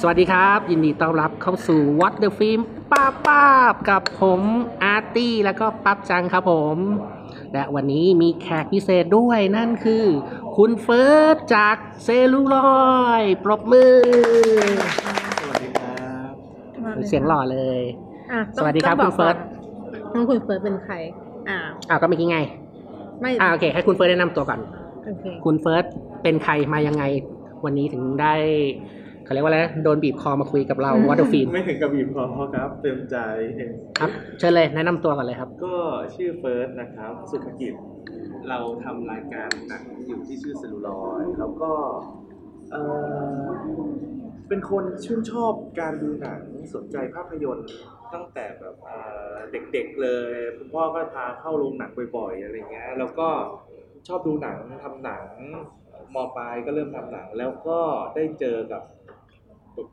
สวัสดีครับ ยินดีต้อนรับเข้าสู่ What the Film ป้าป้าบกับผมอาร์ตี้แล้วก็ปั๊บจังครับผม และวันนี้มีแขกพิเศษด้วยนั่นคือ คุณเฟิร์สจากเซลูลอยด์ปรบมือ สวัสดีครับเสียงหล่อเลย อะสวัสดีครับต้องคุณเฟิร์สต้องคุณเฟิร์สเป็นใครอ่าอ้าวก็เมื่อกี้ไง ไม่อ่าโอเค ให้คุณเฟิร์สแนะนำตัวก่อนโอเคคุณเฟิร์สเป็นใครมายังไง วันนี้ถึงได้ เขาเรียกว่าอะไรนะโดนบีบคอมาคุยกับเรา What the Film ไม่ถึงกับบีบคอครับเต็มใจครับเชิญเลยแนะนำตัวก่อนเลยครับ ก็ชื่อเฟิร์สนะครับ สุภกิจ เราทำรายการหนังอยู่ที่ชื่อเซลูลอยด์แล้วก็เอ่อเป็นคนชื่นชอบการดูหนังสนใจภาพยนตร์ตั้งแต่แบบเอ่อเด็กๆเลยคุณพ่อก็พาเข้าโรงหนังบ่อยๆอะไรเงี้ยแล้วก็ชอบดูหนังทำหนังม.ปลายก็เริ่มทำหนัง แล้วก็ได้เจอกับ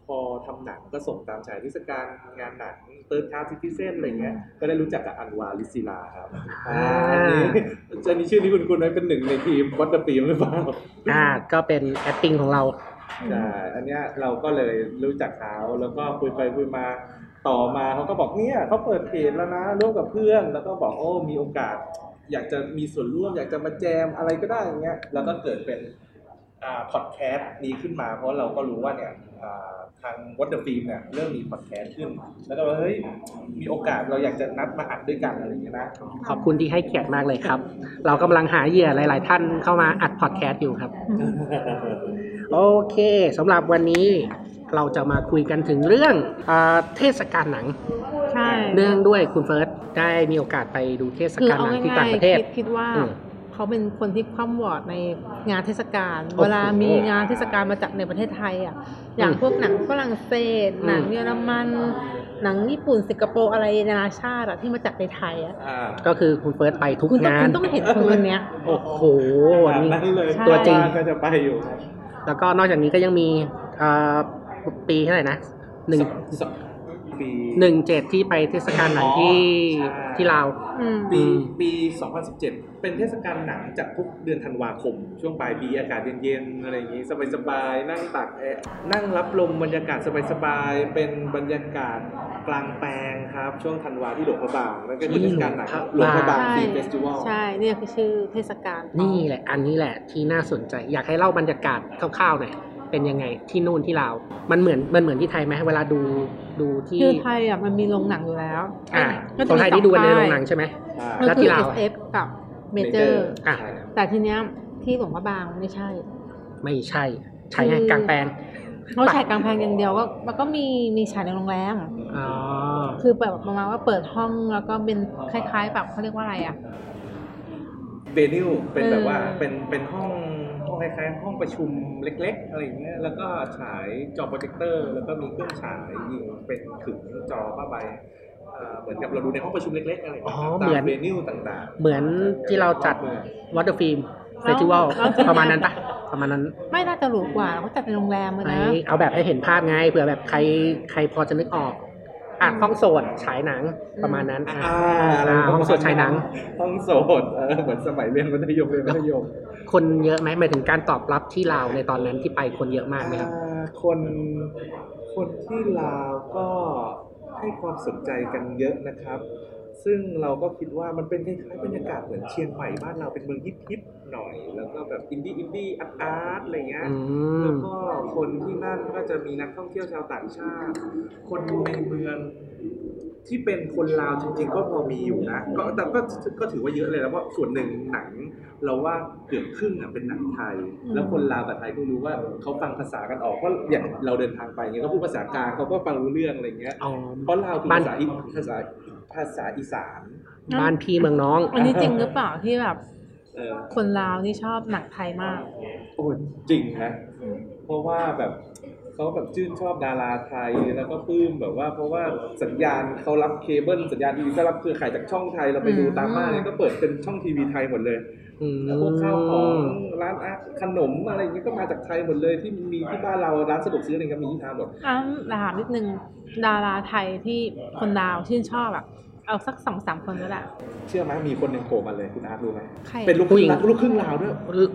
พอทำหนังก็ส่งตามฉายเทศกาลงานหนัง Third Class Citizen อะไรเงี้ย ก็ได้รู้จักกับอันวาลิศิลาครับอ่าอันนี้อันนี้ชื่อนี้คุณคุณไว้เป็นหนึ่งในทีม What the Film หรือเปล่า อ่า ก็เป็น acting ของเราใช่อันเนี้ยเราก็เลยรู้จักเขาแล้วก็คุยไปคุยมาต่อมาเขาก็บอกเนี่ยเขาเปิดเพจแล้วนะร่วมกับเพื่อน แล้วก็บอกโอ้มีโอกาส อยากจะมีส่วนร่วม อยากจะมาแจมอะไรก็ได้อย่างเงี้ยแล้วก็เกิดเป็นอ่า พอดแคสต์นี้ขึ้นมา เพราะเราก็รู้ว่าเนี่ยอ่าทาง What the Film เนี่ยเริ่มมีพอดแคสต์ขึ้น แล้วก็ว่าเฮ้ยมีโอกาสเราอยากจะนัดมาอัดด้วยกันอะไรอย่างเงี้ยนะขอบคุณที่ให้เกียรติมากเลยครับ เรากำลังหาเหยื่อหลาย ๆ ท่านเข้ามาอัดพอดแคสต์อยู่ครับ โอเคสำหรับวันนี้เราจะมาคุยกันถึงเรื่องอาเทศกาลหนังใช่เนื่องด้วยคุณเฟิร์สได้มีโอกาสไปดูเทศคือกาลเอาหนังที่ง่าต่างยประๆเทศคิดคิดว่าอืม เขาเป็นคนที่คว่ำวอร์ดในงานเทศกาลโอ้โหเวลามีงานเทศกาลมาจัดในประเทศไทยอะ อย่างอืมพวกหนังฝรั่งเศสอืมหนังเยอรมัน หนังญี่ปุ่นสิงคโปร์อะไรนานาชาติอะที่มาจัดในไทยอะอ่าก็คือคุณเฟิร์สไปทุกคุณต้องงาคุนณต้องเห็นคนคนเนี้ยโอ้โหขนาดนี่นั้นเลยใช่ตัวจริงก็จะไปอยู่ครับแล้วก็นอกจากนี้ก็ยังมีอ่าปีเท่าไหร่นะหนึ่งสอง ปีหนึ่งเจ็ดที่ไปเทศกาลหนังที่อ๋อใช่ ที่ลาว อืม ปีอืม ปี 2017 เป็นเทศกาลหนังจัดทุกเดือนธันวาคม ช่วงปลายปีอากาศเย็นๆ อะไรอย่างงี้ สบายๆ นั่งตักแอร์นั่งรับลมบรรยากาศสบายๆ เป็นบรรยากาศกลางแปลงครับ ช่วงธันวาที่หลวงพระบางนั่นก็คือเทศกาลหนังหลวงพระบางใช่ฟิล์มเฟสติวัล ใช่ เนี่ยคือชื่อเทศกาลเขานี่แหละ อันนี้แหละที่น่าสนใจ อยากให้เล่าบรรยากาศคร่าวๆหน่อย เป็นยังไงที่นู่นที่ลาว มันเหมือนมันเหมือนที่ไทยไหมเวลาดูดูที่คือไทยอะมันมีโรงหนังอยู่แล้วอ่าก็ขจะองมีไทยที่ดูกันในโรงหนังสอใช่ไหมใช่ค่ายแล้วก็ที่คือลาว SF กับเมเจอร์อะใช่ครับแต่ทีเนี้ยที่หลวงพระบางไม่ใช่ ไม่ใช่ ใช่ไงคือกลางแปลงเขาฉายกลางแพงอย่างเดียวก็มันก็มีมีฉายในโรงแรมอ๋อคือแบบประมาณว่าเปิดห้องแล้วก็เป็นคล้าย ๆ แบบเขาเรียกว่าอะไรอะ venue เป็นแบบว่าเออเป็นเป็นห้องห้อง คล้ายๆห้องประชุมเล็ก ๆ อะไรอย่างเงี้ยแล้วก็ฉายจอโปรเจคเตอร์ แล้วก็มีเครื่องฉายยิงเป็นขึงจอผ้าใบเอ่อเหมือนกับเราดูในห้องประชุมเล็ก ๆ อะไรอย่างเงี้ยครับอ๋อเหมือนตาม venue ต่างๆเหมือนที่เราจัด What the Film Festival แล้วแล้ว ประมาณนั้นปะประมาณนั้นไม่น่าจะหรูกว่าเขาจัดในโรงแรมเลยไม่นะ เอาแบบให้เห็นภาพไงเผื่อแบบใครใครพอจะนึกออก อะอืมห้องโสดฉายหนังประมาณนั้นอะอ่าอะไรอ่าห้องโสดฉายหนัง ห้องโสดเออเหมือนสมัยเรียนมัธยมเรียนมัธยม คนเยอะไหมหมายถึงการตอบรับที่ลาวในตอนนั้นที่ไปคนเยอะมากไหมครับอ่าคนคนที่ลาวก็ให้ความสนใจกันเยอะนะครับ ซึ่งเราก็คิดว่ามันเป็นคล้ายๆบรรยากาศเหมือนเชียงใหม่บ้านเราเป็นเมืองฮิปฮิปหน่อย แล้วก็แบบอินดี้อินดี้อาร์ตอาร์ตอะไรเงี้ยแล้วก็คนที่นั่นก็จะมีนักท่องเที่ยวชาวต่างชาติ คนในเมือง ที่เป็นคนลาวจริง ๆ ก็พอมีอยู่นะก็แต่ก็ก็ถือว่าเยอะเลยแล้วเพราะส่วนหนึ่งหนัง เราว่าเกือบครึ่งอะเป็นหนังไทยอืมแล้วคนลาวกับไทยก็รู้ว่าเขาฟังภาษากันออกเพราะอย่างเราเดินทางไปเงี้ยเขาพูดภาษากลางเขาก็ฟังรู้เรื่องอะไรเงี้ยอ๋อเพราะลาวคือบ้านภาษาอีภาษาภาษาอีสานบ้านพี่เมืองน้อง อันนี้จริงหรือเปล่าที่แบบเออคนลาวนี่ชอบหนังไทยมากโอ้ยจริงนะเพราะว่าแบบ เขาแบบชื่นชอบดาราไทยแล้วก็ปลื้มแบบว่า เพราะว่าสัญญาณเขารับเคเบิลสัญญาณทีวีก็รับเครือข่ายจากช่องไทยเราไปดูอืมตามบ้านเนี่ยก็เปิดเป็นช่องทีวีไทยหมดเลยอืมแล้วพวกข้าวของร้านอาหารขนมอะไรอย่างเงี้ยก็มาจากไทยหมดเลยที่มีที่บ้านเราร้านสะดวกซื้ออะไรก็มีที่ทางหมดอะถามนิดนึงดาราไทยที่คนลาวชื่นชอบอะ เอาสักสองสามคนก็ได้ เชื่อไหมมีคนหนึ่งโผล่มาเลยคุณอาร์ตรู้ไหมใครผู้หญิงเป็นลูกครึ่งลูกครึ่งลาวด้วย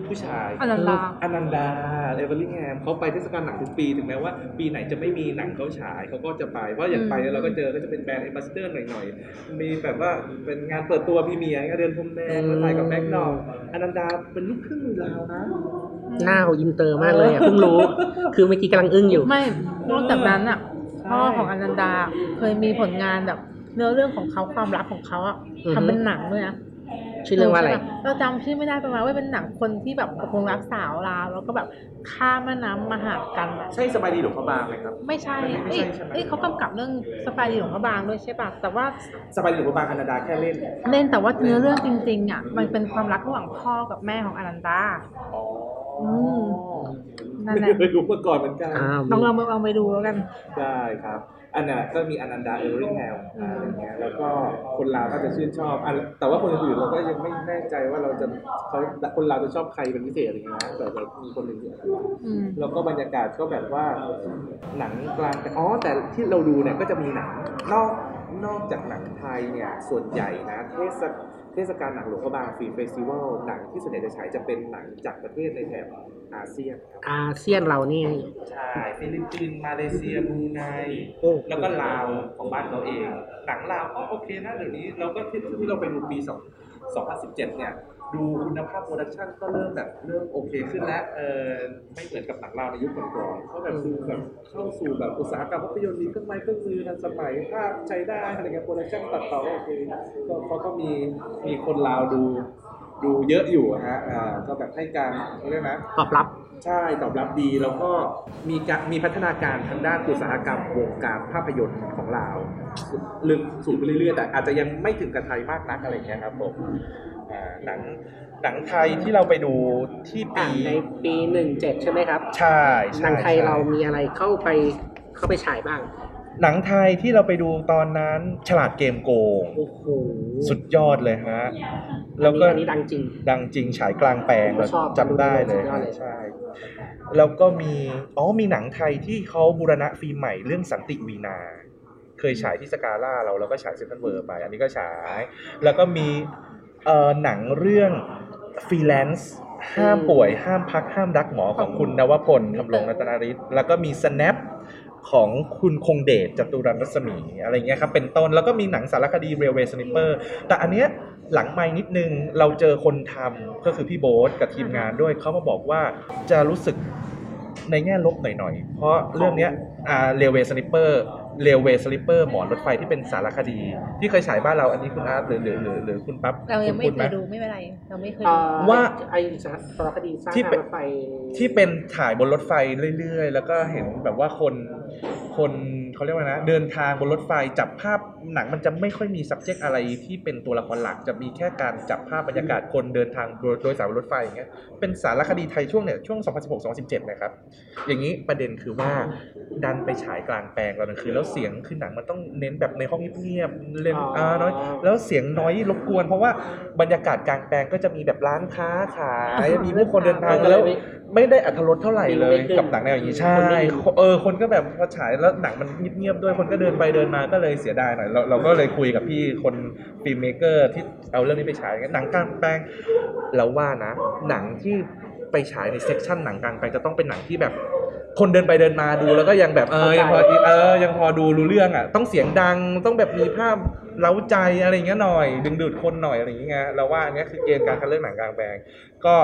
ผู้ชายอนันดาอนันดาเอเวอร์ลิงแฮมเขาไปเทศกาลหนังทุกปีถึงแม้ว่า ปีไหนจะไม่มีหนังเขาฉายเขาก็จะไป เพราะอย่างไปแล้วเราก็เจอก็จะเป็น brand ambassador หน่อยๆ มีแบบว่าเป็นงานเปิดตัว premiere ก็เดินพรมแดงมาถ่ายกับ backdrop อนันดาเป็นลูกครึ่งลาวนะหน้าเขาอินเตอร์มากเลยอะเพิ่งรู้ คือเมื่อกี้กำลังอึ้งอยู่ไม่นอกจากนั้นอะใช่พ่อของอนันดาเคยมีผลงานแบบ เนื้อเรื่องของเขาความรักของเขาอะอือฮึทำเป็นหนังด้วยนะชื่อเรื่องว่าอะไรใช่ปเราจำชื่อไม่ได้ประมาณว่าเป็นหนังคนที่แบบคงรักสาวลาวแล้วก็แบบข้ามแม่น้ำมาหากันอะใช่สบายดีหลวงพระบางไหมครับ ไม่ใช่ไม่ใช่เอ้ยใช่ไหมเอ้ยเขากำกับเรื่องสบายดีหลวงพระบางด้วยใช่ป่ะแต่ว่าสบายดีหลวงพระบางอนันดาแค่เล่น เล่นแต่ว่าเนื้อเรื่องจริงๆอะมันเป็นความรักระหว่างพ่อกับแม่ของอนันดาอ๋อมนั่นแหละไม่เคยรู้มาก่อนเหมือนกันอ้าวลองลองลองไปดูแล้วกัน ได้ครับ อันน่ะก็มีอนันดาเอเวอริงแฮมอะไรเงี้ยแล้วก็คนลาวก็จะชื่นชอบอันแต่ว่าคนอื่นๆเราก็ยังไม่แน่ใจว่าเราจะเขาคนลาวจะชอบใครเป็นพิเศษอะไรเงี้ยนะแต่แบบมีคนหนึ่งที่อนันดาอืมแล้วก็บรรยากาศก็แบบว่าหนังกลางอ๋อแต่ที่เราดูเนี่ยก็จะมีหนังนอกนอกจากหนังไทยเนี่ยส่วนใหญ่นะเทศ เทศกาลหนังหลวงพระบาง Film Festival หนังที่ส่วนใหญ่จะฉายจะเป็นหนังจากประเทศในแถบอาเซียนครับอาเซียนเรานี่ ใช่ฟิลิปปินส์มาเลเซียบรูไนโอ้แล้วก็ลาวของบ้านเราเอง หนังลาวก็โอเคนะเดี๋ยวนี้เราก็ที่ที่เราไปดูปี2 2017 เนี่ย ดูคุณภาพ production ก็เริ่มแบบเริ่มโอเคขึ้นแล้วเออไม่เหมือนกับหนังเราในยุคก่อนๆเขาแบบดูแบบเข้าสู่แบบอุตสาหกรรมภาพยนตร์มีเครื่องไม้เครื่องมือทันสมัยภาพใช้ได้อะไรเงี้ย production ตัดต่อโอเคก็เขาก็มีมีคนลาวดูดูเยอะอยู่ฮะอ่าก็แบบให้การเขาเรียกนะตอบรับ ใช่ตอบรับดีแล้วก็มีการมีพัฒนาการทางด้านอุตสาหกรรมวงการภาพยนตร์ของลาวลึกสูงไปเรื่อยๆแต่อาจจะยังไม่ถึงกับไทยมากนักอะไรอย่างเงี้ยครับผมอ่าหนังหนังไทยที่เราไปดูที่อ่าปีในปีหนึ่งเจ็ดใช่ไหมครับ ใช่ใช่หนังไทยใช่ เรามีอะไรเข้าไปเข้าไปฉายบ้าง หนังไทยที่เราไปดูตอนนั้นฉลาดเกมโกง โอ้โหสุดยอดเลยฮะ แล้วก็อันนี้ดังจริง ดังจริงฉายกลางแปลงผมก็ชอบจำได้เลยสุดยอดเลยใช่แล้วก็มีอ๋อมีหนังไทยที่เขาบูรณะฟิล์มใหม่เรื่องสันติวีนา เคยฉายที่สกาล่าเราแล้วก็ฉายเซ็นทรัลเวิลด์ไป อันนี้ก็ฉาย แล้วก็มีเอ่อหนังเรื่องฟรีแลนซ์ห้ามป่วยห้ามพักห้ามรักหมอของคุณนวพลธำรงรัตนฤทธิ์แล้วก็มี Snap ของคุณคงเดชจตุรันรัศมีอะไรเงี้ยครับเป็นต้นแล้วก็มีหนังสารคดี Railway Sniper แต่อันเนี้ยหลังไม่นิดนึงเราเจอคนทำก็คือพี่โบ๊ทกับทีมงานด้วยเขามาบอกว่าจะรู้สึกในแง่ลบหน่อยๆ เพราะเรื่องเนี้ยอ่า Railway Sniper Railway Slipper หมอนรถไฟที่เป็นสารคดี ที่เคยฉายบ้านเราอันนี้คุณอาร์ตหรือหรือหรือหรือคุณปั๊บเรายังไม่คุณเคพูยหดูไม่เป็นไรเราไม่เคยเอ่ดูอว่าไอสารคดีสร้างที่ทางเป็นรถไฟที่เป็นถ่ายบนรถไฟเรื่อยๆ แล้วก็เห็นแบบว่าคนคน เขาเรียกว่านะ เดินทางบนรถไฟจับภาพหนังมันจะไม่ค่อยมี subject อะไรที่เป็นตัวละครหลักจะมีแค่การจับภาพบรรยากาศคนเดินทางโดยโดยสารบนรถไฟอย่างเงี้ยเป็นสารคดีไทยช่วงเนี่ยช่วง 2016-2017นะครับอย่างนี้ประเด็นคือว่าดันไปฉายกลางแปลงตอนกลางคืนแล้วเสียงคือหนังมันต้องเน้นแบบในห้องเงียบๆเล่นอ่าน้อยแล้วเสียงน้อยรบกวน เพราะว่าบรรยากาศกลางแปลงก็จะมีแบบร้านค้าขายมีผู้คนเดินทางแล้วไม่ได้อรรถรสเท่าไหร่เลยกับหนังแนวอย่างนี้ใช่เออคนก็แบบพอฉายแล้วหนังมันเงียบๆด้วยคนก็เดินไปเดินมาก็เลยเสียดายหน่อยเราเราก็เลยคุยกับพี่คน filmmaker ที่เอาเรื่องนี้ไปฉายหนังกลางแปลงเราว่านะ หนังที่ไปฉายใน section หนังกลางแปลงจะต้องเป็นหนังที่แบบ คนเดินไปเดินมาดูแล้วก็ยังแบบเออยังพอเออยังพอดูรู้เรื่องอะ ต้องเสียงดังต้องแบบมีภาพเล้าใจอะไรอย่างเงี้ยหน่อย ดึงดูดคนหน่อยอะไรอย่างเงี้ยเราว่าอันเนี้ยคือเกณฑ์การคัดเลือกหนังกลางแปลงก็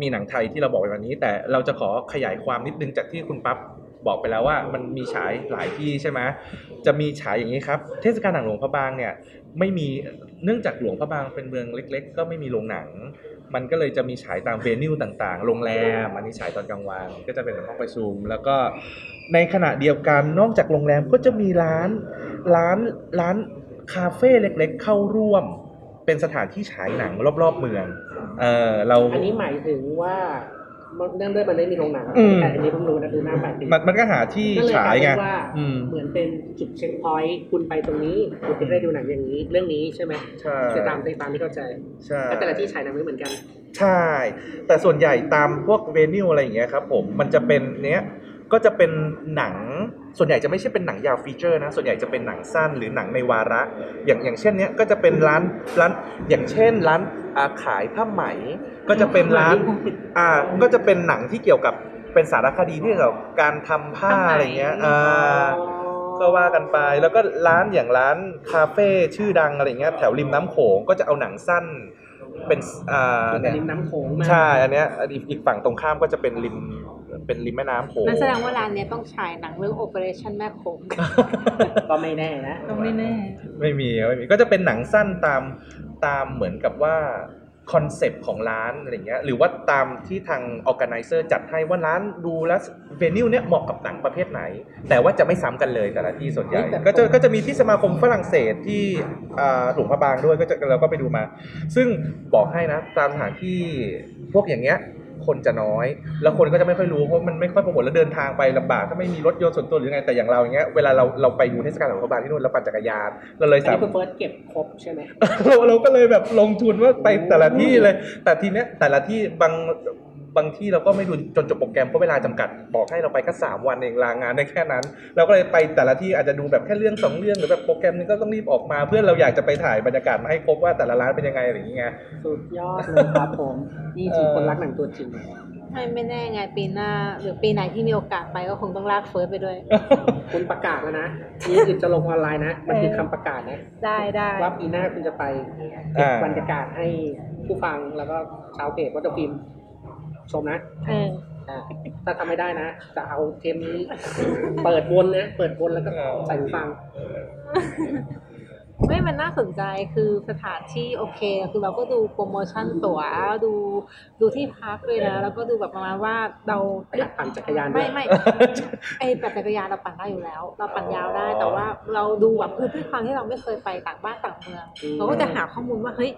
มีหนังไทยที่เราบอกไปวันนี้ แต่เราจะขอขยายความนิดนึงจากที่คุณปั๊บ บอกไปแล้วว่ามันมีฉายหลายที่ใช่ไหมจะมีฉายอย่างนี้ครับ เทศกาลหนังหลวงพระบางเนี่ยไม่มีเนื่องจากหลวงพระบางเป็นเมืองเล็ก ๆ ก็ไม่มีโรงหนัง มันก็เลยจะมีฉายตามเวนิวต่างๆ โรงแรมอันนี้ฉายตอนกลางวันก็จะเป็นห้องประชุม แล้วก็ในขณะเดียวกันนอกจากโรงแรมก็จะมีร้านร้านร้านคาเฟ่เล็ก ๆ เข้าร่วมเป็นสถานที่ฉายหนังรอบๆเมือง เออเรา อันนี้หมายถึงว่า เนื่องด้วยมันไม่มีโรงหนังอืม แต่อันนี้เพิ่งรู้นะดูหน้าแปลกดีมันมันก็หาที่ก็เลยฉายไงกลเป็นว่าอืมเหมือนเป็นจุดเช็คพอยต์คุณไปตรงนี้คุณจะได้ดูหนังอย่างนี้ เรื่องนี้ใช่ไหมใช่จะตามตามที่เข้าใจใช่ แล้วแต่ละที่ฉายหนังไม่เหมือนกัน ใช่ แต่ส่วนใหญ่ตามพวกเวนิวอะไรอย่างเงี้ยครับผม มันจะเป็นเนี้ย ก็จะเป็นหนัง ส่วนใหญ่จะไม่ใช่เป็นหนังยาวฟีเจอร์นะ ส่วนใหญ่จะเป็นหนังสั้นหรือหนังในวาระ อย่างอย่างเช่นเนี้ยก็จะเป็นร้านร้าน อย่างเช่นร้านอาขายผ้าไหม ก็จะเป็นร้านอ่าก็จะเป็นหนังที่เกี่ยวกับเป็นสารคดีที่เกี่ยวกับการทำผ้าผ้าไหมอะไรเงี้ยอ่าก็ว่ากันไปแล้วก็ร้านอย่างร้านคาเฟ่ชื่อดังอะไรเงี้ยแถวริมน้ำโขงก็จะเอาหนังสั้นเป็นอ่าเป็นเนี่ยริมน้ำโขงมาใช่ อันเนี้ยอีกอีกฝั่งตรงข้ามก็จะเป็นริม เป็นริมแม่น้ำโขงนั่นแสดงว่าร้านเนี้ยต้องฉายหนังเรื่อง Operation แม่โขง ก็ไม่แน่นะ ก็ไม่แน่ ไม่มีไม่มี ก็จะเป็นหนังสั้นตาม ตามเหมือนกับว่า concept ของร้านอะไรเงี้ยหรือว่าตามที่ทางออ g a แก z เซอร์จัดให้ว่าร้านดูแล้ว venue เนี้ยเหมาะกับหนังประเภทไหน แต่ว่าจะไม่ซ้ำกันเลยแต่ละที่ส่วนใหญ่แต่ก็จะก็จะมีที่สมาคมฝรั่งเศสที่อ่าหลวงพระบางด้วยก็จะเราก็ไปดูมา ซึ่งบอกให้นะตามสถานที่พวกอย่างเงี้ย คนจะน้อย แล้วคนก็จะไม่ค่อยรู้เพราะมันไม่ค่อยโปรโมทแล้วเดินทางไปลำบากถ้าไม่มีรถยนต์ส่วนตัวหรือไงแต่อย่างเราอย่างเงี้ยเวลาเราเราไปดูเทศกาลหลวงพระบางที่นู่นเราปั่นจักรยานเราเลยอันสานี้มารถ คุณเฟิร์สเก็บครบใช่ไหม เราเราก็เลยแบบลงทุนว่าไปแต่ละที่เลย แต่ทีเนี้ยแต่ละที่บาง บางที่เราก็ไม่ดูจนจบโปรแกรมเพราะเวลาจำกัดบอกให้เราไปแค่สามวันเองลางานได้แค่นั้น เราก็เลยไปแต่ละที่อาจจะดูแบบแค่เรื่องสองเรื่องหรือแบบโปรแกรมนึงก็ต้องรีบออกมา เพื่อเราอยากจะไปถ่ายบรรยากาศมาให้ครบว่าแต่ละร้านเป็นยังไงอะไรอย่างเงี้ยสุดยอดเลยครับผมนี่คือเออคนรักหนังตัวจริงไม่ไม่แน่ไงปีหน้า หรือปีไหนที่มีโอกาสไปก็คงต้องลากเฟิร์สไปด้วย คุณประกาศแล้วนะนี่คือจะลงออนไลน์นะ มันคือคำประกาศนะ ได้ได้ว่าปีหน้าคุณจะไปเก็บบรรยากาศให้ผู้ฟังแล้วก็ชาวเพจวัตถุฟิล์ม ชมนะเอออ่าถ้าทำไม่ได้นะ จะเอาเทมนี้ เปิดวนนะ เปิดวนแล้วก็ใส่หูฟัง ไม่มันน่าสนใจคือสถานที่โอเค คือเราก็ดูโปรโมชั่นตั๋วดูดูที่พักเลยนะ แล้วก็ดูแบบประมาณว่าเราอยากปั่นจักรยานด้วไม่ยไม่ไอ้แบบจักรยานเราปั่นได้อยู่แล้ว เราปั่นยาวได้แต่ว่าเราดูแบบคือด้วยความที่เราไม่เคยไปต่างบ้านต่างเมืองอืมเราก็จะหาข้อมูลว่าเฮ้ย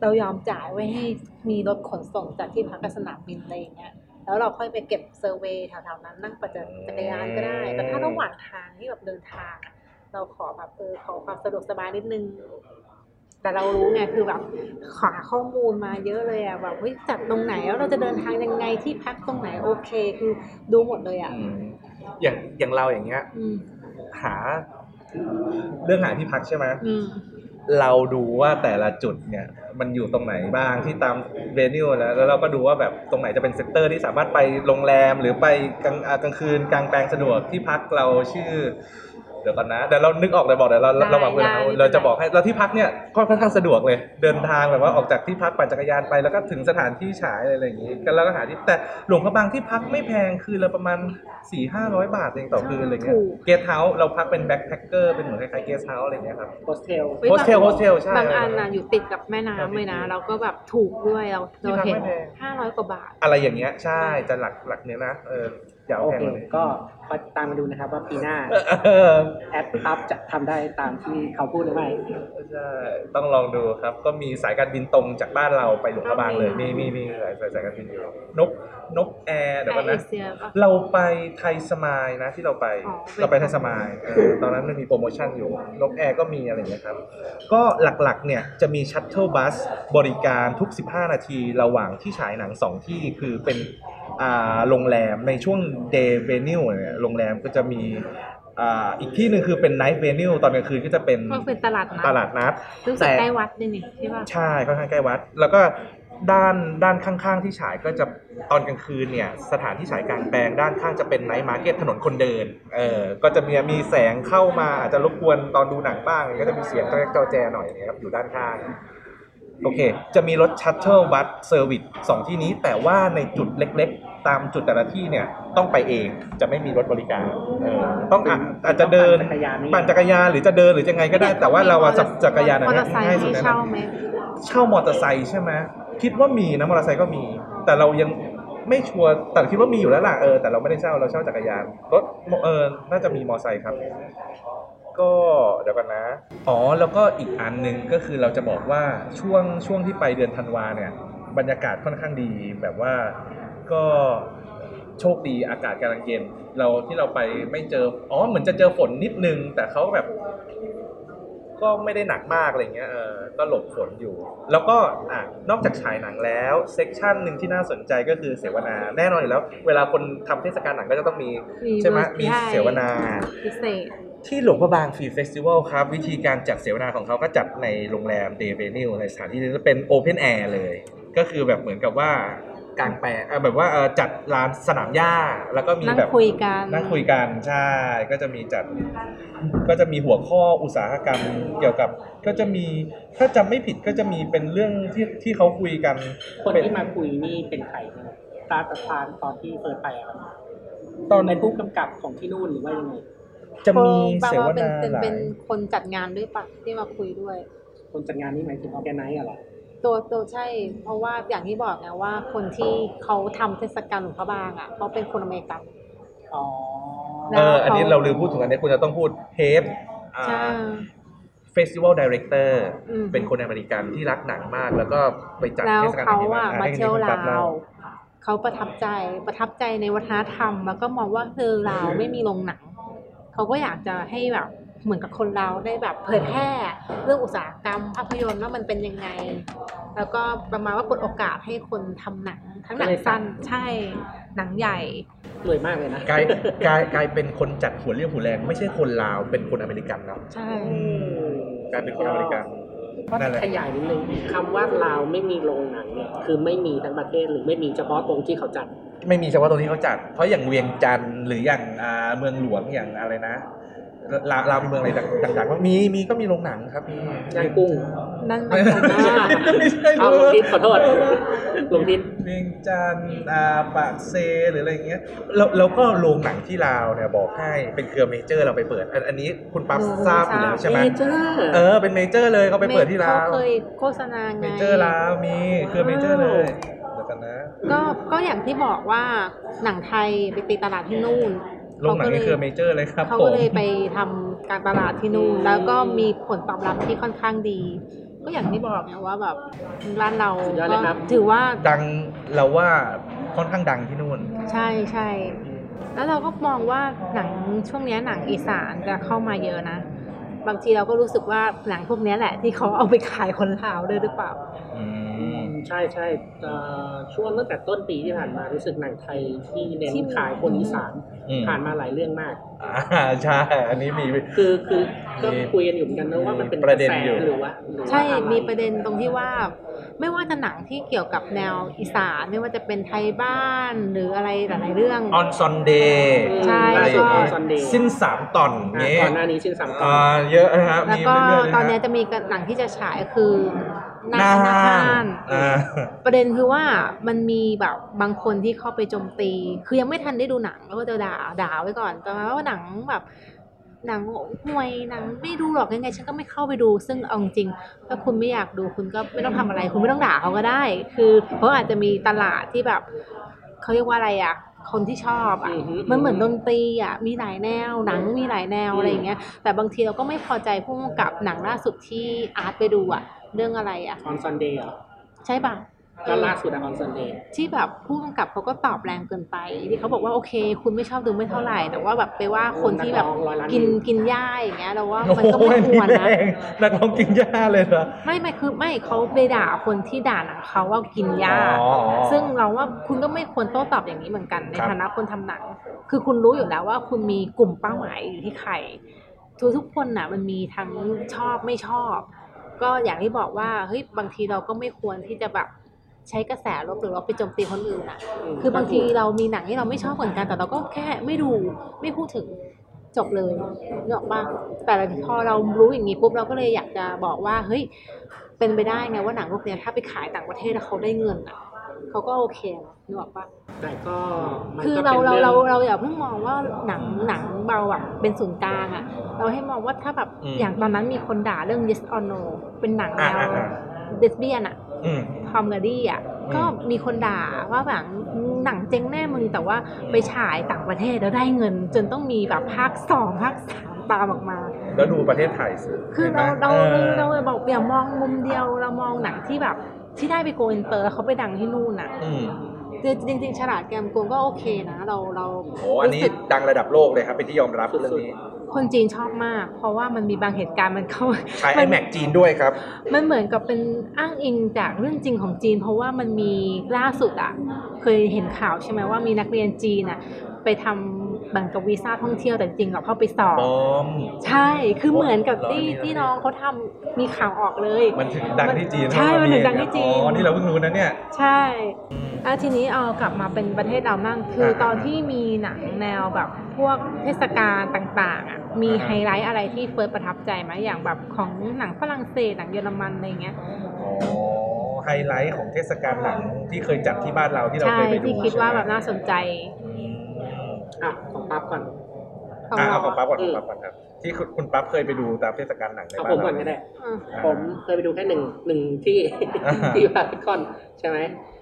เรายอมจ่ายไว้ให้มีรถขนส่งจากที่พักกับสนามบินอะไรอย่างเงี้ยแล้วเราค่อยไปเก็บเซอร์เวย์แถวๆนั้นนั่งปั่นจักรยานก็ได้ แต่ถ้าระหว่างทางที่แบบเดินทางอะเราขอแบบเออขอความสะดวกสบายนิดนึง แต่เรารู้ไงคือแบบหาข้อมูลมาเยอะเลยอะแบบเฮ้ยจัดตรงไหนแล้วเราจะเดินทางยังไงที่พักตรงไหนโอเค คือดูหมดเลยอะอืมอย่างอย่างเราอย่างเงี้ยอืมหาเรื่องหาที่พักใช่ไหมอืม เราดูว่าแต่ละจุดเนี่ยมันอยู่ตรงไหนบ้างที่ตาม venue แล้วแล้วเราก็ดูว่าแบบตรงไหนจะเป็น sector ที่สามารถไปโรงแรมหรือไปกลางกลางคืนกลางแปลงสะดวกที่พักเราชื่อ เดี๋ยวก่อนนะเดี๋ยวเรานึกออกเลยบอกเดี๋ยวเราได้ระหว่างเวลาได้ไม่เป็นไรเราจะบอกให้เราที่พักเนี่ยก็ค่อนข้างสะดวกเลย เดินทางแบบว่าออกจากที่พักปั่นจักรยานไปแล้วก็ถึงสถานที่ฉายอะไรอย่างงี้ก็แล้วก็หาที่แต่หลวงพระบางที่พักไม่แพงคือละประมาณสี่ห้าร้อยบาทเองต่อคืนอะไรเงี้ยถูก guesthouse เราพักเป็น backpacker เป็นเหมือนคล้ายๆ guesthouse อะไรเงี้ยครับ โฮสเทล เฮ้ยโฮสเทลบางโฮสเทลใช่บางอันน่ะอยู่ติดกับแม่น้ำเลยนะแล้วก็แบบถูกด้วยเราเราเห็นที่พักไม่แพง ห้าร้อยกว่าบาท อะไรอย่างเงี้ยใช่จะหลักหลักเนี้ยนะเอออย่าเอาโอแพงเคกว่านี้ก็ คอยตามมาดูนะครับ ว่าปีหน้าเออแอดพับจะทำได้ตามที่เขาพูดหรือไม่ใช่ต้องลองดูครับ ก็มีสายการบินตรงจากบ้านเราไปหลวงพระบางเลยมีมีมีมีสายสายสายการบินอยู่นกนกแอร์เดี๋ยวแอก่อนร์เอนะเชียป่ะเราไปไทยสมายล์นะที่เราไปอ๋อเราไปไทยสมายล์เออตอนนั้นมันมีโปรโมชั่นอยู่นกแอร์ก็มีอะไรอย่างเงี้ยครับ ก็หลักๆเนี่ยจะมี shuttle bus บริการทุก 15 นาทีระหว่างที่ฉายหนัง2ที่คือเป็นอ่าโรงแรมในช่วง day venue เนี่ยโรงแรมก็จะมีอ่าอีกที่หนึ่งคือเป็น night venue ตอนกลางคืนก็จะเป็นก็เป็นตลาดนัดตลาดนัดรู้สึกใกล้วัดด้วยนี่ใช่ป่ะใช่ค่อนข้างใกล้วัด แล้วก็ด้านด้านข้างๆที่ฉายก็จะตอนกลางคืนเนี่ยสถานที่ฉายกลางแปลงด้านข้างจะเป็น night market ถนนคนเดินเออก็จะมีมีแสงเข้ามาอาจจะรบกวนตอนดูหนังบ้างก็จะมีเสียงแจอแจหน่อยนะครับอยู่ด้านข้างโอเค จะมีรถ shuttle bus service สองที่นี้แต่ว่าในจุดเล็กๆ ตามจุดแต่ละที่เนี่ยต้องไปเองจะไม่มีรถบริการเออต้องอะอาจจะเดินปั่นจักรยานนี่ปั่นจักรยานหรือจะเดินหรือยังไงก็ได้ แต่ว่าเราอะจับจักรยานมอเตอร์ไซค์ง่ายสุดให้แนะนำเช่าไหม เช่ามอเตอร์ไซค์ใช่ไหมคิดว่ามีนะมอเตอร์ไซค์ก็มี แต่เรายังไม่ชัวร์แต่คิดว่ามีอยู่แล้วล่ะเออแต่เราไม่ได้เช่าเราเช่าจักรยานรถเออน่าจะมีมอเตอร์ไซค์ครับ ก็เดี๋ยวกันนะ อ๋อแล้วก็อีกอันหนึ่งก็คือเราจะบอกว่าช่วงช่วงที่ไปเดือนธันวาเนี่ย บรรยากาศค่อนข้างดีแบบว่า ก็โชคดีอากาศกำลังเย็น เราที่เราไปไม่เจออ๋อเหมือนจะเจอฝนนิดนึง แต่เขาแบบ ก็ไม่ได้หนักมากอะไรเงี้ยเออก็หลบฝนอยู่ แล้วก็อะนอกจากฉายหนังแล้ว section หนึ่งที่น่าสนใจก็คือเสวนาแน่นอนอยู่แล้ว เวลาคนทำเทศกาลหนังก็จะต้องมีมีใช่ไหมใช่มีเสวนา พิเศษ ที่หลวงพระบาง Film Festival ครับ วิธีการจัดเสวนาของเขาก็จัดในโรงแรม day venue ในสถานที่นี้จะเป็น open air เลย ก็คือแบบเหมือนกับว่า กลางแปลงเอ่อแบบว่าเอ่อจัดลานสนามหญ้าแล้วก็มีนั่งแบบคุยกัน นั่งคุยกันใช่ก็จะมีจัด ก็จะมีหัวข้ออุตสาหกรรมเกี่ยวกับ ก็จะมีถ้าจำไม่ผิดก็จะมีเป็นเรื่องที่ที่เขาคุยกันคนเป็นที่มาคุยนี่เป็นใครนะตาประธานตอนที่เฟิร์สไปอะครับตอนเป็นผู้กำกับของที่นู่นหรือว่ายังไงจะมีแปลเสวว่าเป็นนาเป็นหลาเป็นยคนจัดงานด้วยปะที่มาคุยด้วย คนจัดงานนี่หมายถึงออแกไนซ์อะเหรอ ตัวตัวใช่ เพราะว่าอย่างที่บอกไงว่าคนที่เขาทำเทศกาลหลวงพระบางอะเขาเป็นคนอเมริกัน อ๋อแล้เอวออันนี้เขาเราลืมพูดถึงอันนี้คุณจะต้องพูดเฮฟใช่ เฟสติวัลดีเรคเตอร์อืม เป็นคนอเมริกันที่รักหนังมาก แล้วก็ไปจัดแล้วเทศกาลหนัเขางที่อะนั่นมาให้เที่ยวคุณลาปั๊บเล่ วเขาประทับใจประทับใจในวัฒนธรรม แล้วก็มองว่าเธอลาวไม่มีโรงหนัง เขาก็อยากจะให้แบบเหมือนกับคนเราได้แบบเผยแพร่เรื่องอุตสาหกรรมภาพยนตร์ว่ามันเป็นยังไง แล้วก็ประมาณว่าเปิดโอกาสให้คนทำหนัง ทั้งหนังสั้นใช่หนังใหญ่รวยมากเลยนะกลายกลายกลายเป็นคนจัดหัวเรี่ยวหัวแรง ไม่ใช่คนลาวเป็นคนอเมริกันเนาะใช่กลายเป็นคนอเมริกันนั่นแหละขยายนิดนึงคำว่าลาวไม่มีโรงหนังเนี่ยคือไม่มีทั้งประเทศหรือไม่มีเฉพาะตรงที่เขาจัด ไม่มีเฉพาะตรงที่เขาจัด เพราะอย่างเวียงจันทร์หรืออย่างอ่าเมืองหลวงอย่างอะไรนะ ลาวลาวมีเมืองอะไรดังๆบ้างมีมีก็มีโรงหนังครับมีย่างกุ้งนั่นไม่มันใช่ไม่ใช่เอาลงทิศขอโทษลงทิศเวียงจันทร์อ่าปากเซหรืออะไรอย่างเงี้ยแล้วแล้วก็โรงหนังที่ลาวเนี่ยบอกให้เป็นเครือเมเจอร์เราไปเปิด อันอันนี้คุณปั๊บทราบอยู่แล้วใช่ไหมเมเจอร์เออเป็นเมเจอร์เลยเขาไปเปิดที่ลาวเขาเคยโฆษณาไงเมเจอร์ลาวมีเครือเมเจอร์เลยเดี๋ยวกันนะก็ก็อย่างที่บอกว่าหนังไทยไปตีตลาดที่นู่น โรงหนังในเครือเมเจอร์เลยครับเขาผก็มเลยไปทำการตลาดที่นู่นแล้วก็มีผลตอบรับที่ค่อนข้างดี ก็อย่างที่บอกไงว่าแบบร้านเราสุดยอดเลยครับก็ถือว่าดังเราว่าค่อนข้างดังที่นู่น ใช่ใช่แล้วเราก็มองว่าหนังช่วงเนี้ยหนังอีสานจะเข้ามาเยอะนะ บางทีเราก็รู้สึกว่าหนังพวกเนี้ยแหละ ที่เขาเอาไปขายคนลาวด้วยหรือเปล่าอืม ใช่ใช่เอ่อช่วงตั้งแต่ต้นปีที่ผ่านมารู้สึกหนังไทยที่เน้นที่ขายคนอีสานอืมผ่านมาหลายเรื่องมากอ่าใช่อันนี้มี คือคือก็มีคุยกันอยู่เหมือนกันนะว่ามันเป็นประเด็นกแสอยู่ หรือว่าหรือว่าใช่อไมีประเด็นตรงที่ว่า ไม่ว่าจะหนังที่เกี่ยวกับแนวอีสานไม่ว่าจะเป็นไทยบ้านหรืออะไรหลายๆเรื่อง ออนซอนเดย์ใช่อะไรอย่างก็เงี้ย Sunday สิ้นสามตอนอะเงี้ยก่อนหน้านี้ชื่อสามตออ่านเยอะนะครับแล้วมีก็เรื่อยๆเลยตอนเนี้ยนะจะมีหนังที่จะฉายคือหหน้าน้าหน้าห้าห้านนอ่า ประเด็นคือว่ามันมีแบบบางคนที่เข้าไปโจมตี คือยังไม่ทันได้ดูหนังแล้วก็จะด่าด่าไว้ก่อนประมาณว่าหนังแบบหนังห่วยหนังไม่ดูหรอกยังไงฉันก็ไม่เข้าไปดู ซึ่งเอาจริงๆถ้าคุณไม่อยากดูคุณก็ไม่ต้องทำอะไร คุณไม่ต้องด่าเขาก็ได้ คือเขาอาจจะมีตลาดที่แบบเขาเรียกว่าอะไรอะ คนที่ชอบอะอือฮึมันเหมือนดนตรีอะมีหลายแนว หนังมีหลายแนวอืมอะไรอย่างเงี้ย แต่บางทีเราก็ไม่พอใจพุ่งกับหนังล่าสุดที่อาร์ตไปดูอะ เรื่องอะไรอะออนซันเดย์อะใช่ปะ ก็ล่าสุดออนซันเดย์ที่แบบผู้กำกับเขาก็ตอบแรงเกินไป ที่เขาบอกว่าโอเค คุณไม่ชอบดูไม่เท่าไหร่ แต่ว่าแบบไปว่าคนที่แบบนักร้องร้อยล้านกินวิวกินหญ้าอย่างเงี้ยเราว่าโอ้มันโหก็ไม่ควรนี่นะแรงนักร้องกินหญ้าเลยเหรอไม่ไม่คือไม่เขาไปด่าคนที่ด่าหนังเขาว่ากินหญ้าอ๋ออ๋อซึ่งเราว่าคุณก็ไม่ควรโต้ตอบอย่างนี้เหมือนกันในครับฐานะคนทำหนัง คือคุณรู้อยู่แล้วว่าคุณมีกลุ่มเป้าหมายอยู่ที่ใครทุกทุกคนน่ะมันมีทั้งชอบไม่ชอบ ก็อย่างที่บอกว่าเฮ้ยบางทีเราก็ไม่ควรที่จะแบบ ใช้กระแสลบหรือว่าไปโจมตีคนอื่นอะคือบางทีเรามีหนังที่เราไม่ชอบเหมือนกันแต่เราก็แค่ไม่ดูไม่พูดถึงจบเลยนึกออกปะแต่พอเรารู้อย่างนี้ปุ๊บเราก็เลยอยากจะบอกว่าเฮ้ยเป็นไปได้ไงว่าหนังพวกเนี้ยถ้าไปขายต่างประเทศแล้วเขาได้เงินอะเขาก็โอเคนะนึกออกปะแต่ก็มันคือก็เราป็นเราองเราเราอย่าเพิ่งมองว่าหนังหนังเบาอะเป็นศูนย์กลางอะ เราให้มองว่าถ้าแบบอืมอย่างตอนนั้นมีคนด่าเรื่อง yes or no เป็นหนังแนอ่าวอ่าอ่าเลสเบี้ยนอะอืม comedy อะอืมก็มีคนด่าว่าแบบหนังเจ๊งแน่มึงแต่ว่าไปฉายต่างประเทศแล้วได้เงิน จนต้องมีแบบภาคสองภาคสามตามออกมา แล้วดูประเทศไทยสิคือห็นไหมเราเราออเราเราบอกอย่ามองมุมเดียวเรามองหนังที่แบบที่ได้ไป go inter แล้วเขาไปดังที่นู่นอะ อืมจริงๆฉลาดแกมโกงก็โอเคนะเราเราโอ้อันนี้รู้สึกดังระดับโลกเลยครับเป็นที่ยอมรับเรื่องนี้คนจีนชอบมาก เพราะว่ามันมีบางเหตุการณ์มันเข้าใช้มั iMac จีนด้วยครับ มันเหมือนกับเป็นอ้างอิงจากเรื่องจริงของจีน เพราะว่ามันมีล่าสุดอะ เคยเห็นข่าวใช่ไหมว่ามีนักเรียนจีนอะไปทำบังกับวีซ่าท่องเที่ยวแต่จริงๆเราเข้าไปสอบบอมใช่คือเหมือนกับเหรอที่นี่เหรอที่น้องเขาทำมีข่าวออกเลย มันถึงดังที่จีนใช่ว่ามันถึงดังที่จีนอ๋อนี่เราเพิ่งรู้นะเนี่ยใช่แล้วทีนี้เอากลับมาเป็นประเทศเรามั่งคือตอนอ่าที่มีหนังแนวแบบพวกเทศกาลต่างๆอะมีอ่าไฮไลท์อะไรที่เฟิร์สประทับใจไหมอย่างแบบของหนังฝรั่งเศสหนังเยอรมันอะไรเงี้ยอ๋อไฮไลท์ของเทศกาลหนังที่เคยจัดที่บ้านเราที่เราใช่เคยไปดูที่คิดว่าแบบใช่ไหมน่าสนใจอืมอะของ ปั๊บก่อนของอะเราเอาของปั๊บก่อนอืขอมงปั๊บก่อนครับ ที่คุณคุณปั๊บเคยไปดูตามเทศกาลหนังในเอาบ้านผมเราก่อนก็ได้อืมอ่าผมเคยไปดูแค่หนึ่งหนึ่งที่ อ่า ที่พารากอนใช่ไหม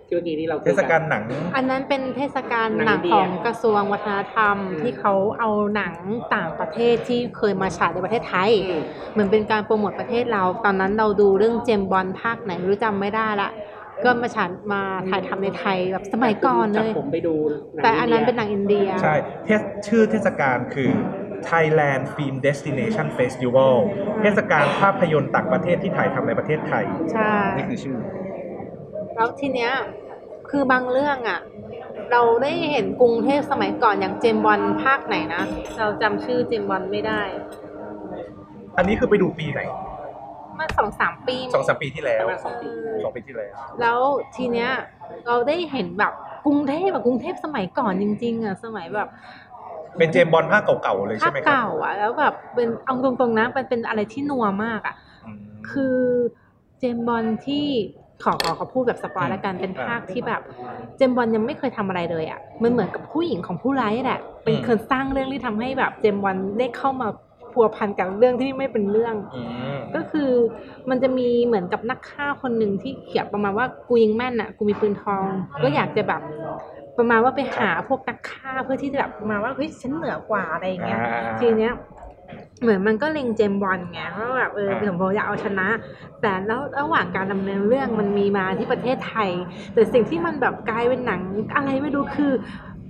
ที่เมื่อกี้ที่เราคุยเทน ศกาลหนัง อันนั้นเป็นเทศกาลหนังหนังอินเดีขยองกระทรวงวัฒนธรรมอืมที่เขาเอาหนังต่างประเทศที่เคยมาฉายในประเทศไทย อืม เหมือนเป็นการโปรโมทประเทศเรา ตอนนั้นเราดูเรื่องเจมส์บอลภาคไหนไม่รู้จำไม่ได้ละ ก็มาฉายมาถ่ายทำในไทยแบบสมัยก่อนเลยจับผมไปดูหงแต่อันนั้นเป็นหนัยงอินเดีย ใช่เทศชื่อเทศกาลคือ Thailand Film Destination Festival เทศกาลภาพยนตร์ต่างประเทศที่ถ่ายทำในประเทศไทย ใช่ นี่คือชื่อ แล้วทีเนี้ยคือบางเรื่องอะ เราได้เห็นกรุงเทพสมัยก่อนอย่างเจมส์บอลภาคไหนนะ เราจำชื่อเจมส์บอลไม่ได้ อันนี้คือไปดูปีไหน มันสองสามปีสองสามปีที่แล้วประมาณสองปีสองปีที่แล้ว แล้วทีเนี้ยเราได้เห็นแบบกรุงเทพแบบกรุงเทพสมัยก่อนจริง ๆอะสมัยแบบเป็นเจมส์บอลภาคเก่าๆเลยภาใช่คไหมครับเก่าอะแล้วแบบเป็นเอาตรงๆนะมันเป็นอะไรที่นัวมากอะมคือเจมส์บอลที่ขอขอขอพูดแบบสปอยแล้วกันเป็นภาคที่แบบเจมส์บอลยังไม่เคยทำอะไรเลยอะมันเหมือนกับผู้หญิงของผู้ร้ายแหละเป็นคนสร้างเรื่องที่ทำให้แบบเจมส์บอลได้เข้ามา พัวพันกับเรื่องที่ไม่เป็นเรื่องอืมก็คือมันจะมีเหมือนกับนักฆ่าคนหนึ่งที่เขียนประมาณว่ากูยิงแม่นอะกูมีปืนทองก็อยากจะแบบประมาณว่าไปหาพวกนักฆ่าเพื่อที่จะแบบประมาณว่าเฮ้ยฉันเหนือกว่าอะไรอย่างเงี้ยอ่าทีเนี้ยเหมือนมันก็เล็งเจมส์บอนด์ไงว่าแบบเอออ่าเดี๋ยวผมอยากเอาชนะ แต่แล้วระหว่างการดำเนินเรื่องมันมีมาที่ประเทศไทย แต่สิ่งที่มันแบบกลายเป็นหนังอะไรไม่รู้คือ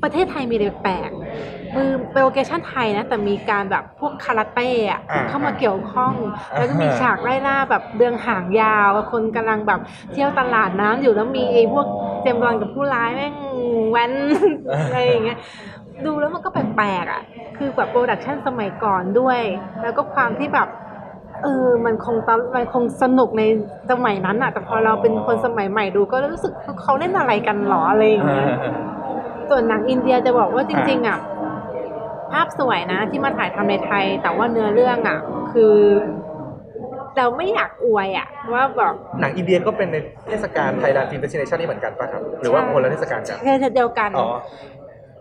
ประเทศไทยมีอะไรแปลกๆมือเป็น location ไทยนะ แต่มีการแบบพวกคาราเต้อะอ่าเข้ามาเกี่ยวข้อง แล้วก็มีอ่าฉากไล่ล่าแบบเดืองหางยาว คนกำลังแบบเที่ยวตลาดน้ำอยู่แล้วมีไอ้พวกเจมส์บอลกับผู้ร้ายแม่งแว้นอะไรอย่างเงี้ยดูแล้วมันก็แปลกๆอะ คือแบบโปรดักชันสมัยก่อนด้วย แล้วก็ความที่แบบเออ มันคงตอนมันคงสนุกในสมัยนั้นอะแต่พอเราเป็นคนสมัยใหม่ดูก็รู้สึกเขาเล่นอะไรกันหรออะไรอย่างเงี้ย ส่วนหนังอินเดียจะบอกว่าจริง ๆอะภาพสวยนะที่มาถ่ายทำในไทย แต่ว่าเนื้อเรื่องอะ คือ เราไม่อยากอวยอะ ว่าแบบหนังอินเดียก็เป็นในเทศกาล Thailand Film Destination นี่เหมือนกันป่ะครับ หรือว่าคนละเทศกาลกันแค่เดียวกันอ๋อ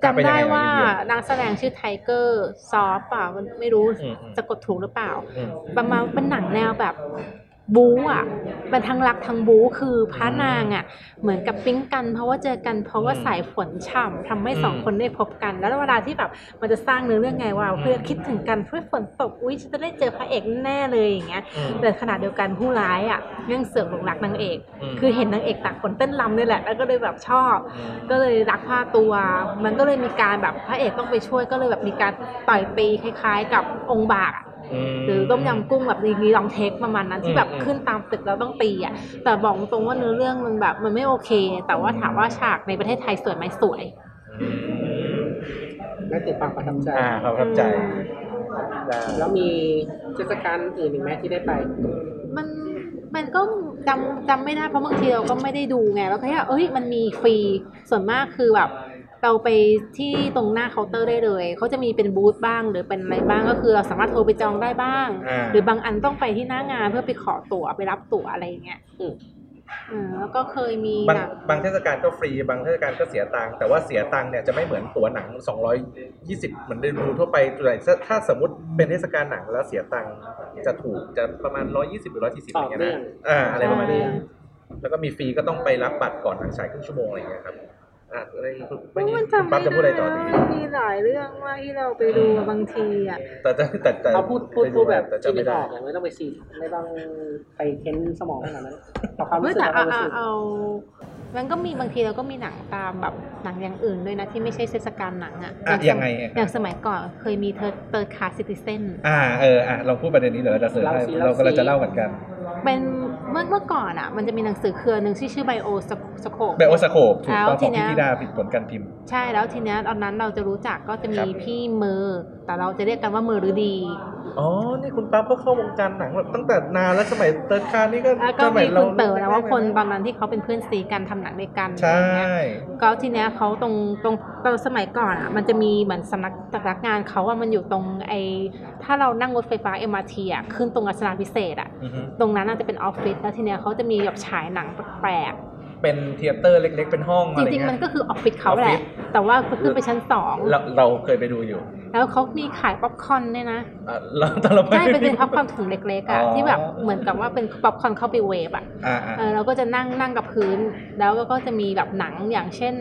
จำได้ว่าเป็นยังไงอะนักแสดงชื่อไทเกอร์ซอฟป่ะมันไม่รู้อืมอืมจะกดถูกหรือเปล่าอืมประมาณเป็นหนังแนวแบบ บู๊อะเป็นทั้งรักทั้งบู๊คือพระนางอะ เหมือนกับปิ๊งกัน เพราะว่าเจอกันเพราะว่าอืมสายฝนฉ่ำทำให้สองอืมคนได้พบกัน แล้วเวลาที่แบบมันจะสร้างเนื้อเรื่องไงว่าอืมเพื่อคิดถึงกันเพื่อฝนตกอุ้ยฉันจะได้เจอพระเอกแน่เลยอย่างเงี้ยอืมแต่ขณะเดียวกันผู้ร้ายอะยังเสือกหลงรักนางเอกอืมคือเห็นนางเอกตากฝนเต้นรำนี่แหละ แล้วก็เลยแบบชอบอืมก็เลยรักพาตัว มันก็เลยมีการแบบพระเอกต้องไปช่วยก็เลยแบบมีการต่อยตีคล้าย ๆ กับองค์บากอะม หรือต้มยำกุ้งแบบมีลองเทคประมาณนั้นที่แบบอืมขึ้นตามตึกแล้วต้องตีอะแต่บอกตรงว่าเนื้อเรื่องมันแบบมันไม่โอเค แต่ว่าถามว่าฉากในประเทศไทยสวยไหมสวยอืมนั่นคือความประทับใจอ่าประทับใจได้แล้วมีเทศกาลอื่นอีกไหมที่ได้ไป มันมันก็จำจำไม่ได้เพราะบางทีเราก็ไม่ได้ดูไงแล้วก็แค่เอ้ยมันมีฟรีส่วนมากคือแบบ เราไปที่ตรงหน้าเคาน์เตอร์ได้เลยเขาจะมีเป็นบูธบ้างหรือเป็นอะไรบ้างก็คือเราสามารถโทรไปจองได้บ้าง อ่า หรือบางอันต้องไปที่หน้างานเพื่อไปขอตั๋วไปรับตั๋วอะไรอย่างเงี้ยอืมอืมแล้วก็เคยมีบางหนังบางเทศกาลก็ฟรี บางเทศกาลก็เสียตังค์แต่ว่าเสียตังค์เนี่ยจะไม่เหมือนตั๋วหนัง 220 เหมือนได้ดูทั่วไปแต่ถ้าถ้าสมมติเป็นเทศกาลหนังแล้วเสียตังค์จะถูกจะประมาณ 120 หรือ 140อะไรเงี้ยต่อเนื่นะองอ่าอะไรประมาณนี้ใช่แล้วก็มีฟรีก็ต้องไปรับบัตรก่อนหนังฉายครึ่งชั่วโมงอะไรเงี้ยครับ อะอะไรคุณเพราะมันจำปั๊ไม่บจะพูดอะไรได้ต่อนะดีมันมีหลายเรื่องมากที่เราไปดูบางทีอะ แต่แต่แต่แต่เอาพูดพูดพูดแบบแต่ที่จำไม่ไม่อได้อกอย่างไม่ต้องไปซีไม่ต้องไปเค้นสมองขนาดนั้นเอาความเฮ้รู้ยสึกแต่เอาคเอาวามรู้เอาสึกเอา มันก็มีบางทีเราก็มีหนังตามแบบหนังอย่างอื่นด้วยนะ ที่ไม่ใช่เทศกาลหนังอะอะอายังไงอย่างสมัยก่อนเคยมีเธอเติร์ดคาซิติเซนอ่าเอออะลองพูดประเด็นนี้เดี๋ยวเราจะเสริมให้เล่าสิเราก็เล่าสิเราจะเล่าเหมือนกัน เป็นเมื่อเมื่อก่อนอะ มันจะมีหนังสือเครือหนึ่งที่ชื่อไบโอสโคปไบโอสโคปถูกต้องแล้วทีของเนี้พี่ยธิดาผิดผลการพิมพ์ ใช่แล้วทีเนี้ยตอนนั้นเราจะรู้จักก็จะครัมีบพี่เมอร์แต่เราจะเรียกกันว่าเมอร์หรือดี อ๋อ นี่คุณปั๊บก็เข้าวงการหนังแบบตั้งแต่นานแล้วสมัย Third Class นี่ก็แล้วก็สมัมียคุณเต๋อนะว่าคนตแรอกนนั้นที่เขาเป็นเพื่อนซีกันทำหนังด้วยกันๆอะใช่ไรเงี้ยก็ทีเนี้ยเขาตรงตรงตอนสมัยก่อนอะมันจะมีเหมือนสำนักสำนักงานเขาว่ามันอยู่ตรงไอถ้าเรานั่งรถไฟฟ้า MRT อะขึ้นตรงอัศนาพิเศษอะอือฮึตรงนั้นน่าจะเป็นออฟฟิศแล้วทีเนี้ยเขาจะมีแบบฉายหนังแปลกเป็น theater เล็ก ๆ เป็นห้องๆจอะไรริงเงี้ๆมันยก็คือออฟฟิศเขาแหออฟฟิละศ แต่ว่าขึ้นไปชั้นสองเราเราเคยไปดูอยู่แล้วเขามีขายป๊อปคอร์นด้วยนะอะเราตอนเราไปใช่เป็นเป็นป๊อปคอร์นถุงเล็กๆอะอ๋อที่แบบเหมือนกับว่าเป็นป๊อปคอร์นเข้าไปเวฟอะ อ่าอ่า เออเราก็จะนั่งนั่งกับพื้น แล้วก็จะมีแบบหนังอย่างเช่น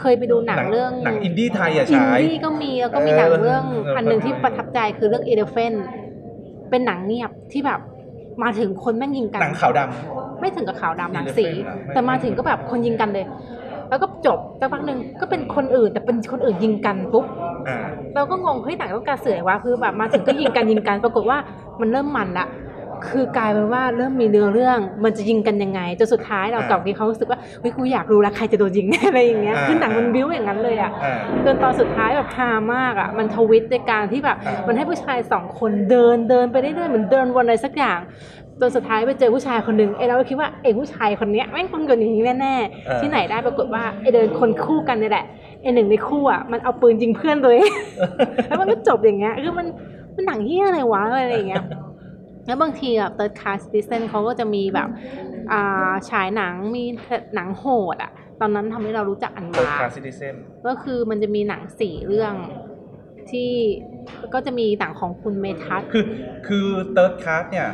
เคยไปดูหนังเรื่องหนังอินดี้ไทยอะอินฉาย ดี้ก็มีแล้วก็มีหนังเรื่องเอออัอันหนึ่งที่ประทับใจคือเรื่อง e l e p h a n t เป็นหนังเงียบที่แบบ มาถึงคนแม่งยิงกันหนังขาวดไม่ถึงกับขาวดำหนังสี Elephant อะไม่แต่มาถึงก็แบบคนยิงกันเลย แล้วก็จบสักพักหนึ่งก็เป็นคนอื่นแต่เป็นคนอื่นยิงกันปุ๊บำอ่าเราก็งงเฮ้ยหนังต้องการสื่ออะไรวะคือแบบมาถึงก็ยิงกันยิงกันปรากฏว่ามันเริ่มมันละ คือกลายเป็นว่าเริ่มมีเนื้อเรื่อง มันจะยิงกันยังไงจนสุดท้ายเราอ่ากับที่เขารู้สึกว่าเฮ้ยกูอยากรู้แล้วใครจะโดนยิงอะไรอย่างเงี้ยอ่าคือหนังมันบิ้วอย่างนั้นเลยอะอ่าจนตอนสุดท้ายแบบฮามากอะมันทวิตในการที่แบบอ่ามัมันให้ผู้ชายสองคนเดินเดินไปเรื่อยๆเหมือนเดินวนอะไรสักอย่างจนสุดท้ายไปเจอผู้ชายคนหนึ่งไอ้เราก็คิดว่าไอ้ผู้ชายคนเนี้ยแม่งต้องโดนอย่างนี้แน่เออๆที่ไหนได้ปรากฏว่าไอ้เดินคนคู่กันเนี่ยแหละไอ้หนึ่งในคู่อะมันเอาปืนยิงเพื่อนตัวเองแล้วมันก็จบอย่างเงี้ยคือมันมันหนังเฮียอะไรวะอะไรอย่างเงี้ย แล้วบางทีแบบ third class citizen เขาก็จะมีแบบอ่าฉายหนังมีหนังโหดอะตอนนั้นทำให้เรารู้จักอันเติร์ดวาคาร์ซิติเซนก็คือมันจะมีหนังสี่เรื่องที่ก็จะมีหนังของคุณเมทัศน์คือคือ Third Class เนี่ย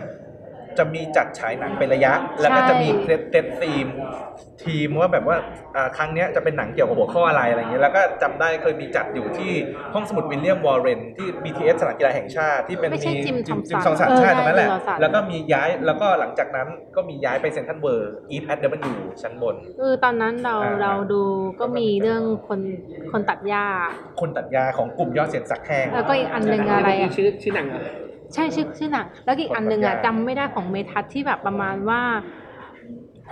จะมีจัดฉายหนังเป็นระยะ แล้วก็จะมี set set theme theme ว่าแบบว่าอ่าครั้งเนี้ยจะเป็นหนังเกี่ยวกับหัวข้ออะไรอะไรอย่างเงี้ยแล้วก็จำได้เคยมีจัดอยู่ที่ห้องสมุดวิลเลียมวอร์เรนที่ BTS สนามกีฬาแห่งชาติที่เป็นไม่ใช่จิมทอมสันทอมสันเออใช่ตรงนั้นแหละใช่จิมทอมสัน แล้วก็มีย้ายแล้วก็หลังจากนั้นก็มีย้ายไปเซนทรัลเวิร์อีทแอดเดมันอยู่ชั้นบน คือตอนนั้นเราอ่า เราดูก็มีเรื่องคนคนตัดหญ้า คนตัดยาของกลุ่มยอดเสียงสักแห้ง แล้วก็อีกอันหนึ่งอะไรอะ ชื่อชื่อหนังอะไร ใช่ชื่อชื่อหนังแล้วก็อีกอันหนึ่งอะคนตัดหญ้าจำไม่ได้ของเมทัศน์ที่แบบประมาณว่า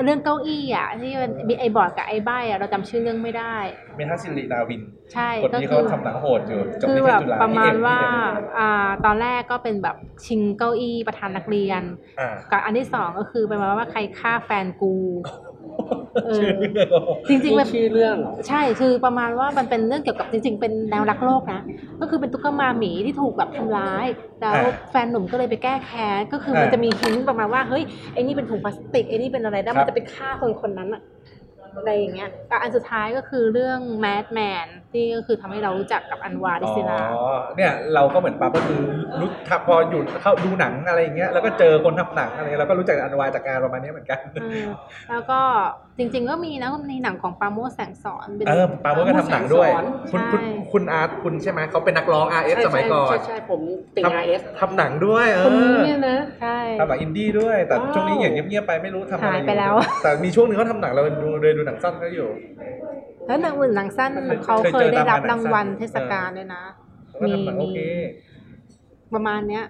เรื่องเก้าอี้อะที่มันมีไอ้บอร์ดกับไอ้ใบอะเราจำชื่อเรื่องไม่ได้ เมทัสซิลินาวินใช่คนก็นี้คืเขาอ ทำหนังโหดอยู่จบคือนิเทแบศบจุฬาประมาณที่เอ็ว่าที่เอ็อ่าตอนแรกก็เป็นแบบชิงเก้าอี้ประธานนักเรียน อ่า กับอันที่สองก็คือประมาณว่าใครฆ่าแฟนกู เออ ชื่อเรื่องจริงๆมัน ชื่อเรื่องเหรอใช่คือประมาณว่ามันเป็นเรื่องเกี่ยวกับจริง ๆ เป็นแนวรักโลกนะ ก็คือเป็นตุ๊กตาหมีที่ถูกแบบทำร้าย แล้วแฟนหนุ่มก็เลยไปแก้แค้น ก็คือมันจะมีหินประมาณว่า เฮ้ย ไอ้นี่เป็นถุงพลาสติก ไอ้นี่เป็นอะไรแล้วมันจะไปฆ่าคนคนนั้นอะ อะไรอย่างเงี้ยกับอันสุดท้ายก็คือเรื่อง Mad Man ที่ก็คือทำให้เรารู้จักกับอันวาดิซิลาอ๋อเนี่ยเราก็เหมือนปั๊บก็คือรู้ทับพออยู่เข้าดูหนังอะไรอย่างเงี้ยแล้วก็เจอคนทำหนังอะไรเงี้ยเราก็รู้จักอันวาจากงานประมาณนี้เหมือนกันเออแล้วก็จริง ๆ ก็มีนะในหนังของปราโมชแสงสอนเป็นเออปาโมดก็ทำหนังด้วย คุณใช่คุณคุณอาร์ตคุณใช่ไหมเขาเป็นนักร้อง RF สมัยก่อนใช่ใช่ผมติ่งทำไอเอสทำหนังด้วยเอคนนี้อเนี่ยนะใช่ทำหนังอินดี้ด้วย แต่ว้าวช่วงนี้อย่างเงียบๆไปไม่รู้ทำอะไรอหายยู่ไปแล้ว แต่มีช่วงหนึงเขาทำหนังเราดูเลยดูหนังสั้นเขาอยู่แล้วหนังอื่นหนังสั้นเคยเขาเคยเคเจยอได้รับตามงานหนัรางงวัลสั้นเทศกาลด้วยนะเขาก็ทำหนังโอเคประมาณเนี้ย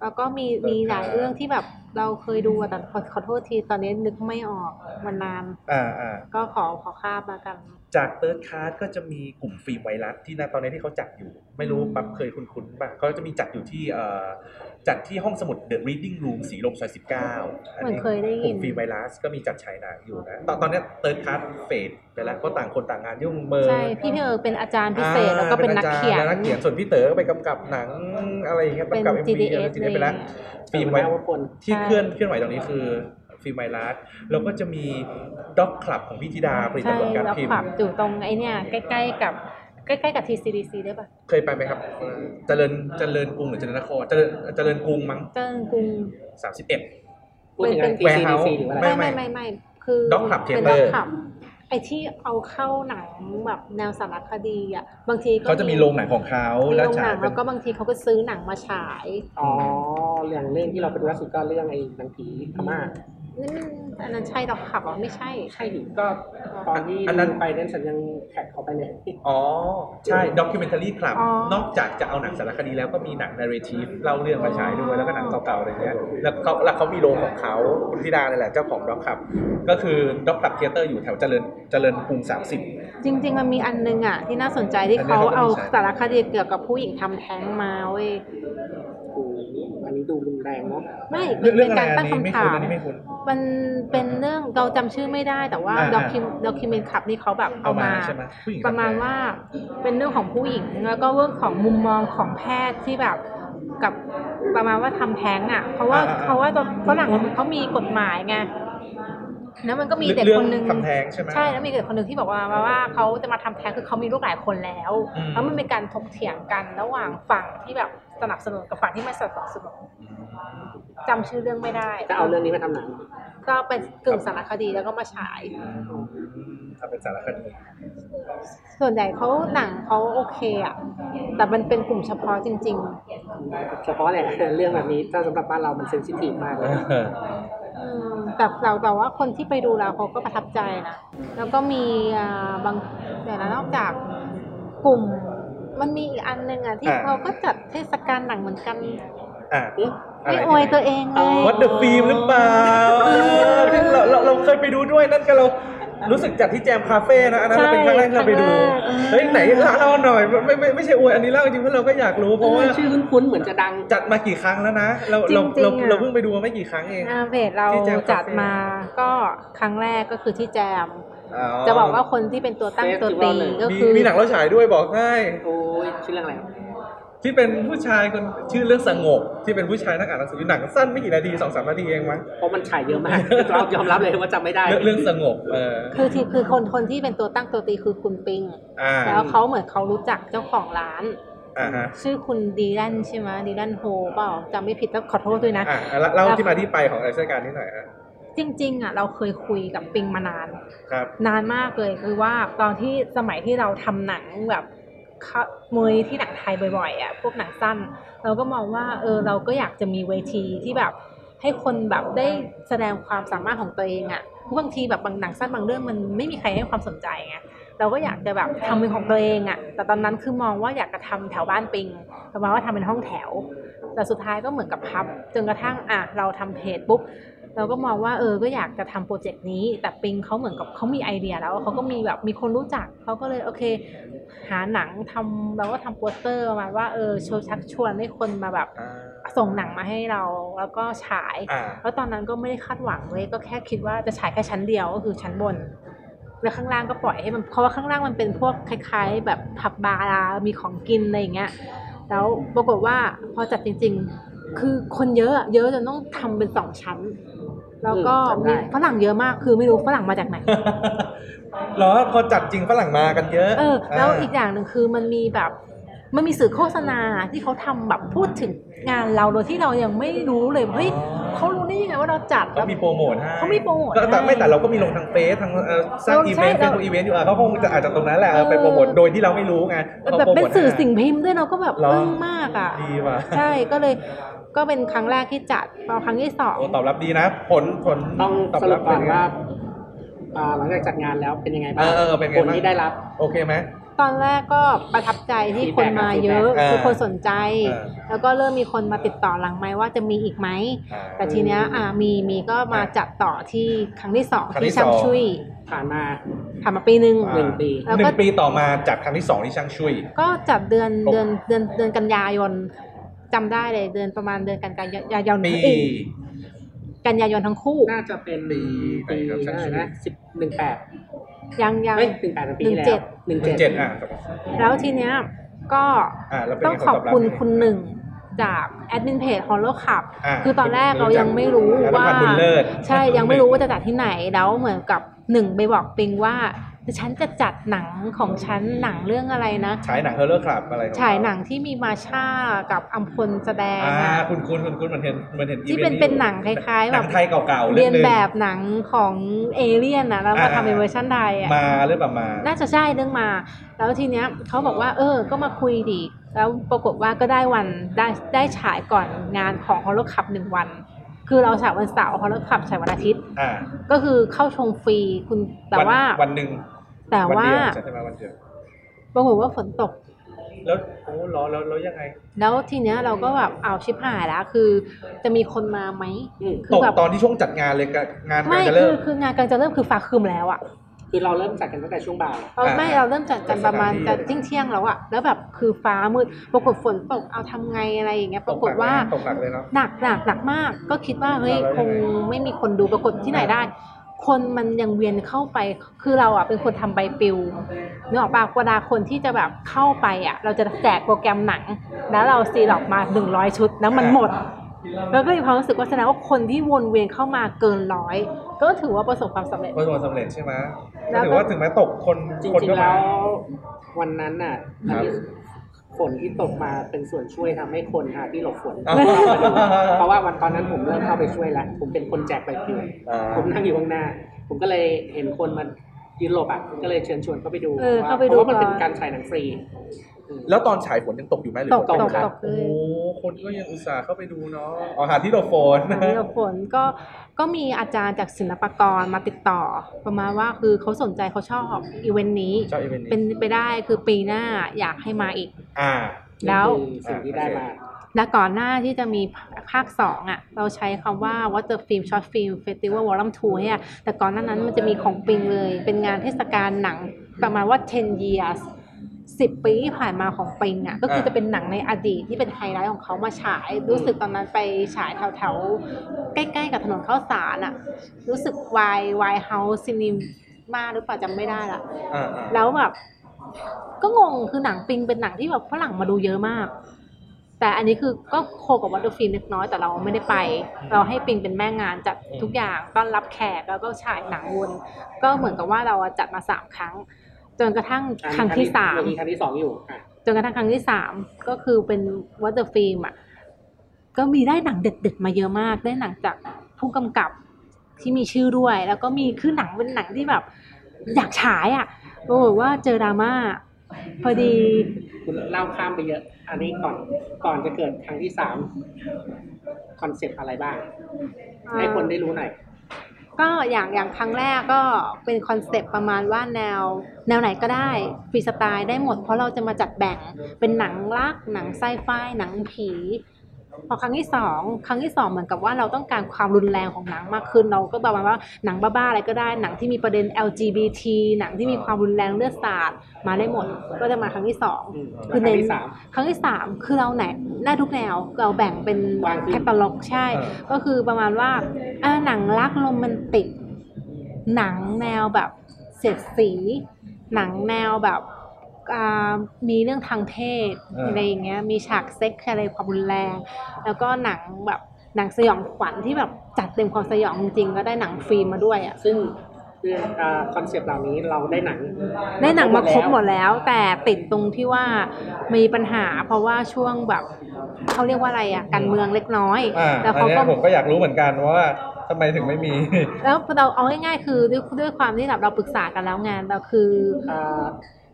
แล้วก็มีมีหลายเรื่องที่แบบเราเคยดูอะแต่ขอขอโทษทีตอนนี้นึกไม่ออกมันนานอ่าอ่าก็ขอขอข้ามมากัน จาก Third Class ก็จะมีกลุ่ม Filmvirus ที่ณตอนนี้ที่เขาจัดอยู่ ไม่รู้อืมปั๊บเคยคุ้นๆป่ะเขาจะมีจัดอยู่ที่เอ่อจัดที่ห้องสมุด The Reading Room สีลมซอย19เหมือนเคยได้กยิลุ่นมฟิล์มไวรัสก็มีจัดฉายหนังอยู่นะตอนตอนเนี้ Third Class fade ไปแล้วเพราะต่างคนต่างงานยุ่งเมอร์ใช่พี่พี่เออเป็นอาจารย์พิเศษอ่าแล้วก็เป็นนักเขียนป็อาจารนักเขียนส่วนพี่เต๋อก็ไปกำกับหนังอะไรอย่างเงี้ยเป็นกำกับ MV GDS จีดีไปแล้วเลยฟิล์มไวว่าคนที่ใช่เคลื่อนเคลื่อนไหวตรงนี้คือ ฟิล์มไวรัสแล้วก็จะมีด็อกคลับของพี่ธิดาผลิตใช่ผลการแล้วพิมปรับพ์อยู่ตรงไอเนี่ยใกล้ๆกับใกล้ๆกับ TCDC ได้ปะเคยไปไหมครับ เจริญเจริญกรุงหรือเจริญนคร เจริญเจริญกรุงมั้ง เจิ้งกรุงสามสิบเอ็ดพูดถึงอะไรเป็น TCDC หรือว่าอะไร ไม่ไม่ไม่ไม่ไม่คือ Dog Club เป็น Theater ด็อกขับไอที่เอาเข้าหนังแบบแนวสารคดีอะ บางทีก็เขาจะมีโรงหนังของเขามีแล้วโรงหฉานัยงเป็แล้นวก็บางทีเขาก็ซื้อหนังมาฉาย อ๋อเรื่องเรื่องที่เราไปดูล่าสุดก็เรื่องไอ้หนังผีพม่า นี่มันอันนั้นใช่ Doc Club เหรอไม่ใช่ ใช่ดิก็ตอนที่อันนั้นไปเล่นฉันยัง tag เขาไปเลย อ๋อ ใช่ Documentary Club อ๋อนอกจากจะเอาหนังสารคดีแล้วก็มีหนัง narrative เล่าเรื่องมาฉายด้วยแล้วก็หนังเก่าๆอะไรเงี้ยแล้วเขาแล้วเขามีโรงของเขาคุณธิดาเนี่ยแหละเจ้าของ Doc Club ก็คือ Doc Club Theater อยู่แถวเจริญเจริญกรุง30จริง ๆ มันมีอันนึงอะที่น่าสนใจที่อันนี้เขาเขาก็เอามีฉายสารคดีเกี่ยวกับผู้หญิงทำแท้งมาเว้ย โอ้โหอันนี้ดูรุนแรงเนาะไม่เรื่องเรื่เป็องนอะไรการอัตั้นงนี้ไม่คำถาคุ้นม อันนี้ไม่คุ้น มันเป็นเรื่องเราจำชื่อไม่ได้แต่ว่าอ่า Docu Documentary Club นี่เขาแบบเอามาใช่ไหมผู้หญิงประมาณว่าเป็นเรื่องของผู้หญิงแล้วก็เรื่องของมุมมองของแพทย์ที่แบบกับประมาณว่าทำแท้งอะ เพราะว่าเพราะว่าตอนฝรั่งเขามีกฎหมายไงแล้วมันก็มีเด็กเรื่อคงนนึงทำแท้งใช่ไหม ใช่แล้วมีเด็กคนหนึ่งที่บอกว่าว่าว่าเขาจะมาทำแท้งคือเขามีลูกหลายคนแล้ว อืม แล้วมันเป็นการถกเถียงกันระหว่างฝั่งที่แบบ สนับสนุนกับฝั่งที่ไม่สนับสนุนจำชื่อเรื่องไม่ได้ จะเอาเรื่องนี้มาทำหนังก็เป็นกึ่งสารคดีแล้วก็มาฉายทำเป็นสารคดีส่วนใหญ่เขาหนังเขาโอเคอะแต่มันเป็นกลุ่มเฉพาะจริง เฉพาะแหละเรื่องแบบนี้ถ้าสำหรับบ้านเรามัน sensitive มากเลยๆอืมแต่เราแต่ว่าคนที่ไปดูแล้วเขาก็ประทับใจนะ แล้วก็มีอ่าบางเดี๋ยวนะนอกจากกลุ่ม มันมีอีกอันหนึ่งอะที่อ่า เขาก็จัดเทศกาลหนังเหมือนกันอะไม่อวยตัวเองเลย What the Film หรือเปล่าเออที่เราเราเราเคยไปดูด้วยนั่นก็เรารู้สึกจัดที่แจมคาเฟ่นะอันนั้นเราเป็นครั้งแรกที่เราไปดูเฮ้ยไหนเล่าหน่อยไม่ไม่ไม่ใช่อวยอันนี้เล่าจริงเพราะเราก็อยากรู้เพราะว่า ชื่อคุ้นๆเหมือนจะดัง จัดมากี่ครั้งแล้วนะเราเราจริเรางๆอะ เราเพิ่งไปดูมาไม่กี่ครั้งเอง อาเพจเราที่แจมคาเฟ่ จัดมาก็ครั้งแรกก็คือที่แจมอ๋อ จะบอกว่าคนที่เป็นตัวตั้งตัวตี Festival ก็มีคือมีหนังเราฉายด้วยบอกให้โอ้ยชื่อเรื่องอะไรครับที่เป็นผู้ชายคนชื่อเรื่องสงบ ที่เป็นผู้ชายนักอ่านหนังสือหนังสั้นไม่กี่นาทีสองสามนาทีเองมั้งเพราะมันฉายเยอะมากเรายอมรับเลยว่าจำไม่ได้เรื่องเรื่องสงบเออคือที่คือคนคนที่เป็นตัวตั้งตัวตีคือคุณปิงอ่าแล้วเขาเหมือนเขารู้จักเจ้าของร้านอ่าฮะชื่อคุณดีแลนใช่ไหมดีแลนโฮเปล่าจำไม่ผิดต้องขอโทษด้วยนะอ่าเล่าที่มาที่ไปของไอ้เทศกาลนี้หน่อยฮะ จริงๆอะเราเคยคุยกับปิงมานานครับนานมากเลยคือว่าตอนที่สมัยที่เราทำหนังแบบเข้ามวยที่หนังไทยบ่อยๆอะพวกหนังสั้น เราก็มองว่าเออเราก็อยากจะมีเวทีที่แบบให้คนแบบได้แสดงความสามารถของตัวเองอะบางทีแบบบางหนังสั้นบางเรื่องมันไม่มีใครให้ความสนใจไงเราก็อยากจะแบบทำเป็นของตัวเองอะ แต่ตอนนั้นคือมองว่าอยากจะทำแถวบ้านปิงประมาณว่าทำเป็นห้องแถว แต่สุดท้ายก็เหมือนกับพับ จนกระทั่งอะเราทำเพจปุ๊บ เราก็มองว่าเออก็อยากจะทำโปรเจกต์นี้ แต่ปิงเขาเหมือนกับเขามีไอเดียแล้วเขาก็มีแบบมีคนรู้จักเขาก็เลยโอเค หาหนังทำเราก็ทำโปสเตอร์ประมาณว่าเออโชว์ชักชวนให้คนมาแบบอ่าส่งหนังมาให้เราแล้วก็ฉายอ่าแล้วตอนนั้นก็ไม่ได้คาดหวังเลยก็แค่คิดว่าจะฉายแค่ชั้นเดียวก็คือชั้นบนแล้วข้างล่างก็ปล่อยให้มันเพราะว่าข้างล่างมันเป็นพวกคล้าย ๆ แบบผับบาร์มีของกินอะไรอย่างเงี้ยแล้วปรากฏว่าพอจัดจริง ๆ คือคนเยอะอะเยอะจนต้องทำเป็นสองชั้น แล้วก็อืมจำได้มีฝรั่งเยอะมากคือไม่รู้ฝรั่งมาจากไหนเหรอพอจัดจริงฝรั่งมากันเยอะ เออ แล้วอีกอย่างหนึ่งคือมันมีแบบมันมีสื่อโฆษณาที่เขาทำแบบพูดถึงงานเราโดยที่เรายังไม่รู้เลยว่าเฮ้ยเขารู้ได้ยังไงว่าเราจัดเขามีโปรโมทให้เขามีโปรโมทแต่แต่ให้ไม่แต่เราก็มีลงทางเฟซทางเอ่อสร้างเราอีใช่เวนต์เฟซเราบุ๊กอีเวนต์อยู่อะเขาคงจะอาจจะตรงนั้นแหละเออไปโปรโมทโดยที่เราไม่รู้ไงขาแบบโปรโมทเป็นสื่อให้สิ่งพิมพ์ด้วยเราก็แบบเหรออึ้งมากอะดีว่ะใช่ก็เลย ก็เป็นครั้งแรกที่จัดพอครั้งที่สอง โอ้ตอบรับดีนะ ผลผลต้องตอบสรุรัปบก่อนเป็ไง ว่าอ่าหลังจากจัดงานแล้วเป็นยังไงเอบ้างอเออเป็นไงผลบ้าง ที่ได้รับ โอเคไหม ตอนแรกก็ประทับใจที่คนมาเยอะ feedback คือคนสนใจเออแล้วก็เริ่มมีคนมาติดต่อหลังไหมค์ว่าจะมีอีกไหม อ่า แต่ทีเนี้ยอ่ามีมีก็มาจัดต่อที่ครั้งที่สองครั้งที่ที่ช่างสอง ชุยผ่านมา ผ่านมาปีหนึ่ง หนึ่งปี แล้วหนึ่ก็งปีต่อมาจัดครั้งที่สองที่ช่างชุยก็จัดเดือนครบเดือนเดือนเดือนกันยายน จำได้เลยเดือนประมาณเดือนกันยายนปี เอ้ยกันยายนทั้งคู่ น่าจะเป็นปีปีไหนครับเท่าไหร่ช่างนะสิบหนึ่งแปดยังยังเอ้ยหนึ่งแปดเป็นปีที่แล้วหนึ่งหนึ่งเจ็เจ็ดดอะแล้วทีเนี้ยก็อ่าแล้วเป็นต้องไงขอบผลตรับคุณคุณหนึ่งจากแอดมินเพจ Horror Club าคือตอนแรกเรายังไม่รู้แล้วว่าพันบุญเลิศ ใช่ยังไม่รู้ว่าจะจัดที่ไหนแล้วเหมือนกับ หนึ่งไปบอกปิงว่าฉันจะจัดหนังของฉันหนังเรื่องอะไรนะ ฉายหนังเฮอร์เลอร์คลับอะไรของเขฉายหนังที่มีมาชากับอัมพลแสดงอ่าอะคุณคุณคุณคุณเหมือนเห็นเหมือนเห็นที่อีวเป็นต์เป็นหนังคล้ายๆหแบนับงไทยเก่าๆเรียนองหงแบบหนังของเอเลี่ยนนะแล้วมาอ่าทำเป็นเวอร์ชันไทยอะมาหรือเปล่ามา น่าจะใช่เรื่องมา แล้วทีเนี้ยเขาบอกว่า เออ ก็มาคุยดี แล้วปรากฏว่าก็ได้วันได้ได้ฉายก่อนงานของฮอลล์คับหนึ่งวัน คือเราฉายวันเสาร์เขาเลิกขับฉายวันอาทิตย์ อ่าก็คือเข้าชมฟรีคุณแต่ว่า วันหนึ่งแต่ว่า นเดียใช่ไหมวันเดียวปรากฏว่าฝนตก แล้วโอ้รอแล้วแล้วยังไง แล้วทีเนี้ยเราก็แบบเอาวชิบหายแล้วคือ จะมีคนมาไหมอืมคืตอกแบบ ตอนที่ช่วงจัดงานเลยกะงานไม่กำลังจะคืเริ่อมคืองานกำลังจะเริ่มคือฟ้าคืมแล้วอะ คือเราเริ่มจัดกันตั้งแต่ช่วงบ่ายเออไม่อ่าเราเริ่มจัดกันประมาณจัจะดสถานที่เที่ยงเที่ยงๆแล้วอะแล้วแบบคือฟ้ามืดปรากฏฝนตกเอาทำไงอะไรอย่างเงี้ยปรากฏว่าตกหนักเลยเนาะหนักหนักหนักมาก ก็คิดว่าเฮ้ยแล้วคยังงไงไม่มีคนดูปรากฏที่ไหนได้ คนมันยังเวียนเข้าไป คือเราอะเป็นคนทำใบปลิวนึกออกปะเวลาคนที่จะแบบเข้าไปอะ เราจะแจกโปรแกรมหนัง แล้วเราซีล็อกมาหนึ่งร้อยชุดแล้วมันหมด แล้วก็มีความรู้สึกว่าแสดงว่าคนที่วนเวียนเข้ามาเกินร้อย ก็ถือว่าประสบความสำเร็จประสบความสำเร็จใช่ไหมแล้วก็ก็ถือว่าถึงแม้ตกคนจคนริงก็ๆมาแล้ววันนั้นน่ะครับฝนที่ตกมาเป็นส่วนช่วยทำให้คนหาที่หลบฝนอ่าเพราะว่าวันตอนนั้นผมเริ่มเข้าไปช่วยแล้วผมเป็นคนแจกใบปลิวอ่าผมนั่งอยู่ข้างหน้า ผมก็เลยเห็นคนมันยืนหลบอะผมก็เลยเชิญชวนเข้าไปดูเออว่าเข้าไปดูเพดูราะว่ามันเป็นก่อนการฉายหนังฟรีอืม แล้วตอนฉายฝนยังตกอยู่ไหมหรือตกฝนตกครับตกเลโอ้ยคนก็ยังอุตส่าห์เข้าไปดูเนาะอ๋อหาที่หลบฝนอันนี้เราฝนก็ก็มีอาจารย์จากศิลปากรมาติดต่อ ประมาณว่าคือเขาสนใจเขาชอบอีเวนต์นี้ชอบอีเวนต์นี้เป็นไปได้คือปีหน้าอยากให้มาอีก อ่า แล้วนี่คือสิ่งที่ได้มาและก่อนหน้าที่จะมีภาคสองอะ เราใช้คำว่า Water Film Short Film Festival Volume 2เนี่ยแต่ก่อนหน้านั้นมันจะมีของปิงเลย เป็นงานเทศกาลหนังประมาณว่า 10 years 10ปีที่ผ่านมาของปิงอะก็คืออ่าจะเป็นหนังในอดีตที่เป็นไฮไลท์ของเขามาฉาย รู้สึกตอนนั้นไปฉายแถวๆ ใกล้ๆ กับถนนข้าวสารอะ รู้สึก Y Y House Cinema หรือเปล่าจำไม่ได้ละอ่าอ่าแล้วแบบ ก็งงคือหนังปิงเป็นหนังที่แบบฝรั่งมาดูเยอะมาก แต่อันนี้คือก็ co กับ What the Film เล็กน้อยแต่เราไม่ได้ไป เราให้ปิงเป็นแม่งานจัดทุกอย่างต้อนรับแขกแล้วก็ฉายหนังวนก็เหมือนกับว่าเราจัดมาสามครั้ง จนกระทั่งครั้งที่สามมีครั้งที่สองอยู่อะจนกระทั่งครั้งที่สามก็คือเป็น What the Film อะก็มีได้หนังเด็ดๆมาเยอะมาก ได้หนังจากผู้กำกับที่มีชื่อด้วย แล้วก็มีคือหนังเป็นหนังที่แบบ อยากฉายอะปรากฏว่าเจอดราม่าพอดีคุณเล่าข้ามไปเยอะ อันนี้ก่อนก่อนจะเกิดครั้งที่สาม concept อะไรบ้าง ให้คนได้รู้หน่อย ก็อย่างอย่างครั้งแรกก็เป็น concept ประมาณว่าแนว แนวไหนก็ได้ฟรีสไตล์ได้หมด เพราะเราจะมาจัดแบ่งเป็นหนังรักหนังไซไฟหนังผี พอครั้งที่สองครั้งที่สองเหมือนกับว่าเราต้องการความรุนแรงของหนังมากขึ้นเราก็ประมาณว่าหนังบ้าๆอะไรก็ได้หนังที่มีประเด็น LGBT หนังที่มีความรุนแรงเลือดสาดมาได้หมด ก็จะมาครั้งที่สองอืมคือแล้วครั้เน้งนที่สามครั้งที่สามคือเราไหนได้ทุกแนวเราแบ่งเป็นวางขึ้นแคตตาล็อกใช่เออก็คือประมาณว่าอ่าหนังรักโรแมนติก หนังแนวแบบเสียดสี หนังแนวแบบอ่า มีเรื่องทางเพศเออออะไรอย่างเงี้ยมีฉากเซ็กซ์อะไรความรุนแรง แล้วก็หนังแบบหนังสยองขวัญที่แบบจัดเต็มความสยองจริงๆก็ได้หนังฟิล์มมาด้วยอะซึ่งคือคอนเซปต์เหล่านี้เราได้หนัง ได้หนังมาครบหมดแล้วแล้ว แต่ติดตรงที่ว่ามีปัญหา เพราะว่าช่วงแบบเขาเรียกว่าอะไรอะการเมืองเล็กน้อยอ่าแล้วอันเขาเนี้ก็ยผมก็อยากรู้เหมือนกันว่าทำไมถึงไม่มี แล้วเราเอาง่ายๆคือด้วยด้วยความที่แบบเราปรึกษากันแล้วงานเราคือ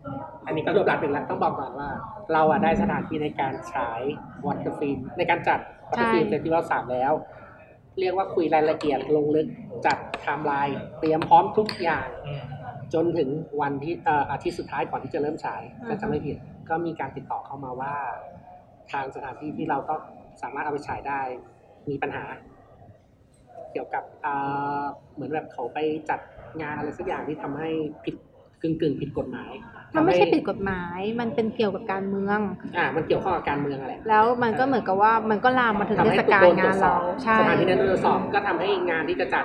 อ่าอันนี้ก็รวบรัดหนึ่งแล้วต้องบอกก่อนว่า เราอะได้สถานที่ในการฉาย What the Film ในการจัดวอเตอร์ฟิล์มใช่ Festival สามแล้ว เรียกว่าคุยรายละเอียดลงลึกจัดไทม์ไลน์เตรียมพร้อมทุกอย่าง จนถึงวันที่เอ่ออาทิตย์สุดท้ายก่อนที่จะเริ่มฉายถ้าจำไม่ผิดก็มีการติดต่อเข้ามาว่า ทางสถานที่ที่เราก็สามารถเอาไปฉายได้ มีปัญหา เกี่ยวกับเอ่อเหมือนแบบเขาไปจัดงานอะไรสักอย่างที่ทำให้ผิด กึ่งกึ่งๆผิดกฎหมายมันไม่ใช่ทำให้ผิดกฎหมาย มันเป็นเกี่ยวกับการเมือง อ่า มันเกี่ยวข้องกับการเมืองอะไร แล้วมันก็เหมือนกับว่ามันก็ลามมาถึงทำเทให้ศกาลงานเรา ใช่สถานที่นั้นโดนตรวจสอบก็ทำให้งานที่จะจัด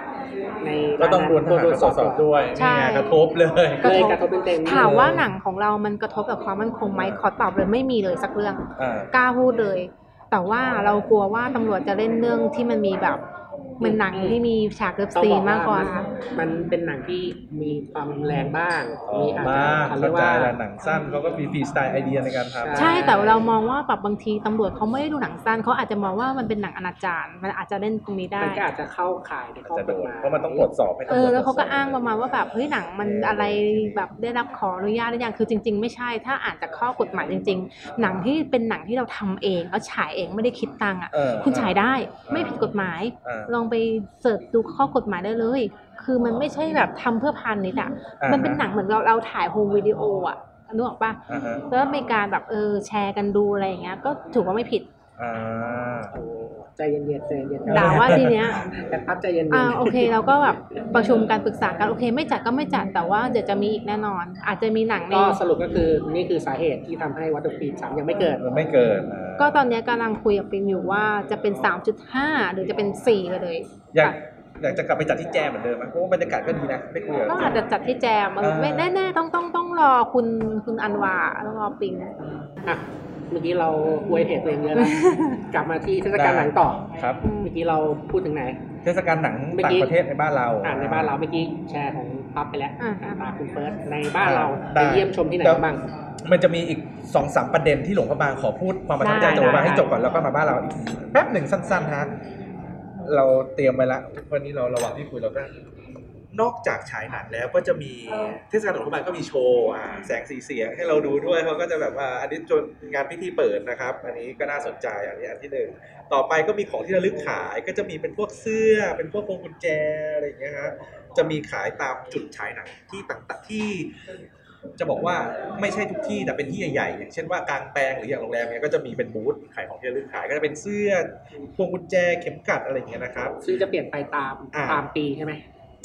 ในก็ต้องรวนทหารมาตรวจสอบด้วยใช่นี่ไงกระทบเลยเลยกระทบเต็มๆถามว่าหนังของเรามันกระทบกับความมั่นคงไหมขอตอบเลยไม่มีเลยสักเรื่องอ่ากล้าพูดเลย แต่ว่าเรากลัวว่าตำรวจจะเล่นเรื่องที่มันมีแบบ เป็นหนังที่มีฉากเลิฟต้องซีบอนมากกว่า มันเป็นหนังที่มีความรุนแรงบ้างอ๋อมีอาจจะมากเขาเรีเข้ายกใจว่าแล้วหนังสั้นเขาก็มีฟรีสไตล์ไอเดียในการทำใช่แต่เรามองว่าแบบบางทีตำรวจเขาไม่ได้ดูหนังสั้นเขาอาจจะมองว่ามันเป็นหนังอนาจารมันอาจจะเล่นตรงนี้ได้มันก็อาจจะเข้าข่ายในข้อจะกโดฎนหมายเพราะมันต้องตรวจสอบให้ตำรเอวจอแล้วเขาก็ตรจสบอ้างประมาณว่าแบบเฮ้ยหนังมันอะไรแบบได้รับขออนุญาตหรือยังคือจริง ๆ ไม่ใช่ ถ้าอ่านจากข้อกฎหมายจริง ๆ หนังที่เป็นหนังที่เราทำเองแล้วฉายเองไม่ได้คิดตังค์อะเออคุณฉายได้เออไม่ผิดกฎหมายเออลองไปเสิร์ชดูข้อกฎหมายได้เลย คือมันไม่ใช่แบบทำเพื่อพันนิดอะอ่าฮะมันเป็นหนังเหมือนเราเราถ่ายโฮมวิดีโออะนึกออกปะอ่าฮะแล้วมีการแบบเออแชร์กันดูอะไรอย่างเงี้ยก็ถือว่าไม่ผิด อ่าโอ้ใจเย็นๆใจเย็นๆด่าว่าทีเนี้ยแต่พับใจเย็นๆอ่าโอเคเราก็แบบประชุมกันปรึกษากันโอเค ไม่จัดก็ไม่จัดแต่ว่าเดี๋ยวจะมีอีกแน่นอน อาจจะมีหนังในก็สรุปก็คือนี่คือสาเหตุที่ทำให้วัตถุฟิล์มสามยังไม่เกิด มันไม่เกินอ่าก็ตอนเนี้ยกำลังคุยกับปิมอยู่ว่าจะเป็น 3.5 หรือจะเป็น4ไปเลยอยากอยากจะกลับไปจัดที่แจมเหมือนเดิมไหมเพราะว่าบรรยากาศก็ดีนะได้คุยกับ ก็อาจจะจัดที่แจมเออไม่แน่ๆต้องต้องต้องรอคุณคุณอันวาต้องรอปิง อะ เมื่อกี้เราอวยเพจตัวเองเยอะแล้ว กลับมาที่เทศกาลหนังต่อ ครับ เมื่อกี้เราพูดถึงไหน เทศกาลหนังเมื่อต่ากี้งประเทศในบ้านเราอ่านในบ้านเราเมื่อกี้แชร์ของปั๊บไปแล้วอ่าตาคุณเฟิร์สในบ้านเราได้ไปเยี่ยมชมที่ไหนแล้วบ้างมันจะมีอีกสองสามประเด็นที่หลวงพระบางขอพูดความประทับใจได้จากหลวงพระบางได้ให้จบก่อนแล้วก็มาบ้านเราอีกแป๊บหนึ่งสั้นๆฮะเราเตรียมไว้ละวันนี้เราระหว่างที่คุยเราก็ นอกจากฉายหนังแล้วก็จะมีเทศกาลหลวงพระบางก็มีโชว์อ่าแสงสีเสียงให้เราดูด้วยเขาก็จะแบบว่าอันนี้จนงานพิธีเปิดนะครับ อันนี้ก็น่าสนใจอันนี้อันที่หนึ่งต่อไปก็มีของที่ระลึกขายก็จะมีเป็นพวกเสื้อเป็นพวกพวงกุญแจอะไรอย่างเงี้ยฮะจะมีขายตามจุดฉายหนังที่ต่างๆที่จะบอกว่าไม่ใช่ทุกที่แต่เป็นที่ใหญ่ๆอย่างเช่นว่ากลางแปลงหรืออย่างโรงแรมเนี้ยก็จะมีเป็นบูธขายของที่ระลึกขายก็จะเป็นเสื้อพวงกุญแจเข็มกลัดอะไรอย่างเงี้ยนะครับซึ่งจะเปลี่ยนไปตามอ่าตามปีใช่ไหม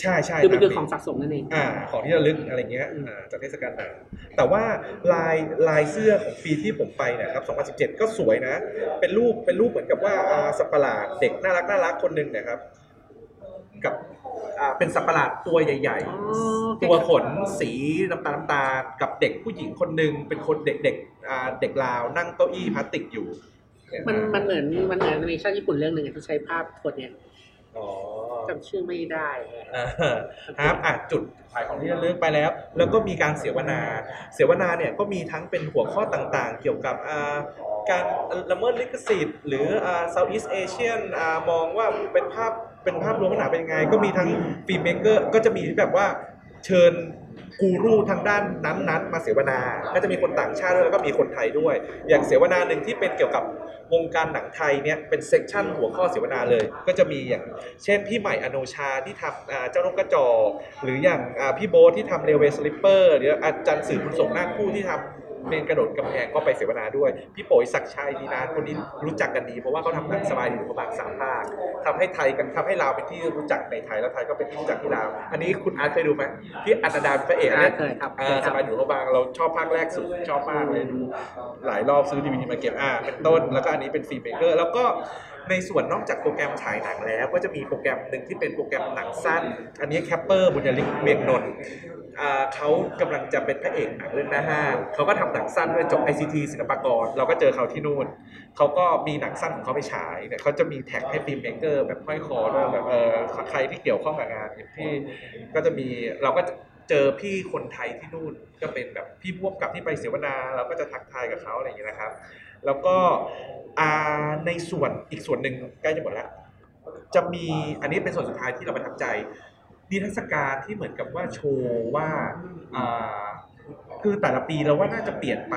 ใช่ใช่คือมันคือตาของสะสมนั่นเองอ่าของที่ระลึกอะไรเงี้ยอ่าจากเทศกาลหนังแต่ว่าลายลายเสื้อของปีที่ผมไปเนี่ยครับ2017 ก็สวยนะ เป็นรูปเป็นรูปเหมือนกับว่าอ่าสัตว์ประหลาดเด็กน่ารักน่ารักคนหนึ่งเนี่ยครับ กับอ่าเป็นสัตว์ประหลาดตัวใหญ่ ๆ ตัวขนสีน้ำตาลน้ำตาลกับเด็กผู้หญิงคนหนึ่งเป็นคนเด็กเด็กอ่าเด็กลาวนั่งเก้าอี้พลาสติกอยู่ มันมันเหมือนมันเหมือนแอนิเมชั่นญี่ปุ่นเรื่องหนึ่งอะที่ใช้ภาพคนเนี่ยอ๋อ จำชื่อไม่ได้ครับอะจุดขายของที่ระลึกไปแล้ว แล้วก็มีการเสวนา เสวนาเนี่ยก็มีทั้งเป็นหัวข้อต่างๆ เกี่ยวกับการละเมิดลิขสิทธิ์ หรืออ่า Southeast Asian มองว่าเป็นภาพเป็นภาพรวมขนาดเป็นยังไง ก็มีทั้ง filmmaker ก็จะมีแบบว่าเชิญ กูรูทางด้านนั้นๆ มาเสวนา ก็จะมีคนต่างชาติด้วยแล้วก็มีคนไทยด้วย อย่างเสวนาหนึ่งที่เป็นเกี่ยวกับวงการหนังไทยเนี่ยเป็น section หัวข้อเสวนาเลย ก็จะมีอย่างเช่นพี่ใหม่อโนชาที่ทำเจ้านกกระจอกหรืออย่างพี่โบ๊ทที่ทำ Railway Sleepers หรืออาจารย์สื่อคุณส่งหน้าคู่ที่ทำ เณรกระโดดกำแพงก็ไปเสวนาด้วย พี่โป๋ยศักดิ์ชายดีนานคนนี้รู้จักกันดี เพราะว่าเขาทำหนังสบายดีอยู่ประมาณสามภาคทำให้ไทยกันทำให้ลาวเป็นที่รู้จักในไทยแล้วไทยก็เป็นที่รู้จักที่ลาว อันนี้คุณอาร์ตเคยดูไหมที่อนันดาเป็นพระเอกอันนี้เคยครับอ่าสบายดีหลวงพระบางเราชอบภาคแรกสุดชอบมากเลยดูหลายรอบซื้อดีวีดีมาเก็บอ่าเป็นต้น แล้วก็อันนี้เป็น filmmaker แล้วก็ในส่วนนอกจากโปรแกรมฉายหนังแล้ว ก็จะมีโปรแกรมหนึ่งที่เป็นโปรแกรมหนังสั้น อันนี้แคปเปอร์บุญยลิกเวียงนนท์อ่า เขากำลังจะเป็นพระเอกหนังเรื่องหน้าห้างเขาก็ทำหนังสั้นด้วยจบ ICT ศิลปากร เราก็เจอเขาที่นู่น เขาก็มีหนังสั้นของเขาไปฉายเนี่ยเขาจะมีแท็กให้ฟิล์มเมเกอร์แบบห้อยคอด้วยแบบเออใครที่เกี่ยวข้องกับงานที่ก็จะมีเราก็เจอพี่คนไทยที่นู่นก็เป็นแบบพี่พ่วกกับที่ไปเสวนา เราก็จะทักทายกับเขาอะไรอย่างเงี้ยนะครับ แล้วก็ในส่วนอีกส่วนหนึ่งใกล้จะหมดแล้วจะมีอันนี้เป็นส่วนสุดท้ายที่เราประทับใจ นิทรรศการที่เหมือนกับว่าโชว์ว่าอ่าคือแต่ละปีเราว่าน่าจะเปลี่ยนไป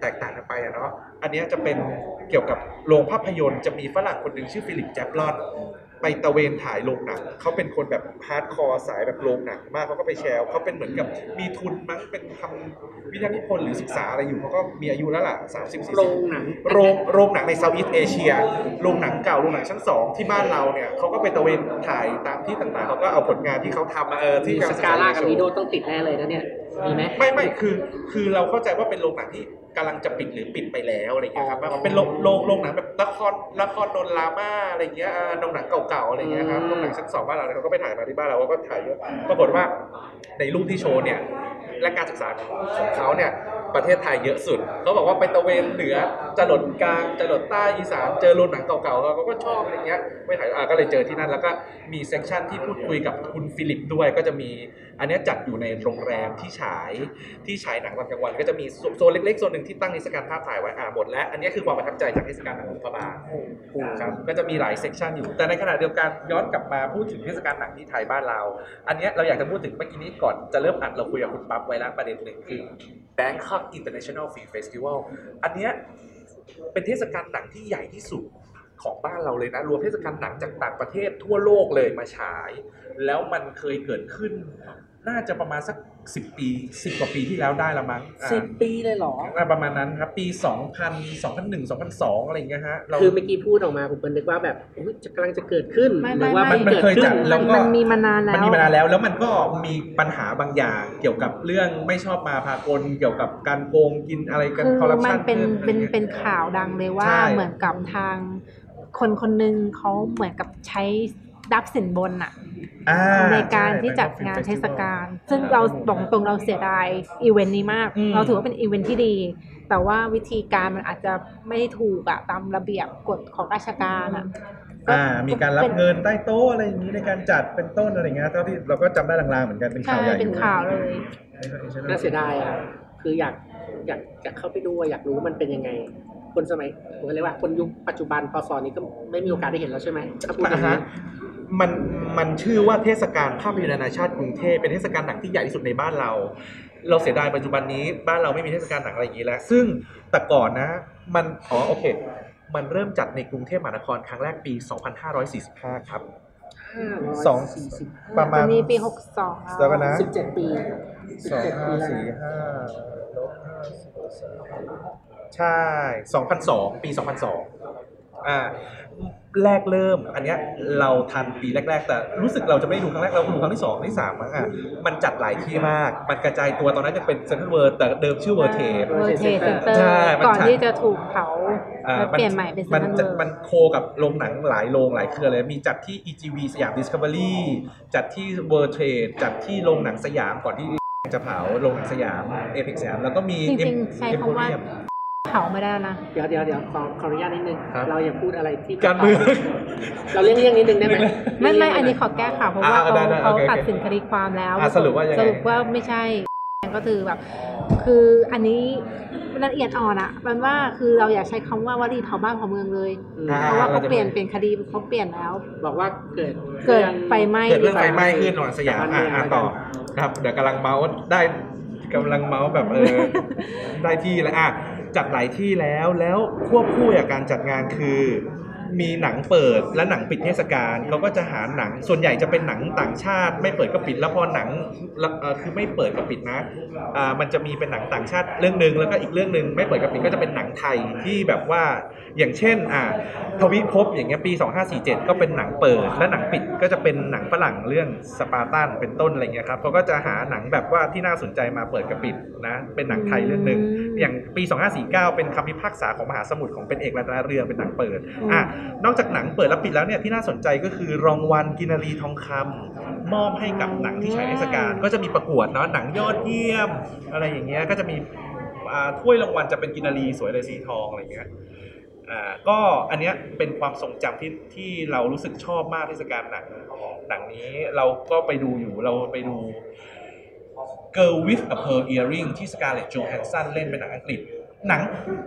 แตกต่างกันไปอะเนาะอันเนี้ยจะเป็นเกี่ยวกับโรงภาพยนตร์จะมีฝรั่งคนหนึ่งชื่อ Philip Jablon ไปตระเวนถ่ายโรงหนังเขาเป็นคนแบบ hardcore สายแบบโรงหนังมากเขาก็ไปแชร์เขาเป็นเหมือนกับมีทุนมั้งเป็นทำวิทยานิพนธ์หรือศึกษาอะไรอยู่เขาก็มีอายุแล้วล่ะสามสิบสี่สิบโรงหนังโรงโรงหนังใน Southeast Asia โรงหนังเก่าโรงหนังชั้นสองที่บ้านเราเนี่ยเขาก็ไปตระเวนถ่ายตามที่ต่างๆเขาก็เอาผลงานที่เขาทำมาเออที่ที่สกาล่ากับลีโดต้องติดแน่เลยนะเนี่ยมีไหมไม่ไม่คือคือเราเข้าใจว่าเป็นโรงหนังที่ กำลังจะปิดหรือปิดไปแล้วอะไรเงี้ยครับอ๋อเป็นโรงโรงโรงหนังแบบละครละครนนรามาอะไรเงี้ยอ่าโรงหนังเก่าๆอะไรเงี้ยครับอืมโรงหนังชั้นสองบ้านเราเนี่ยเขาก็ไปถ่ายมาที่บ้านเราเขาก็ถ่ายเยอะปรากฏว่าในรูปที่โชว์เนี่ย และการศึกษาของเขาเนี่ยประเทศไทยเยอะสุดเขาบอกว่าไปตะเวนเหนือจะหลดกลางจะหลดใต้อีสานเจอโรงหนังเก่าๆเราก็ชอบอะไรเงี้ยไปถ่ายก็เลยเจอที่นั่นแล้วก็มี section ที่พูดคุยกับคุณ Philip ด้วยก็จะมีอันนี้จัดอยู่ในโรงแรมที่ฉายที่ฉายหนังตอนกลางวัน ก็จะมีโซนเล็กๆโซนหนึ่งที่ตั้งนิทรรศการภาพถ่ายไว้อ่าหมดแล้วอันนี้คือความประทับใจจากเทศกาลหนังหลวงพระบางครับก็จะมีหลาย section อยู่ แต่ในขณะเดียวกันย้อนกลับมาพูดถึงเทศกาลหนังที่ไทยบ้านเรา อันนี้เราอยากจะพูดถึงเมื่อกี้นี้ก่อนจะเริ่มอัดเราคุยกับคุณปั๊บไว้แล้วประเด็นหนึ่งคือ Bangkok International Film Festival อันเนี้ยเป็นเทศกาลหนังที่ใหญ่ที่สุดของบ้านเราเลยนะ รวมเทศกาลหนังจากต่างประเทศทั่วโลกเลยมาฉาย แล้วมันเคยเกิดขึ้น น่าจะประมาณสักสิบปีสิบกว่าปีที่แล้วได้ละมั้งอ่าสิบปีเลยเหรอ อ่าประมาณนั้นครับ ปี2000 2001 2002อะไรอย่างเงี้ยฮะเรา คือเมื่อกี้พูดออกมาผมเป็นนึกว่าแบบอุ๊ยจะกำลังจะเกิดขึ้นไม่หรือว่าไม่ มันมันเกิดเคยขึ้จันดแล้วก็ มันมีมานานแล้วมันมีมานานแล้วแล้วมันก็มีปัญหาบางอย่างเกี่ยวกับเรื่องไม่ชอบมาพากลเกี่ยวกับการโกงกินอะไรกันคือคอร์รัปมัชันนเป็นเป็นเป็นข่าวดังเลยว่าใช่ เหมือนกับทางคนคนหนึ่งเขาเหมือนกับใช้ รับสินบนอะอ่าในการช่ที่จัด Bangkok Film งานเทศ Festival กาลซึ่งเราบอกตรงเราเสียดายอีเวนต์นี้มากอืมเราถือว่าเป็นอีเวนต์ที่ดี แต่ว่าวิธีการมันอาจจะไม่ถูกอะตามระเบียบกฎของราชการอะอ่ามีการรับป็นเงินใต้โต๊ะอะไรอย่างนี้ในการจัดเป็นต้นอะไรอย่างเงี้ยเท่าที่เราก็จำได้ลางๆเหมือนกันเป็นข่าใช่วใหญ่ใช่เป็นข่าวเลยน่าเสียดายอะคืออยากอยากอยากเข้าไปดูอะอยากรู้ว่ามันเป็นยังไง คนสมัยผมเรียกว่าคนยุคปัจจุบันพศนี้ก็ไม่มีโอกาสได้เห็นแล้วใช่ไหมถ้าพูดอย่างอ่านี้ฮะมันมันชื่อว่าเทศกาลภาพยนตร์นานาชาติกรุงเทพเป็นเทศกาลหนังที่ใหญ่ที่สุดในบ้านเรา เราเสียดายปัจจุบันนี้บ้านเราไม่มีเทศกาลหนังอะไรอย่างนี้แล้ว ซึ่งแต่ก่อนนะ มันอ๋อโอเค มันเริ่มจัดในกรุงเทพมหานครครั้งแรกปี 2545 ครับสองสี่สิบประมาณวันนี้ปีหกสองแล้วกันนะสิบเจ็ดปีสิบสองเจ็ดปีห้าแล้ว สี่ห้าลบห้าสิบสามใช่สองพันสองปีสองพันสองอ่า แรกเริ่ม อันเนี้ยเราทันปีแรก ๆ แต่รู้สึกเราจะไม่ได้ดูครั้งแรก เราดูครั้งที่สองที่สามมั้งอะ มันจัดหลายที่มาก มันกระจายตัวตอนนั้นยังเป็นเซ็นทรัลเวิร์แต่เดิมชื่อเวอร์เทป เวอร์เทสเซ็นเตอร์ใช่มันก่อนฉายที่จะถูกเผาอ่าแล้วเปลี่ยนใหม่เป็นเซ็มันนทรัลจะเวิมันร์โคกับโรงหนังหลายโรงหลายเครือเลย มีจัดที่ EGV สยาม Discovery จัดที่ World Trade จัดที่โรงหนังสยามก่อนที่จะเผาโรงหนังสยาม Apex สยาม แล้วก็มี จริง Em- ๆ ใช้คำว่า Emporium เผาไม่ได้แล้วนะ เดี๋ยวเดี๋ยวเดี๋ยวขอขออนุญาตนิดนึง ครับ เราอย่าพูดอะไรที่การเมือง เราเลี่ยงเลี่ยงนิดนึงได้ไหมไม่ไม่อันนี้ขอแก้ข่าวเพราะว่าอ่าเขาได้ได้เขาโอเคโอเคตัดสินคดีความแล้วอ่าสรุปว่ายังไง สรุปว่าไม่ใช่ ก็คือแบบ คืออันนี้ละเอียดอ่อนอะมันว่าคือเราอยากใช้คำว่าวลีเผาบ้านเผาเมืองเลย อืมอ่เพราะว่าเขาเราจะเปลี่ยนเปลี่ยนคดีเขาเปลี่ยนแล้ว บอกว่าเกิดเกิดไฟไหม้เกิดเรื่องไฟไหม้ขึ้นโรงหนังสยามอ่าอ่าต่อครับเดี๋ยวกำลังเมาส์ได้กำลังเมาส์แบบเออ ได้ที่แล้วอะ จัดหลายที่แล้วแล้วควบคู่กับการจัดงานคือ มีหนังเปิดและหนังปิดเทศกาลเขาก็จะหาหนังส่วนใหญ่จะเป็นหนังต่างชาติ ไม่เปิดก็ปิดแล้วพอหนังแล้วเอ่อคือไม่เปิดก็ปิดนะอ่ามันจะมีเป็นหนังต่างชาติเรื่องหนึ่งแล้วก็อีกเรื่องหนึ่งไม่เปิดก็ปิดก็จะเป็นหนังไทยที่แบบว่าอย่างเช่นอ่าทวิภพอย่างเงี้ยปี 2547 ก็เป็นหนังเปิด และหนังปิดก็จะเป็นหนังฝรั่งเรื่องสปาร์ตันเป็นต้นอะไรเงี้ยครับเขาก็จะหาหนังแบบว่าที่น่าสนใจมาเปิดกับปิดนะเป็นหนังไทยเรื่องหนึ่งอืมอย่างปี 2549 เป็นคำพิพากษาของมหาสมุทรของเป็นเอกรัตนเรืองเป็นหนังเปิดอืมอะนอกจากหนังเปิดและปิดแล้วเนี่ยที่น่าสนใจก็คือรางวัลกินรีทองคำมอบให้กับหนังที่ฉายในเทศกาลก็จะมีประกวดเนาะหนังยอดเยี่ยม อะไรอย่างเงี้ยก็จะมีอ่าถ้วยรางวัลจะเป็นกินรีสวยเลยสีทองอะไรเงี้ยอ่าก็อันเนี้ยเป็นความทรงจำที่ที่เรารู้สึกชอบมากเทศกาลหนังหนังนี้เราก็ไปดูอยู่เราไปดู Girl with a Pearl Earring ที่ Scarlett Johansson เล่นเป็นหนังอังกฤษ หนัง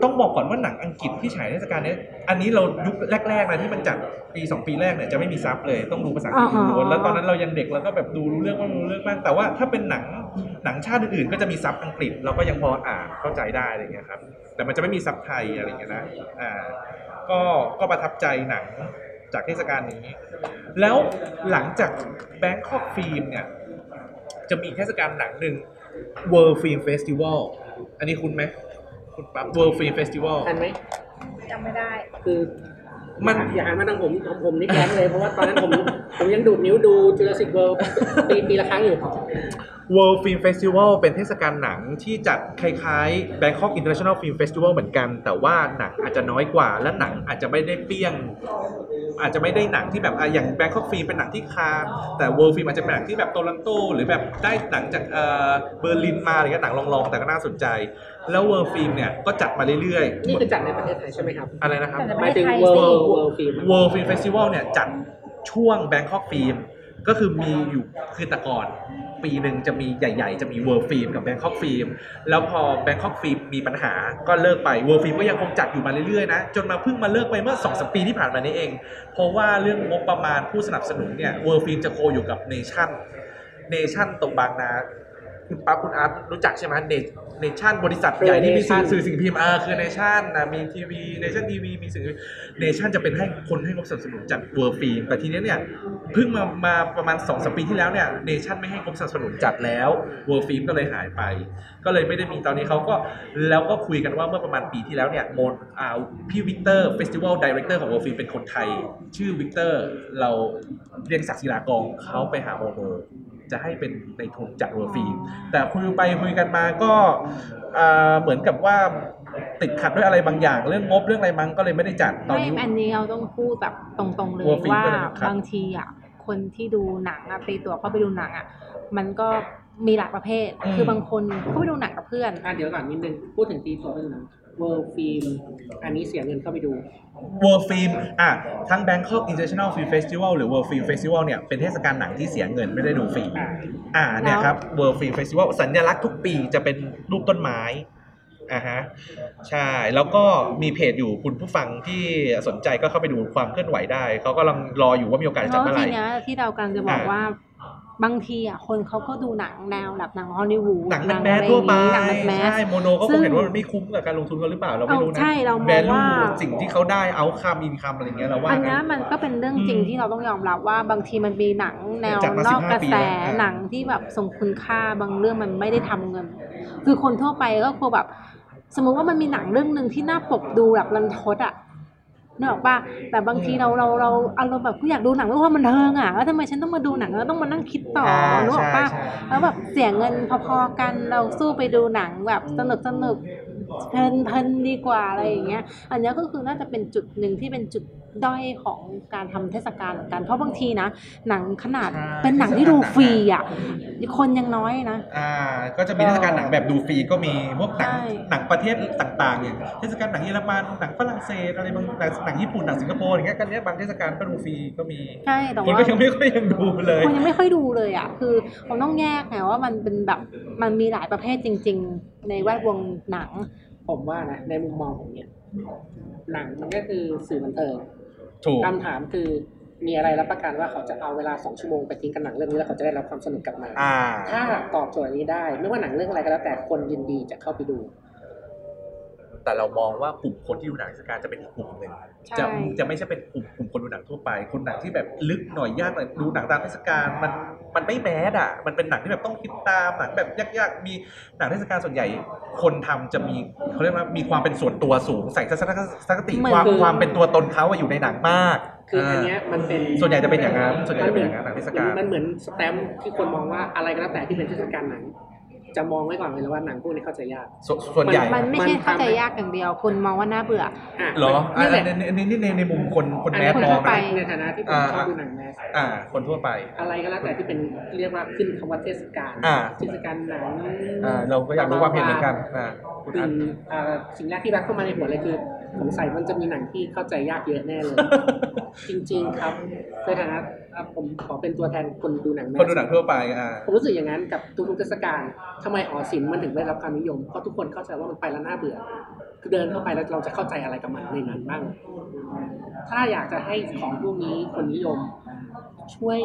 ต้องบอกก่อนว่าหนังอังกฤษที่ฉายในเทศกาลเนี้ยอันนี้เรายุคแรกๆนะที่มันจัดปี2ปีแรกเนี่ยจะไม่มีซับเลยต้องดูภาษาอังกฤษอ๋อล้วนๆแล้วตอนนั้นเรายังเด็กเราก็แบบดูรู้เรื่องว่างรู้เรื่องบ้างแต่ว่าถ้าเป็นหนังหนังชาติอื่นๆก็จะมีซับอังกฤษเราก็ยังพออ่านเข้าใจได้อะไรเงี้ยครับแต่มันจะไม่มีซับไทยอะไรเงี้ยนะอ่าก็ก็ประทับใจหนังจากเทศกาลนี้ แล้วหลังจาก Bangkok Film เนี่ยจะมีเทศกาลหนังหนึ่ง World Film Festival อันนี้คุณไหม คุณปั๊บ World Film Festival ทันไหมจำไม่ได้ คือมันอย่าหันมาทางผมของผมนี่แกล้งเลย เพราะว่าตอนนั้นผม ผมยังดูดนิ้วดูจูราสสิกเวิลด์ปีปีละครั้งอยู่ World Film Festival เป็นเทศกาลหนังที่จัดคล้ายๆ Bangkok International Film Festival เหมือนกัน แต่ว่าหนังอาจจะน้อยกว่า และหนังอาจจะไม่ได้เปรี้ยง อาจจะไม่ได้หนังที่แบบอะอย่าง Bangkok Film เป็นหนังที่คานแต่ World Film อาจจะเป็นหนังที่แบบโตลันโต หรือแบบได้หนังจากเอ่อเบอร์ลินมาอะไรเงี้ยหนังลองๆ แต่ก็น่าสนใจ แล้ว World Film เนี่ยก็จัดมาเรื่อยนี่คือจัดในประเทศไทยใช่ไหมครับๆ อะไรนะครับแต่หมายถึงไทย World สิ World Film World Film Festival เนี่ยจัดช่วง Bangkok Film ก็คือมีอยู่คือแต่ก่อนปีหนึ่งจะมีใหญ่ ๆ จะมี World Film กับ Bangkok Film แล้วพอ Bangkok Film มีปัญหาก็เลิกไป World Film ก็ยังคงจัดอยู่มาเรื่อยๆนะจนมาเพิ่งมาเลิกไปเมื่อ2อสปีที่ผ่านมานี้เอง เพราะว่าเรื่องงบประมาณผู้สนับสนุนเนี่ย World Film จะ co อยู่กับเนชั่นเนชั่นตรงบางนา คุณปั๊บคุณอาร์ตรู้จักใช่ไหมเนเนชั่นบริษัทใหญ่ที่มีสื่อ Nation สื่อสิ่งพิมพ์อ่าคือเนชั่นนะมีทีวีเนชั่นทีวีมีสื่อเนชั่นจะเป็นให้คนให้งบสนับสนุนจาก World Film แต่ทีเนี้ยเนี่ยเพิ่งมามาประมาณ2อสปีที่แล้วเนี่ยเนชั่นไม่ให้งบสนับสนุนจัดแล้ว World Film ก็เลยหายไป ก็เลยไม่ได้มีตอนนี้เขาก็แล้วก็คุยกันว่าเมื่อประมาณปีที่แล้วเนี่ยโมโนอ่าพี่วิกเตอร์ Festival Director ของ World Film เป็นคนไทย ชื่อวิกเตอร์เราเรียกศักดิ์ศิลากองเขาไปหาโมโน จะให้เป็นนายทุนจัด World Film แต่คุยไปคุยกันมาก็อ่าเหมือนกับว่าติดขัดด้วยอะไรบางอย่าง เรื่องงบเรื่องอะไรมั้งก็เลยไม่ได้จัดตอนไม่นี้อันนี้เราต้องพูดแบบตรงๆเลย World Film ว่าก็เลยครับบางทีอะคนที่ดูหนังอะตีตัวเข้าไปดูหนังอะมันก็มีหลายประเภท คือบางคนเข้าไปดูหนังกับเพื่อนอะเดี๋ยวก่อนนิดนึงพูดถึงตีตั๋วเป็นหนัง World Film อันนี้เสียเงินเข้าไปดู World Film อะทั้ง Bangkok International Film Festival หรือ World Film Festival เนี่ยเป็นเทศกาลหนังที่เสียเงินไม่ได้ดูฟรีอ่าอ่าเนี่ยครับ World Film Festival สัญลักษณ์ทุกปีจะเป็นรูปต้นไม้อ่าฮะใช่ แล้วก็มีเพจอยู่คุณผู้ฟังที่สนใจก็เข้าไปดูความเคลื่อนไหวได้ เขากำลังรออยู่ว่ามีโอกาสจะแล้จัดวเมื่อไหทีร่เนี้ยที่เรากำลังจะบอกอะว่า บางทีอะคนเขาก็ดูหนังแนวแบบหนังฮอลลีวูดหนังแมสอะแมไรสทั่วไปอย่างงี้หนังแมสแมสใช่โมโนก็คซึ่งงเห็นว่ามันไม่คุ้มกับการลงทุนเขาหรือเปล่าเราไม่รู้นะเอาใช่เรามองแวลูว่าสิ่งที่เขาได้เอาคำอินคัมอะไรเงี้ยเราว่าอันกัเนี้ยนมันก็เป็นเรื่องจริงอืมที่เราต้องยอมรับว่าบางทีมันมีหนังแนวจัดมานอกกระ15ปีแสแล้วอะหนังที่แบบทรงคุณค่าบางเรื่องมันไม่ได้ทำเงิน คือคนทั่วไปก็คือแบบ สมมุติว่ามันมีหนังเรื่องหนึ่งที่หน้าปกดูแบบรันทดอะ นึกออกปะแต่บางทีเราเราเราอารมณ์แบบกูอยากดูหนังเพื่อความบันเทิงอะแล้วทำไมฉันต้องมาดูหนังแล้วต้องมานั่งคิดต่ออ่านึกออกปะใช่ใช่แล้วแบบเสียเงินพอๆกันเราสู้ไปดูหนังแบบสนุกสนุกเพลินเพลินดีกว่าอะไรอย่างเงี้ย อันเนี้ยก็คือน่าจะเป็นจุดหนึ่งที่เป็นจุด ด้อยของการทำเทศกาลเหมือนกัน เพราะบางทีนะ หนังขนาดใช่เป็นหนังที่ดูฟรีอะคนยังน้อยนะ อ่า ก็จะมีเทศกาลหนังแบบดูฟรีก็มีพวกหนังใช่หนังประเทศต่างๆอย่างเทศกาลหนังเยอรมันหนังฝรั่งเศสอะไรบางหนังหนังญี่ปุ่นหนังสิงคโปร์อย่างเงี้ยกันเนี้ยบางเทศกาลก็ดูฟรีก็มีใช่แต่คนว่าก็ยังไม่ค่อยยังดูเลยคนยังไม่ค่อยดูเลยอะคือผมต้องแยกไงว่ามันเป็นแบบมันมีหลายประเภทจริง ๆ ในแวดวงหนัง ผมว่านะในมุมมองผมเนี่ยหนังมันก็คือสื่อบันเทิง ถูกคำถามคือมีอะไรรับประกันว่าเขาจะเอาเวลาสองชั่วโมงไปทิ้งกับหนังเรื่องนี้แล้วเขาจะได้รับความสนุกกลับมาอ่าถ้าตอบโจทย์นี้ได้ ไม่ว่าหนังเรื่องอะไรก็แล้วแต่คนยินดีจะเข้าไปดู แต่เรามองว่ากลุ่มคนที่ดูหนังเทศกาลจะเป็นอีกกลุ่มหนึ่งใช่ จะจะไม่ใช่เป็นกลุ่มกลุ่มคนดูหนังทั่วไป คนหนังที่แบบลึกหน่อยยากหน่อยดูหนังตามเทศกาลมันมันไม่แมสอะ มันเป็นหนังที่แบบต้องคิดตามหนังแบบยากๆมีหนังเทศกาลส่วนใหญ่ คนทำจะมีเขาเรียกว่ามีความเป็นส่วนตัวสูงใส่ทัศนคติเหมือนความคือ ความเป็นตัวตนเขาอะอยู่ในหนังมากคืออันเนี้ยมันเป็น ส่วนใหญ่จะเป็นอย่างนั้นส่วนใหญ่จะเป็นอย่างนั้นหนังเทศกาล มันเหมือนสแตมป์ที่คนมองว่าอะไรก็แล้วแต่ที่เป็นเทศกาลหนัง จะมองไว้ก่อนเลยว่าหนังพวกนี้เข้าใจยาก สส่วนใหญ่มันไม่ใช่มันทำเข้าใจยากอย่างเดียว คนมองว่าน่าเบื่ออะเหรออันั่นนแหละนี้ในในในในมุมคนคนแมสคนมทั่องวไปนะในฐานะที่ผมอ่าชอบดูหนังแมสอ่า คนทั่วไป อะไรก็แล้วแต่ที่เป็นเรียกว่าขึ้นคำว่าเทศกาลอ่าเทศกาลหนังอ่าเราก็อยากรู้ความเห็นเหมือนกันอ่าคุณสิ่อังนอ่าสิ่งแรกที่แบ็คเข้ามาในหัวเลยคือสงสัยมันจะมีหนังที่เข้าใจยากเยอะแน่เลย จริง ๆ ครับในฐานะ อะผมขอเป็นตัวแทนคนดูหนังแมสคนดูหนังทั่วไปอ่าผมรู้สึกอย่างนั้นกับทุกๆเทศกาลทำไมอ๋อศิลป์มันถึงได้รับความนิยมเพราะทุกคนเข้าใจว่ามันไปแล้วน่าเบื่อ คือเดินเข้าไปแล้วเราจะเข้าใจอะไรกับมันในนั้นบ้าง ถ้าอยากจะให้ของพวกนี้คนนิยม ช่วย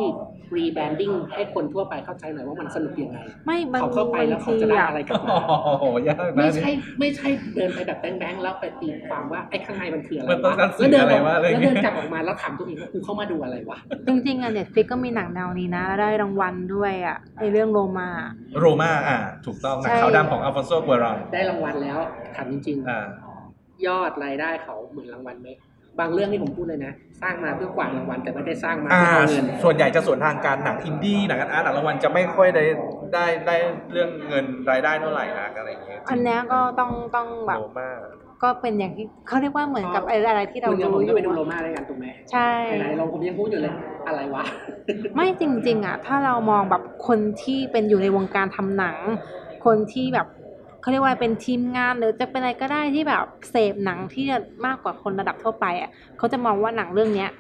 รีแบรนดิ้งให้คนทั่วไปเข้าใจหน่อยว่ามันสนุกยังไงไม่บางเขาเข้าไปบางแล้วเขาทีจะได้อะอะไรกลับมาโอ้โหยากนะไม่ใช่ไม่ใช่เดินไปแบบแบงค์ๆแล้วไปตีความว่าไอ้ข้างในมันคืออะไรมันต้องการสื่แล้วอเดินอะไรออกวะอะไรแล้วเงี้เดิยนกลับออกมาแล้วถามตัวเองว่ากูเข้ามาดูอะไรวะจริงๆอะ Netflix ก็มีหนังแนวนี้นะแล้วได้รางวัลด้วยอะไอเรื่องโรมาโรมาอ่าถูกต้องหนังใช่ขาวดำของอัลฟอนโซกัวรอนได้รางวัลแล้วถามจริงอ่าๆยอดรายได้เขาเหมือนรางวัลไหม บางเรื่องที่ผมพูดเลยนะ สร้างมาเพื่อกวาดรางวัลแต่ไม่ได้สร้างมาอ่าเพื่อเอาเงิน ส่วนใหญ่จะส่วนทางการหนังอินดี้หนัง art หนังรางวัลจะไม่ค่อยได้ได้ได้เรื่องเงินรายได้เท่าไหร่นะอะไรอย่างเงี้ยอันเนี้ยก็ต้องต้องแบบโรมาก็เป็นอย่างที่เขาเรียกว่าเหมือนกับอะไรอะไรที่เราคุณกับผรู้มอก็ยู่ไปดูโรม่าด้วยกันถูกไหมใช่ไหนๆลองผมยังพูดอยู่เลยอะไรวะ ไม่จริง ๆอะถ้าเรามองแบบคนที่เป็นอยู่ในวงการทำหนัง คนที่แบบ เขาเรียกว่าเป็นทีมงานหรือจะเป็นอะไรก็ได้ที่แบบเสพหนังที่มากกว่าคนระดับทั่วไปอะเขาจะมองว่าหนังเรื่องเนี้ย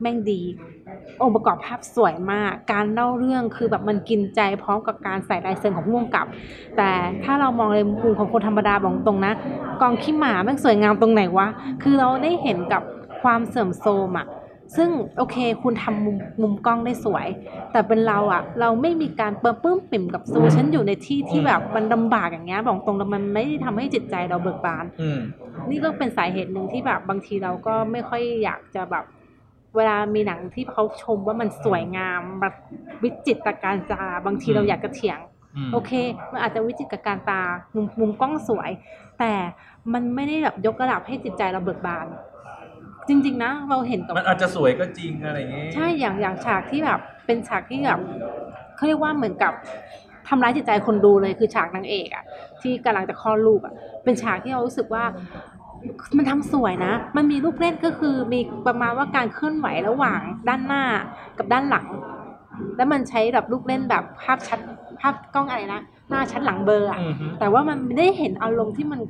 แม่งดี องค์ประกอบภาพสวยมาก การเล่าเรื่องคือแบบมันกินใจพร้อมกับการใส่ลายเซ็นของผู้กำกับ แต่ถ้าเรามองในมุมของคนธรรมดาบอกตรงนะ กองขี้หมาแม่งสวยงามตรงไหนวะ คือเราได้เห็นกับความเสื่อมโทรมอะ ซึ่งโอเคคุณทำมุมมุมกล้องได้สวย แต่เป็นเราอะเราไม่มีการเปิมปลื้มปิ่มกับซูฉันอยู่ในที่ที่แบบมันลำบากอย่างเงี้ยบอกตรงแล้วมันไม่ได้ทำให้จิตใจเราเบิกบานอืมนี่ก็เป็นสาเหตุหนึ่งที่แบบบางทีเราก็ไม่ค่อยอยากจะแบบ เวลามีหนังที่เขาชมว่ามันสวยงามแบบวิจิตรการตาบางทีเราอยากจะเถียงอืมโอเค มันอาจจะวิจิตรการตามุมมุมกล้องสวย แต่มันไม่ได้แบบยกระดับให้จิตใจเราเบิกบาน จริง ๆ นะ เราเห็นกับมันอาจจะสวยก็จริงอะไรอย่างเงี้ยใช่อย่างอย่างฉากที่แบบ เป็นฉากที่แบบเขาเรียกว่าเหมือนกับทำร้ายจิตใจคนดูเลยคือฉากนางเอกอะที่กำลังจะคลอดลูกอะเป็นฉากที่เรารู้สึกว่ามันทำสวยนะ มันมีลูกเล่นก็คือมีประมาณว่าการเคลื่อนไหวระหว่างด้านหน้ากับด้านหลัง แล้วมันใช้แบบลูกเล่นแบบภาพชัด ภาพกล้องอะไรนะหน้าชัดหลังเบลอร์อะอืมฮึแต่ว่ามันได้เห็นอารมณ์ที่มัน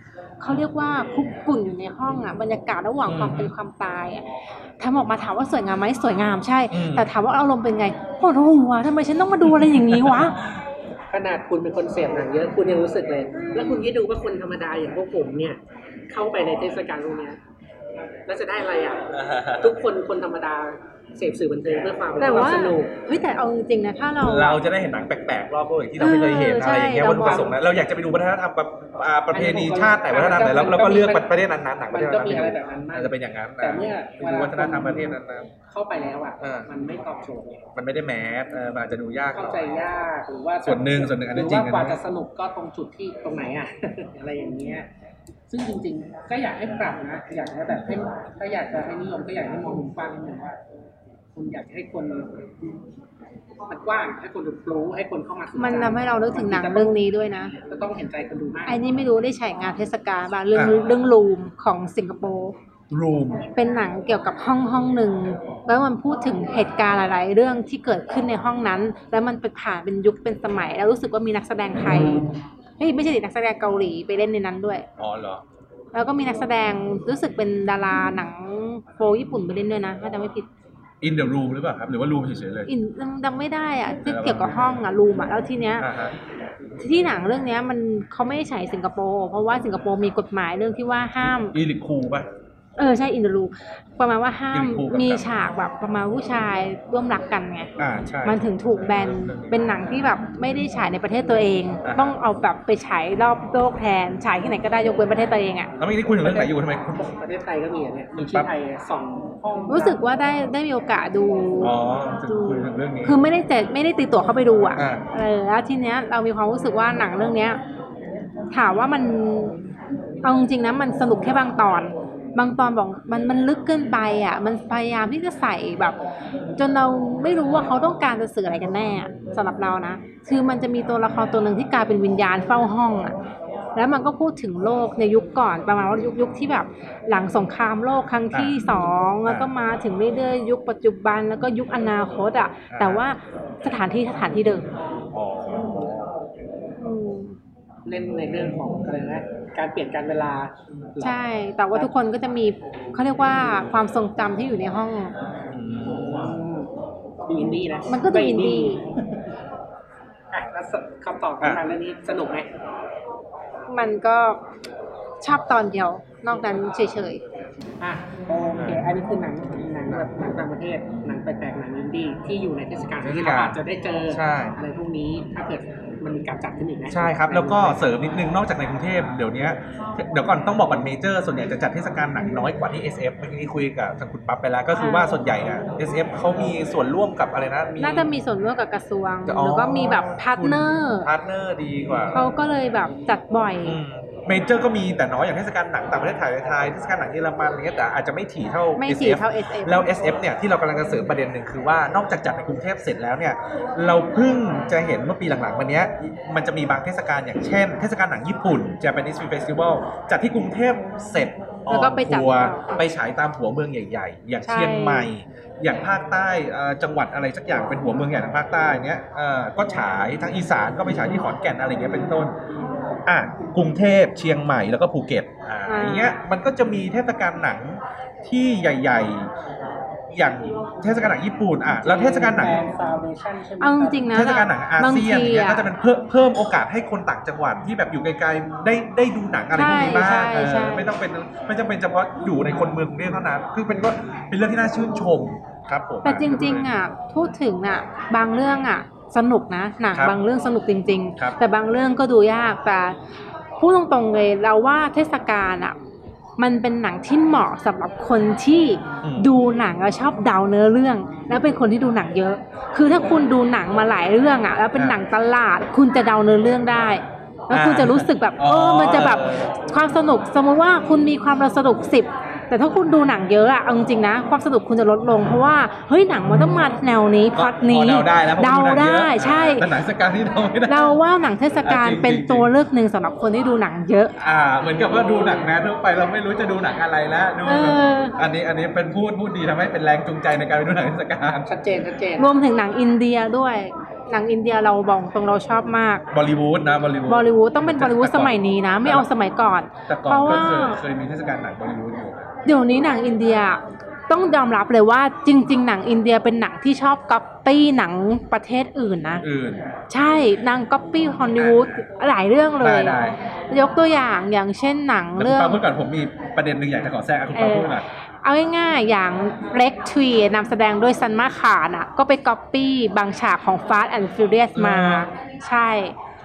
เขาเรียกว่าคุกกุ่นอยู่ในห้องอะบรรยากาศระหว่างความเป็นความตายอะทำออกมาถามว่าสวยงามไหมสวยงามใช่อืมแต่ถามว่าอารมณ์เป็นไงโอ้โหหัวทำไมฉันต้องมาดูอะไรอย่างนี้วะขนาดคุณเป็นคนเสพหนังเยอะคุณยังรู้สึกเลย แล้วคุณคิดดูว่าคนธรรมดาอย่างพวกผมเนี่ย เข้าไปในเทศกาลตรงเนี้ยแล้วจะได้อะไรอะ ทุกคนคนธรรมดา เสพสื่อบันเทิงเพื่อความแต่ว่าสนุกเฮ้ยแต่เอาจริงๆนะถ้าเรา เราจะได้เห็นหนังแปลกๆรอบโลกอย่างที่เราไม่เคยเห็นเอออะใช่ไรอย่างเงี้ยเราวัตถุประสงค์นั้นเราอยากจะไปดูวัฒนธรรมแบบอ่าประเพณีชาติไหนวัฒนธรรมไหนแล้วมันก็เราก็เลือกมันประเทศนั้นๆหนังปมัระนเทศก็นั้นมีๆอะไรแบบนั้นมากอาจจะเป็นอย่างนั้นแต่เมื่อไปดูวัฒนธรรมประเทศนั้นเข้าไปแล้วอะเออมันไม่ตอบโจทย์ไงๆมันไม่ได้แมสเออมันอาจจะดูยากหเข้าน่อยใจยากหรือว่าส่วนหนึ่งส่วนหนึ่งอันหนั้รืนอจริงว่ากว่านะจะสนุกก็ตรงจุดที่ตรงไหนอะอะไรอย่างเงี้ยซึ่งจริงๆ ก็อยากให้ปรับนะ อยากให้แบบให้ถ้าอยากจะให้นิยมก็อยากให้มองมุมกว้างนิดนึงว่า คุณอยากให้คนมันกว้าง ให้คนรู้ให้คนเข้ามาสใจมันทำให้เรานึกถึงหนังเรื่องนี้ด้วยนะก็ต้องเห็นใจคนดูมากไอ้นี่ไม่รู้ได้ฉายงานเทศกาลบ้างเรื่องอะเรื่องรูมของสิงคโปร์รูมเป็นหนังเกี่ยวกับห้องห้องหนึ่งแล้วมันพูดถึงเหตุการณ์หลาย ๆ เรื่องที่เกิดขึ้นในห้องนั้น แล้วมันเป็นผ่านเป็นยุคเป็นสมัย แล้วรู้สึกว่ามีนักแสดงไทยเฮ้ยไม่ใช่ดินักแสดงเกาหลีไปเล่นในนั้นด้วยอ๋อเหรอแล้วก็มีนักแสดงรู้สึกเป็นดาราหนังโฟญี่ปุ่นไปเล่นด้วยนะถ้าจำไม่ผิด in the room หรือเปล่าครับ หรือว่า room เฉยๆเลย อินจำไม่ได้อะที่เกี่ยวกับห้องอะรูมอะแล้วทีเนี้ย อ่าฮะที่หนังเรื่องเนี้ยมันเขาไม่ได้ฉายสิงคโปร์เพราะว่าสิงคโปร์มีกฎหมายเรื่องที่ว่าห้าม อีลิคคูป่ะ เออใช่อินเดรูประมาณว่าห้ามอินคู่กับมีฉากแบบประมาณผู้ชายร่วมรักกันไง อ่าใช่มันถึงถูกแบนเป็นหนังที่แบบไม่ได้ฉายในประเทศตัวเองอ่าฮะต้องเอาแบบไปฉายรอบโลกแทนฉายที่ไหนก็ได้ยกเว้นประเทศตัวเองอะแล้วเมื่อกี้คุณถึงเรื่องไหนอยู่ทำไมคุณ ประเทศไทยก็มีอันเนี่ยมีชื่อไทยสองห้อง รู้สึกว่าได้ได้มีโอกาสดู อ๋อถึงคุยถึงเรื่องนี้ คือไม่ได้เจ็ไม่ได้ตีตั๋วเข้าไปดูอะ อ่า เออแล้วทีเนี้ยเรามีความรู้สึกว่าหนังเรื่องเนี้ย ถามว่ามันเอาจริงๆนะมันสนุกแค่บางตอน บางตอนบอกมันมันลึกเกินไปอะ มันพยายามที่จะใส่แบบ จนเราไม่รู้ว่าเขาต้องการจะสื่ออะไรกันแน่อะสำหรับเรานะคือมันจะมีตัวละครตัวหนึ่งที่กลายเป็นวิญญาณเฝ้าห้องอะแล้วมันก็พูดถึงโลกในยุคก่อนประมาณว่ายุคยุคที่แบบหลังสงครามโลกครั้งที่สองแล้วก็มาถึงเรื่อยๆยุคปัจจุบันแล้วก็ยุคอนาคตอะแต่ว่าสถานที่สถานที่เดิมอ๋ออืม เล่นในเรื่องของอะไรนะการเปลี่ยนการเวลา ใช่ แต่ว่าทุกคนก็จะมีเขาเรียกว่าความทรงจำที่อยู่ในห้องอืมดูอินดี้นะมันก็ดูอินดี้ อะแล้วคำตอบของทางเรื่องนี้สนุกไหมมันก็ชอบตอนเดียว นอกนั้นเฉยอะโอเคอันนี้คือหนังหนังแบบหนังต่างประเทศหนังแปลกๆหนังอินดี้ที่อยู่ในเทศกาลที่เราอาจจะได้เจอใช่ อะไรพวกนี้ถ้าเกิด มันมีการจัดขึ้นอีกนะใช่ครับ แล้วก็เสริมนิดนึงนอกจากในกรุงเทพเดี๋ยวนี้เดี๋ยวก่อนต้องบอกก่อนเมเจอร์ส่วนใหญ่จะจัดเทศกาลหนังน้อยกว่าที่ SF เมื่อกี้คุยกับทางคุณปั๊บไปแล้ว ก็คือว่าส่วนใหญ่เนี่ย SF เขามีส่วนร่วมกับอะไรนะน่าจะมีส่วนร่วมกับกระทรวงจะหรือว่ามีแบบ partner partner ดีกว่าเขาก็เลยแบบจัดบ่อย เมเจอร์ก็มีแต่น้อยอย่างเทศกาลหนังต่างประเทศถ่ายในไทยเทศกาลหนังเยอรมันอะไรเงี้ยแต่อาจจะไม่ถี่เท่า ไม่ถี่ SF เท่า SF แล้ว SF เนี่ยที่เรากำลังจะเสริมประเด็นหนึ่งคือว่านอกจากจัดในกรุงเทพเสร็จแล้วเนี่ยเราเพิ่งจะเห็นเมื่อปีหลังๆมาเนี้ยมันจะมีบางเทศกาลอย่างเช่น เทศกาลหนังญี่ปุ่น Japanese Film Festival จัดที่กรุงเทพเสร็จ แล้วก็ไปจัดทัวร์ต่อไปฉายตามหัวเมืองใหญ่ๆ อย่างใช่เชียงใหม่ อย่างภาคใต้เอ่อจังหวัดอะไรสักอย่างเป็นหัวเมืองใหญ่ทางภาคใต้เนี้ยเอ่อก็ฉายทางอีสานก็ไปฉายที่ขอนแก่นอะไรเงี้ยเป็นต้นอะกรุงเทพเชียงใหม่แล้วก็ภูเก็ตอ่าอ่าอย่างเงี้ยมันก็จะมีเทศกาลหนังที่ใหญ่ ๆ อย่างเทศกาลหนังญี่ปุ่นอะแล้วเทศกาลหนังฟาวเดชั่นใช่ไหมเอาจริงๆนะเทศกาลหนังอาบางเซียนทีอย่างเงี้ยอะ ก็จะเป็นเพิ่มเพิ่มโอกาสให้คนต่างจังหวัดที่แบบอยู่ไกลๆได้ได้ดูหนังอะไรพวกนี้บ้างใช่เออใช่ ไม่ต้องเป็นไม่จำเป็นเฉพาะอยู่ในคนเมืองกรุงเทพเท่านั้น คือเป็นก็เป็นเรื่องที่น่าชื่นชมครับผม แต่จริงๆอะพูดถึงอะบางเรื่องอะสนุกนะหนังครับบางเรื่องสนุกจริง ครับ ๆ แต่บางเรื่องก็ดูยากแต่พูดตรงๆเลยเราว่าเทศกาลอะ มันเป็นหนังที่เหมาะสำหรับคนที่อืมดูหนังแล้วชอบเดาเนื้อเรื่อง แล้วเป็นคนที่ดูหนังเยอะ คือถ้าคุณดูหนังมาหลายเรื่องอะ แล้วเป็นหนังตลาด คุณจะเดาเนื้อเรื่องได้แล้วคุณจะรู้สึกแบบอ๋อเออมันจะแบบความสนุกสมมติว่าคุณมีความสนุกสิบ แต่ถ้าคุณดูหนังเยอะอะเอาจริงๆนะ ความสนุกคุณจะลดลงเพราะว่าเฮ้ยหนังมันต้องมาแนวนี้พล็อตนี้พอเดาได้แล้วเพราะเดาหนังได้เยอะใช่แต่หนังเทศกาลที่เราไม่ได้เราว่าหนังเทศกาลจริงๆเป็นตัวเลือกหนึ่งสำหรับคนที่ดูหนังเยอะ อ่า เหมือนกับว่าดูหนังนะทั่วไปเราไม่รู้จะดูหนังอะไรแล้วดูเอออันนี้อันนี้เป็นพูดพูดดีทำให้เป็นแรงจูงใจในการไปดูหนังเทศกาลชัดเจนชัดเจนรวมถึงหนังอินเดียด้วยหนังอินเดียเราบอกตรงเราชอบมากบอลิวูดนะบอลิวูดบอลิวูดต้องเป็นบอลิวูดสมัยนี้นะ ไม่เอาสมัยก่อนแต่ก่อเพนราะก็ว่าเคยเคยมีเทศกาลหนังบอลิวูดอยู่ เดี๋ยวนี้หนังอินเดียต้องยอมรับเลยว่าจริง ๆ หนังอินเดียเป็นหนังที่ชอบก๊อปปี้หนังประเทศอื่นนะอื่น ใช่นางก๊อปปี้ฮอลลีวูดหลายเรื่องเลได้ย ได้ยกตัวอย่างอย่างเช่นหนังแล้วคุเรื่ณอง ปาพูดก่อนผมมีประเด็นหนึ่งอยากจะขอแทรกอะคุณปาพูดก่อน เอาง่ายๆอย่างเล็กทวีนำแสดงโดยซันมาขานอะ ก็ไปก๊อปปี้บางฉากของ Fast and Furious มาเหรอใช่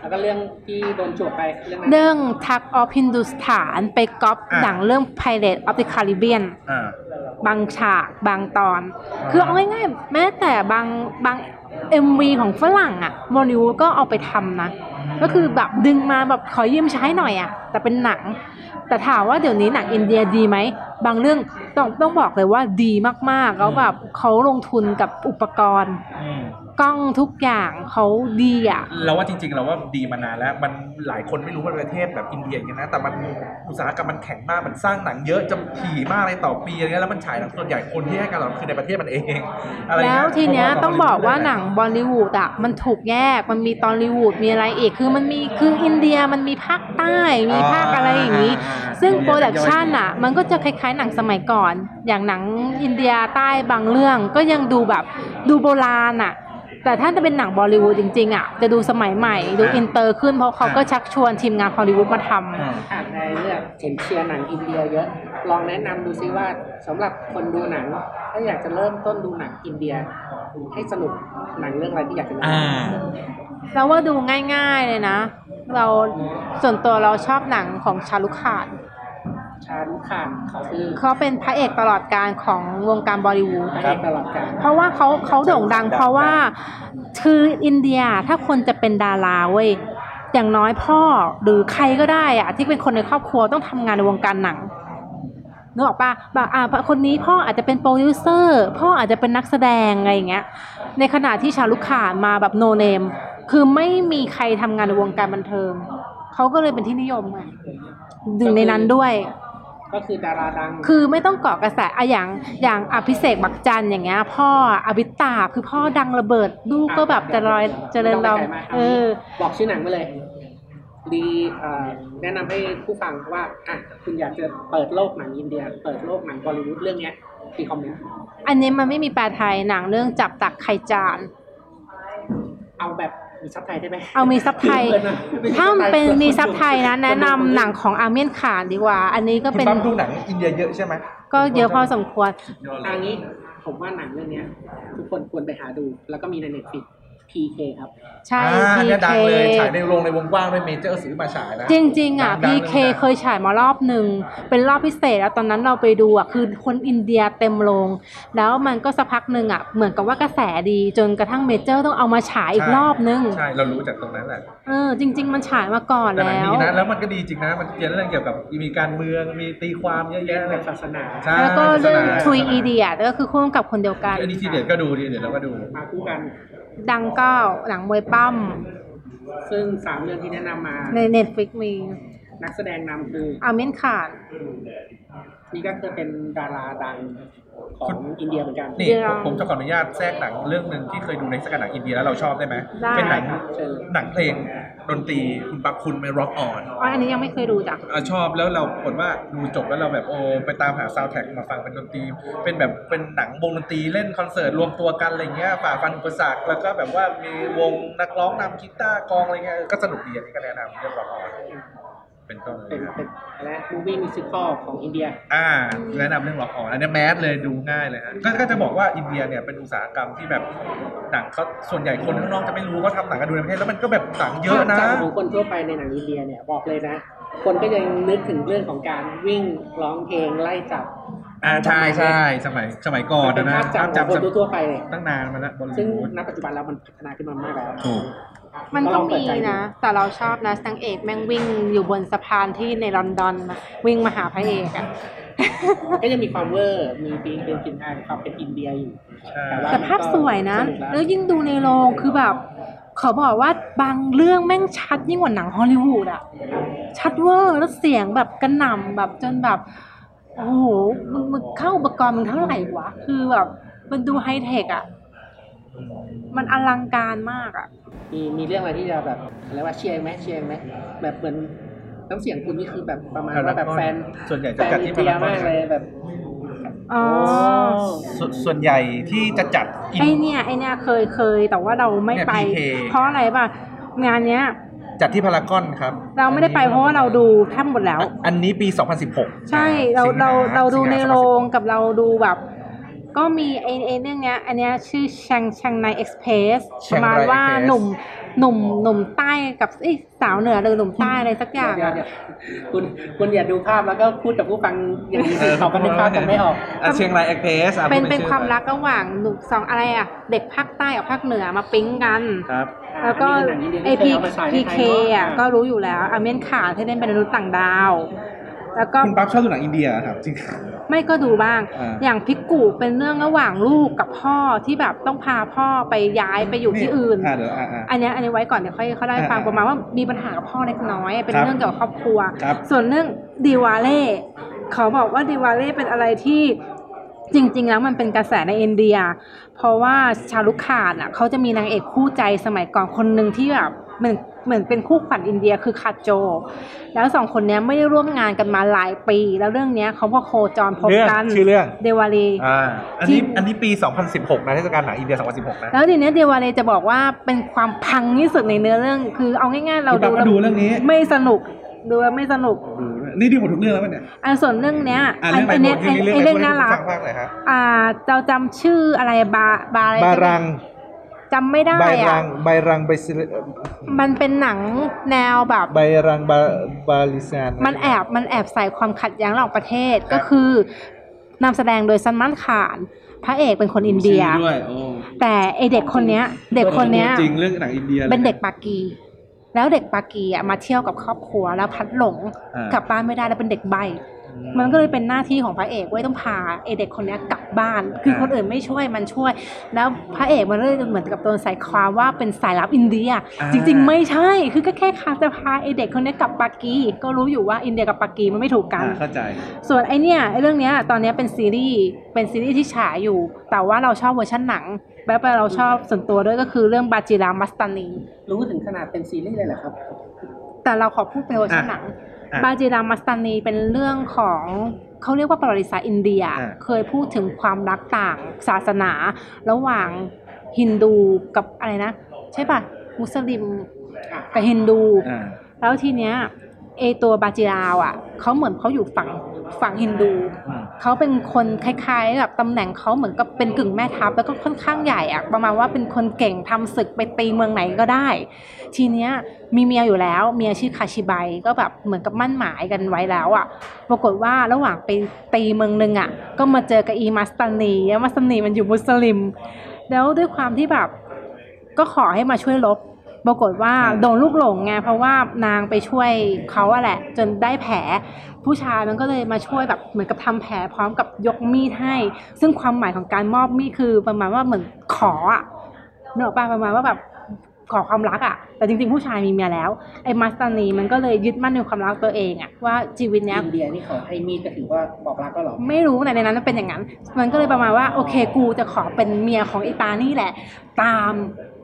แล้วก็เรื่องที่โดนจวบไปเรื่องนั้นเรื่อง Tug of Hindustan ไปก๊อปอะหนังเรื่อง Pirate of the Caribbean อ่า บางฉากบางตอน อ่า คือเอาง่ายๆ แม้แต่บางบาง MV ของฝรั่งอะบอลิวูดก็เอาไปทำนะ ก็คือแบบดึงมาแบบขอยืมใช้หน่อยอะแต่เป็นหนัง แต่ถามว่าเดี๋ยวนี้หนังอินเดียดีไหม บางเรื่อง ต้องต้องบอกเลยว่าดีมากๆแล้วแบบเขาลงทุนกับอุปกรณ์อืมกล้องทุกอย่างเขาดีอะเราว่าจริงๆเราว่าดีมานานแล้วมันหลายคนไม่รู้ว่าประเทศแบบอินเดียอย่างเงี้ยนะแต่มันอุตสาหกรรมมันแข็งมากมันสร้างหนังเยอะจำถี่มากเลยต่อปีอะไรเงี้ยแล้วมันฉายหนังส่วนใหญ่คนที่ให้การตอบรับคือในประเทศมันเองอะไรเงี้ยแล้วทีเนี้ยพๆต้องบอกว่าหนังบอลิวูดอะมันถูกแยกมันมีตอลลีวูดมีอะไรอีกคือมันมีคืออินเดียมันมีภาคใต้มีภาคอะไรอย่างนี้ ซึ่ง production อะมันก็จะคล้ายๆหนังสมัยก่อนอย่างหนังอินเดียใต้บางเรื่องก็ยังดูแบบดูโบราณอะ แต่ถ้าจะเป็นหนังบอลิวูดจริงๆอะจะดูสมัยใหม่ ดูอินเตอร์ขึ้นเพราะเขาก็ชักชวนทีมงานฮอลลีวูดมาทำอืมอ่านในเรื่องเห็นเชียร์หนังอินเดียเยอะ ลองแนะนำดูซิว่าสำหรับคนดูหนัง ถ้าอยากจะเริ่มต้นดูหนังอินเดีย ให้สนุกหนังเรื่องอะไรที่อยากจะแนะนอ่าำแล้วว่าดูง่ายๆเลยนะ เราส่วนตัวเราชอบหนังของชาลุกขาน ชาลุกขานคือเขาเป็นพระเอกตลอดการของวงการบอลิวูดพระเอกตลอดกาลเพราะว่าเขาเขาโด่งดัง เพราะว่าคืออินเดียถ้าคนจะเป็นดาราเว้ยอย่างน้อยพ่อหรือใครก็ได้อะที่เป็นคนในครอบครัวต้องทำงานในวงการหนังนึกออกปะแบบอ่าคนนี้พ่ออาจจะเป็นโปรดิวเซอร์พ่ออาจจะเป็นนักแสดงอะไรอย่างเงี้ย ในขณะที่ชาลุกขานมาแบบโนเนม คือไม่มีใครทำงานในวงการบันเทิงเขาก็เลยเป็นที่นิยมไงดึงในนั้นด้วย ก็คือดาราดัง คือไม่ต้องเกาะกระแสอะอย่างอย่างอภิเษกบักจันอย่างเงี้ย พ่ออภิตาคือพ่อดังระเบิดลูกก็แบบจะลอยเจริญเราไม่ต้องไปไกลมากเออ บอกชื่อหนังไปเลยดีเอ่อแนะนำให้ผู้ฟังว่าอะคุณอยากจะเปิดโลกหนังอินเดีย เปิดโลกหนังบอลิวูดเรื่องเนี้ยที่คอมเมนต์อันนี้มันไม่มีแปลไทยหนังเรื่องจับตักไข่จาน เอาแบบ มีซับไทยได้ไหมเอามีซับไทยเปิดนะไถ้ามันเป็นมีซับไทยนะคแนะนำดูหนังของอาเมียนขานดีกว่า อันนี้ก็คุณเป็นปั๊มดูหนังอินเดียเยอะใช่ไหมก็เยอะพอสมควรยอดเลอัยนนี้ผมว่าหนังเรื่องเนี้ยทุกคนควรไปหาดู แล้วก็มีในเน็ตฟิก PK ครับ ใช่ อ่า PK เนี่ยดังเลยฉายในโรงในวงกว้างด้วยเมเจอร์ซื้อมาฉายนะจริง ๆ อะ ดังๆเลยนะเคยฉายมารอบหนึ่ง เป็นรอบพิเศษแล้วตอนนั้นเราไปดูอะ คือคนอินเดียเต็มโรง แล้วมันก็สักพักหนึ่งอะ เหมือนกับว่ากระแสดีจนกระทั่งเมเจอร์ต้องเอามาฉายอีกรอบนึง ใช่ เรารู้จากตรงนั้นแหละเออจริง ๆ มันฉายมาก่อนแต่หนังแล้ดีวนะแล้วมันก็ดีจริงนะ มันเกี่ยวเรื่องเกี่ยวกับมีการเมืองมีตีความเยอะแยะเลยแบบศาสนาใช่แล้วก็เรื่องศาสนา True Idiot ก็คือคู่กำกับคนเดียวกัน อันนี้ทีเด็ดก็ดูทีเด็ดแล้วก็ดู มาคู่กัน ดังเก้าหนังมวยปั้มซึ่งสามเรื่องที่แนะนำมาใน Netflix มีนักแสดงนำคืออาเมนขาน นี่ก็คือเป็นดาราดังของอินเดียเหมือนกันนี่เดี๋ยวผมผมจะขออนุญาตแทรกหนังเรื่องหนึ่งที่เคยดูในสกัดหนังอินเดียแล้วเราชอบได้ไหมได้ เป็นหนังครับเชิญหนังเพลงดนตรีคุณปักคุณไม่ร็อกออนอ๋ออันนี้ยังไม่เคยดูจ้ะ ชอบแล้วเราแบบว่าดูจบแล้วเราแบบโอ้ไปตามหาซาวด์แทร็กมาฟังเป็นดนตรี เป็นแบบเป็นหนังวงดนตรีเล่นคอนเสิร์ตรวมตัวกันอะไรเงี้ยฝ่าฟันอุปสรรคแล้วก็แบบว่ามีวงนักร้องนำกีตาร์กลองอะไรเงี้ยก็สนุกดีอันนี้ก็แนะนำเรื่อง Rock On เป็นต้นเลเป็ยนครับเป็นอะไร movie musical ของอินเดีย อ่าแนะนำเรื่อง Rock On อันนี้ mass เลยดูง่ายเลยฮะก็ก็จะบอกว่าอินเดียเนี่ยเป็นอุตสาหกรรมที่แบบหนังเขาส่วนใหญ่คนข้างนอกจะไม่รู้เขาทำหนังกันดูในประเทศแล้วมันก็แบบหนังเยอะนะจากของคนทั่วไปในหนังอินเดียเนี่ยบอกเลยนะ คนก็ยังนึกถึงเรื่องของการวิ่งร้องเพลงไล่จับ อ่าใช่ใช่สมัยสมัยก่อนเป็นนะภาพจำของคนทั่วๆไปเลยตั้งนานมาแล้วบอลซึ่งลูนณปัจจุบันแล้วมันพัฒนาขึ้นมามากแล้วถูกมันก็ลก็องเปิมีดใจดูนะ แต่เราชอบนะนางเอกแม่งวิ่งอยู่บนสะพานที่ในลอนดอนนะวิ่งมาหาพระเอกอะก็ยังมีความเวอร์ มีปีเป็นกลิ่นอายของความเป็นอินเดียอยู่ใช่แต่ว่าแต่ภาพสวยนะสนุกแล้วแล้วยิ่งดูในโรงคือแบบขอบอกว่าบางเรื่องแม่งชัดยิ่งกว่าหนังฮอลลีวูดอะชัดเวอร์แล้วเสียงแบบกระหน่ำแบบจนแบบ โอ้โหมึงมึงเข้าอุปกรณ์มึงเท่าไหร่วะ คือแบบมันดูไฮเทคอะมันอลังการมากอะมีมีเรื่องอะไรที่จะแบบอะไรว่าเชียร์ไหมเชียร์ไหมแบบเหมือนน้ำเสียงคุณนี่คือแบบประมาณว่าแบบแฟนส่วนใหญ่แฟจะนจัดอิที่นเดียพารากอน มากเลยแบบอ๋อ ส่วนส่วนใหญ่ที่จะจัดอินไอเนี่ยไอเนี่ยเคยเคยแต่ว่าเราไม่ไปเนี่ย PK เพราะอะไรป่ะงานเนี้ย จัดที่พารากอนครับเราไม่ได้ไปเพราะว่าเราดูแทบหมดแล้วอันอันนี้ปี 2016 ใช่เราสิงหเราเราดูสิงหในโรงกับเราดูแบบ ก็มีไอไอเรื่องเนี้ย อันเนี้ยชื่อแชงแชงไนเอ็กซ์เพรสประมาณว่าหนุ่ม หนุ่มหนุ่มใต้กับเอ้ยสาวเหนือหรือหนุ่มใต้อะไรสักอย่างเดี๋ยวอะเดี๋ยวคุณคุณอย่าดูภาพแล้วก็พูดกับผู้ฟังอย่างนี้สิเขาก็นึกภาพกันไม่ออกอะเชียงราย Express เป็นเป็นความรักระหว่างหนุ่มสองอะไรอะ เด็กภาคใต้กับภาคเหนือมาปิ๊งกันครับแล้วก็อันนี้คือหนังอินเดียไอที่พีเคยเอามาฉายในไทย PK เนอะอะก็รู้อยู่แล้วอาเมียร์ข่านที่เล่นเป็นมนุษย์ต่างดาว แล้วก็คุณปั๊บชอบดูหนังอินเดียครับจริง ไม่ก็ดูบ้างอ่าอย่างพิกกูเป็นเรื่องระหว่างลูกกับพ่อที่แบบต้องพาพ่อไปย้ายไปอยู่ที่อื่น อ่าเดี๋ยวอ่าอ่า อันเนี้ยอันนี้ไว้ก่อนเดี๋ยวค่อยเขาได้ฟังอ่าประมาณว่ามีปัญหากับพ่อเล็กน้อยเป็นครับเรื่องเกี่ยวกับครอบครัว ครับส่วนเรื่องดิวาเล่เขาบอกว่าดิวาเล่เป็นอะไรที่จริง ๆ แล้วมันเป็นกระแสในอินเดีย เพราะว่าชาลุกขานอะเขาจะมีนางเอกคู่ใจสมัยก่อนคนหนึ่งที่แบบ เหมือนเหมือนเป็นคู่ขวัญอินเดียคือคาโจ แล้วสองคนเนี้ยไม่ได้ร่วมงานกันมาหลายปี แล้วเรื่องเนี้ยเขาพอโคจรพบเรื่องกันชื่อเรื่องเดวาลีอ่าอันที่นี้อันนี้ปี 2016นะเทศกาลหนังอินเดีย 2016 นะ แล้วทีเนี้ยเดวาเลจะบอกว่าเป็นความพังที่สุดในเนื้อเรื่อง คือเอาง่ายๆเราคุณปั๊บก็ดูเรื่องนี้ไม่สนุกดูแล้วไม่สนุกนี่ดีหมดทุกเรื่องแล้วเนี่ยอันส่วนเรื่องเนี้ยอ่าเรื่องไหนเนี้ยเรื่องนี้เรื่องไอ้ไหนเรื่องน่ารักฟังบ้างหน่อยฮะอ่าเราจำชื่ออะไรบาบาอะไรบารัง จำไม่ได้ใบรัอะงใบรังใบซิลมันเป็นหนังแนวแบบ ใบรังบาบาลิซานมันแอบมันแอบใส่ความขัดแย้งระหว่างประเทศก็คือนำแสดงโดยซันมันขาน พระเอกเป็นคนอินเดีย ชื่อด้วยโอ้แต่ไอเด็กคนเนี้ย เด็กคนเนี้ย จริงเรื่องหนังอินเดียลย เป็นเด็กปากี แล้วเด็กปากีอะมาเที่ยวกับครอบครัวแล้วพลัดหลงอ่ากลับบ้านไม่ได้แล้วเป็นเด็กใบ มันก็เลยเป็นหน้าที่ของพระเอกไว้ยต้องพาไอเด็กคนเนี้ยกลับบ้าน คือคนอื่นไม่ช่วยมันช่วย แล้วพระเอกมันเลยเหมือนกับโดนใส่ความว่าเป็นสายลับอินเดีย จริง ๆ ไม่ใช่ คือก็แค่คาจะพาไอเด็กคนเนี้ยกลับปากีก็รู้อยู่ว่าอินเดียกับปากีมันไม่ถูกกันอ่าเข้าใจ ส่วนไอเนี้ยไอเรื่องเนี้ยตอนเนี้ยเป็นซีรีส์เป็นซีรีส์ที่ฉายอยู่ แต่ว่าเราชอบเวอร์ชันหนังแบบเราชอบส่วนตัวด้วยก็คือเรื่องบาจิราวมัสตานีรู้ถึงขนาดเป็นซีรีส์เลยเหรอครับแต่เราขอพูดเป็นเวอร์ชันหนังอะ บาจิราวมัสตานีเป็นเรื่องของเขาเรียกว่าประวัติศาสตร์อินเดียอะเคยพูดถึงความรักต่างศาสนา ระหว่างฮินดูกับอะไรนะ ใช่ป่ะ มุสลิมกับฮินดูอ่าแล้วทีเนี้ย เอตัวบาจิราวอะเขาเหมือนเขาอยู่ฝั่งฝั่งฮินดูเขาเป็นคนคล้ายๆแบบตำแหน่งเขาเหมือนกับเป็นกึ่งแม่ทัพแล้วก็ค่อนข้างใหญ่อะประมาณว่าเป็นคนเก่งทำศึกไปตีเมืองไหนก็ได้ ทีเนี้ยมีเมียอยู่แล้วเมียชื่อคาชิไบก็แบบเหมือนกับมั่นหมายกันไว้แล้วอะปรากฏว่าระหว่างไปตีเมืองหนึ่งอะก็มาเจอกับอีมัสตานีมัสตานีมันอยู่มุสลิม แล้วด้วยความที่แบบก็ขอให้มาช่วยรบ ปรากฏว่าอืมโดนลูกหลงไงเพราะว่านางไปช่วยเขาอะแหละ จนได้แผล ผู้ชายมันก็เลยมาช่วยแบบเหมือนกับทำแผลพร้อมกับยกมีดให้ ซึ่งความหมายของการมอบมีดคือประมาณว่าเหมือนขออะเนกอะป่ะประมาณว่าแบบขอความรักอะแต่จริงๆผู้ชายมีเมียแล้ว ไอ้มัสตานีมันก็เลยยึดมั่นในความรักตัวเองอะว่าชีวิตเนี้ยอินเดียนี่เขาให้มีดก็ถือว่าบอกรักก็หรอ ไม่รู้แต่ในนั้นมันเป็นอย่างนั้น มันก็เลยประมาณว่าโอเคกูจะขอเป็นเมียของไอ้ปานี่แหละ ตาม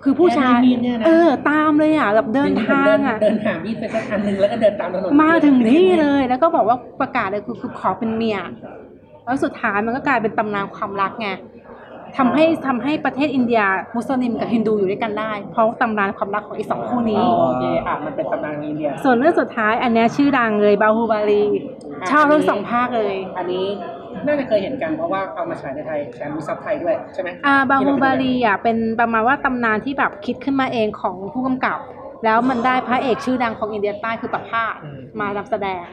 คือผู้ชายแค่มีดเนี่ยนะเออ ตามเลยอะแบบเดินทางอะเดินหามีดไปสักอันหนึ่งแล้วก็เดินตามถนนมาถึงที่เลย แล้วก็บอกว่าประกาศเลยคือคือขอเป็นเมียแล้วสุดท้ายมันก็กลายเป็นตำนานความรักไงทำให้ทำให้ประเทศอินเดีย มุสลิมกับฮินดูอยู่ด้วยกันได้ เพราะตำนานความรักของไอ้สองคู่นี้อ๋อโอเคอะมันเป็นตำนานอินเดีย สส่วนเรื่องสุดท้ายอันเนี้ยชื่อดังเลยบาฮูบาลีอะชอบทั้งสองภาคเลย อันนี้ น่าจะเคยเห็นกันเพราะว่าเอามาฉายในไทยแถมมีซับไทยด้วยใช่ไหมอ่าบาฮูบาลีอะเป็นประมาณว่าตำนานที่แบบคิดขึ้นมาเองของผู้กำกับ แล้วมันได้พระเอกชื่อดังของอินเดียใต้คือปราบาสอืมมานำแสดง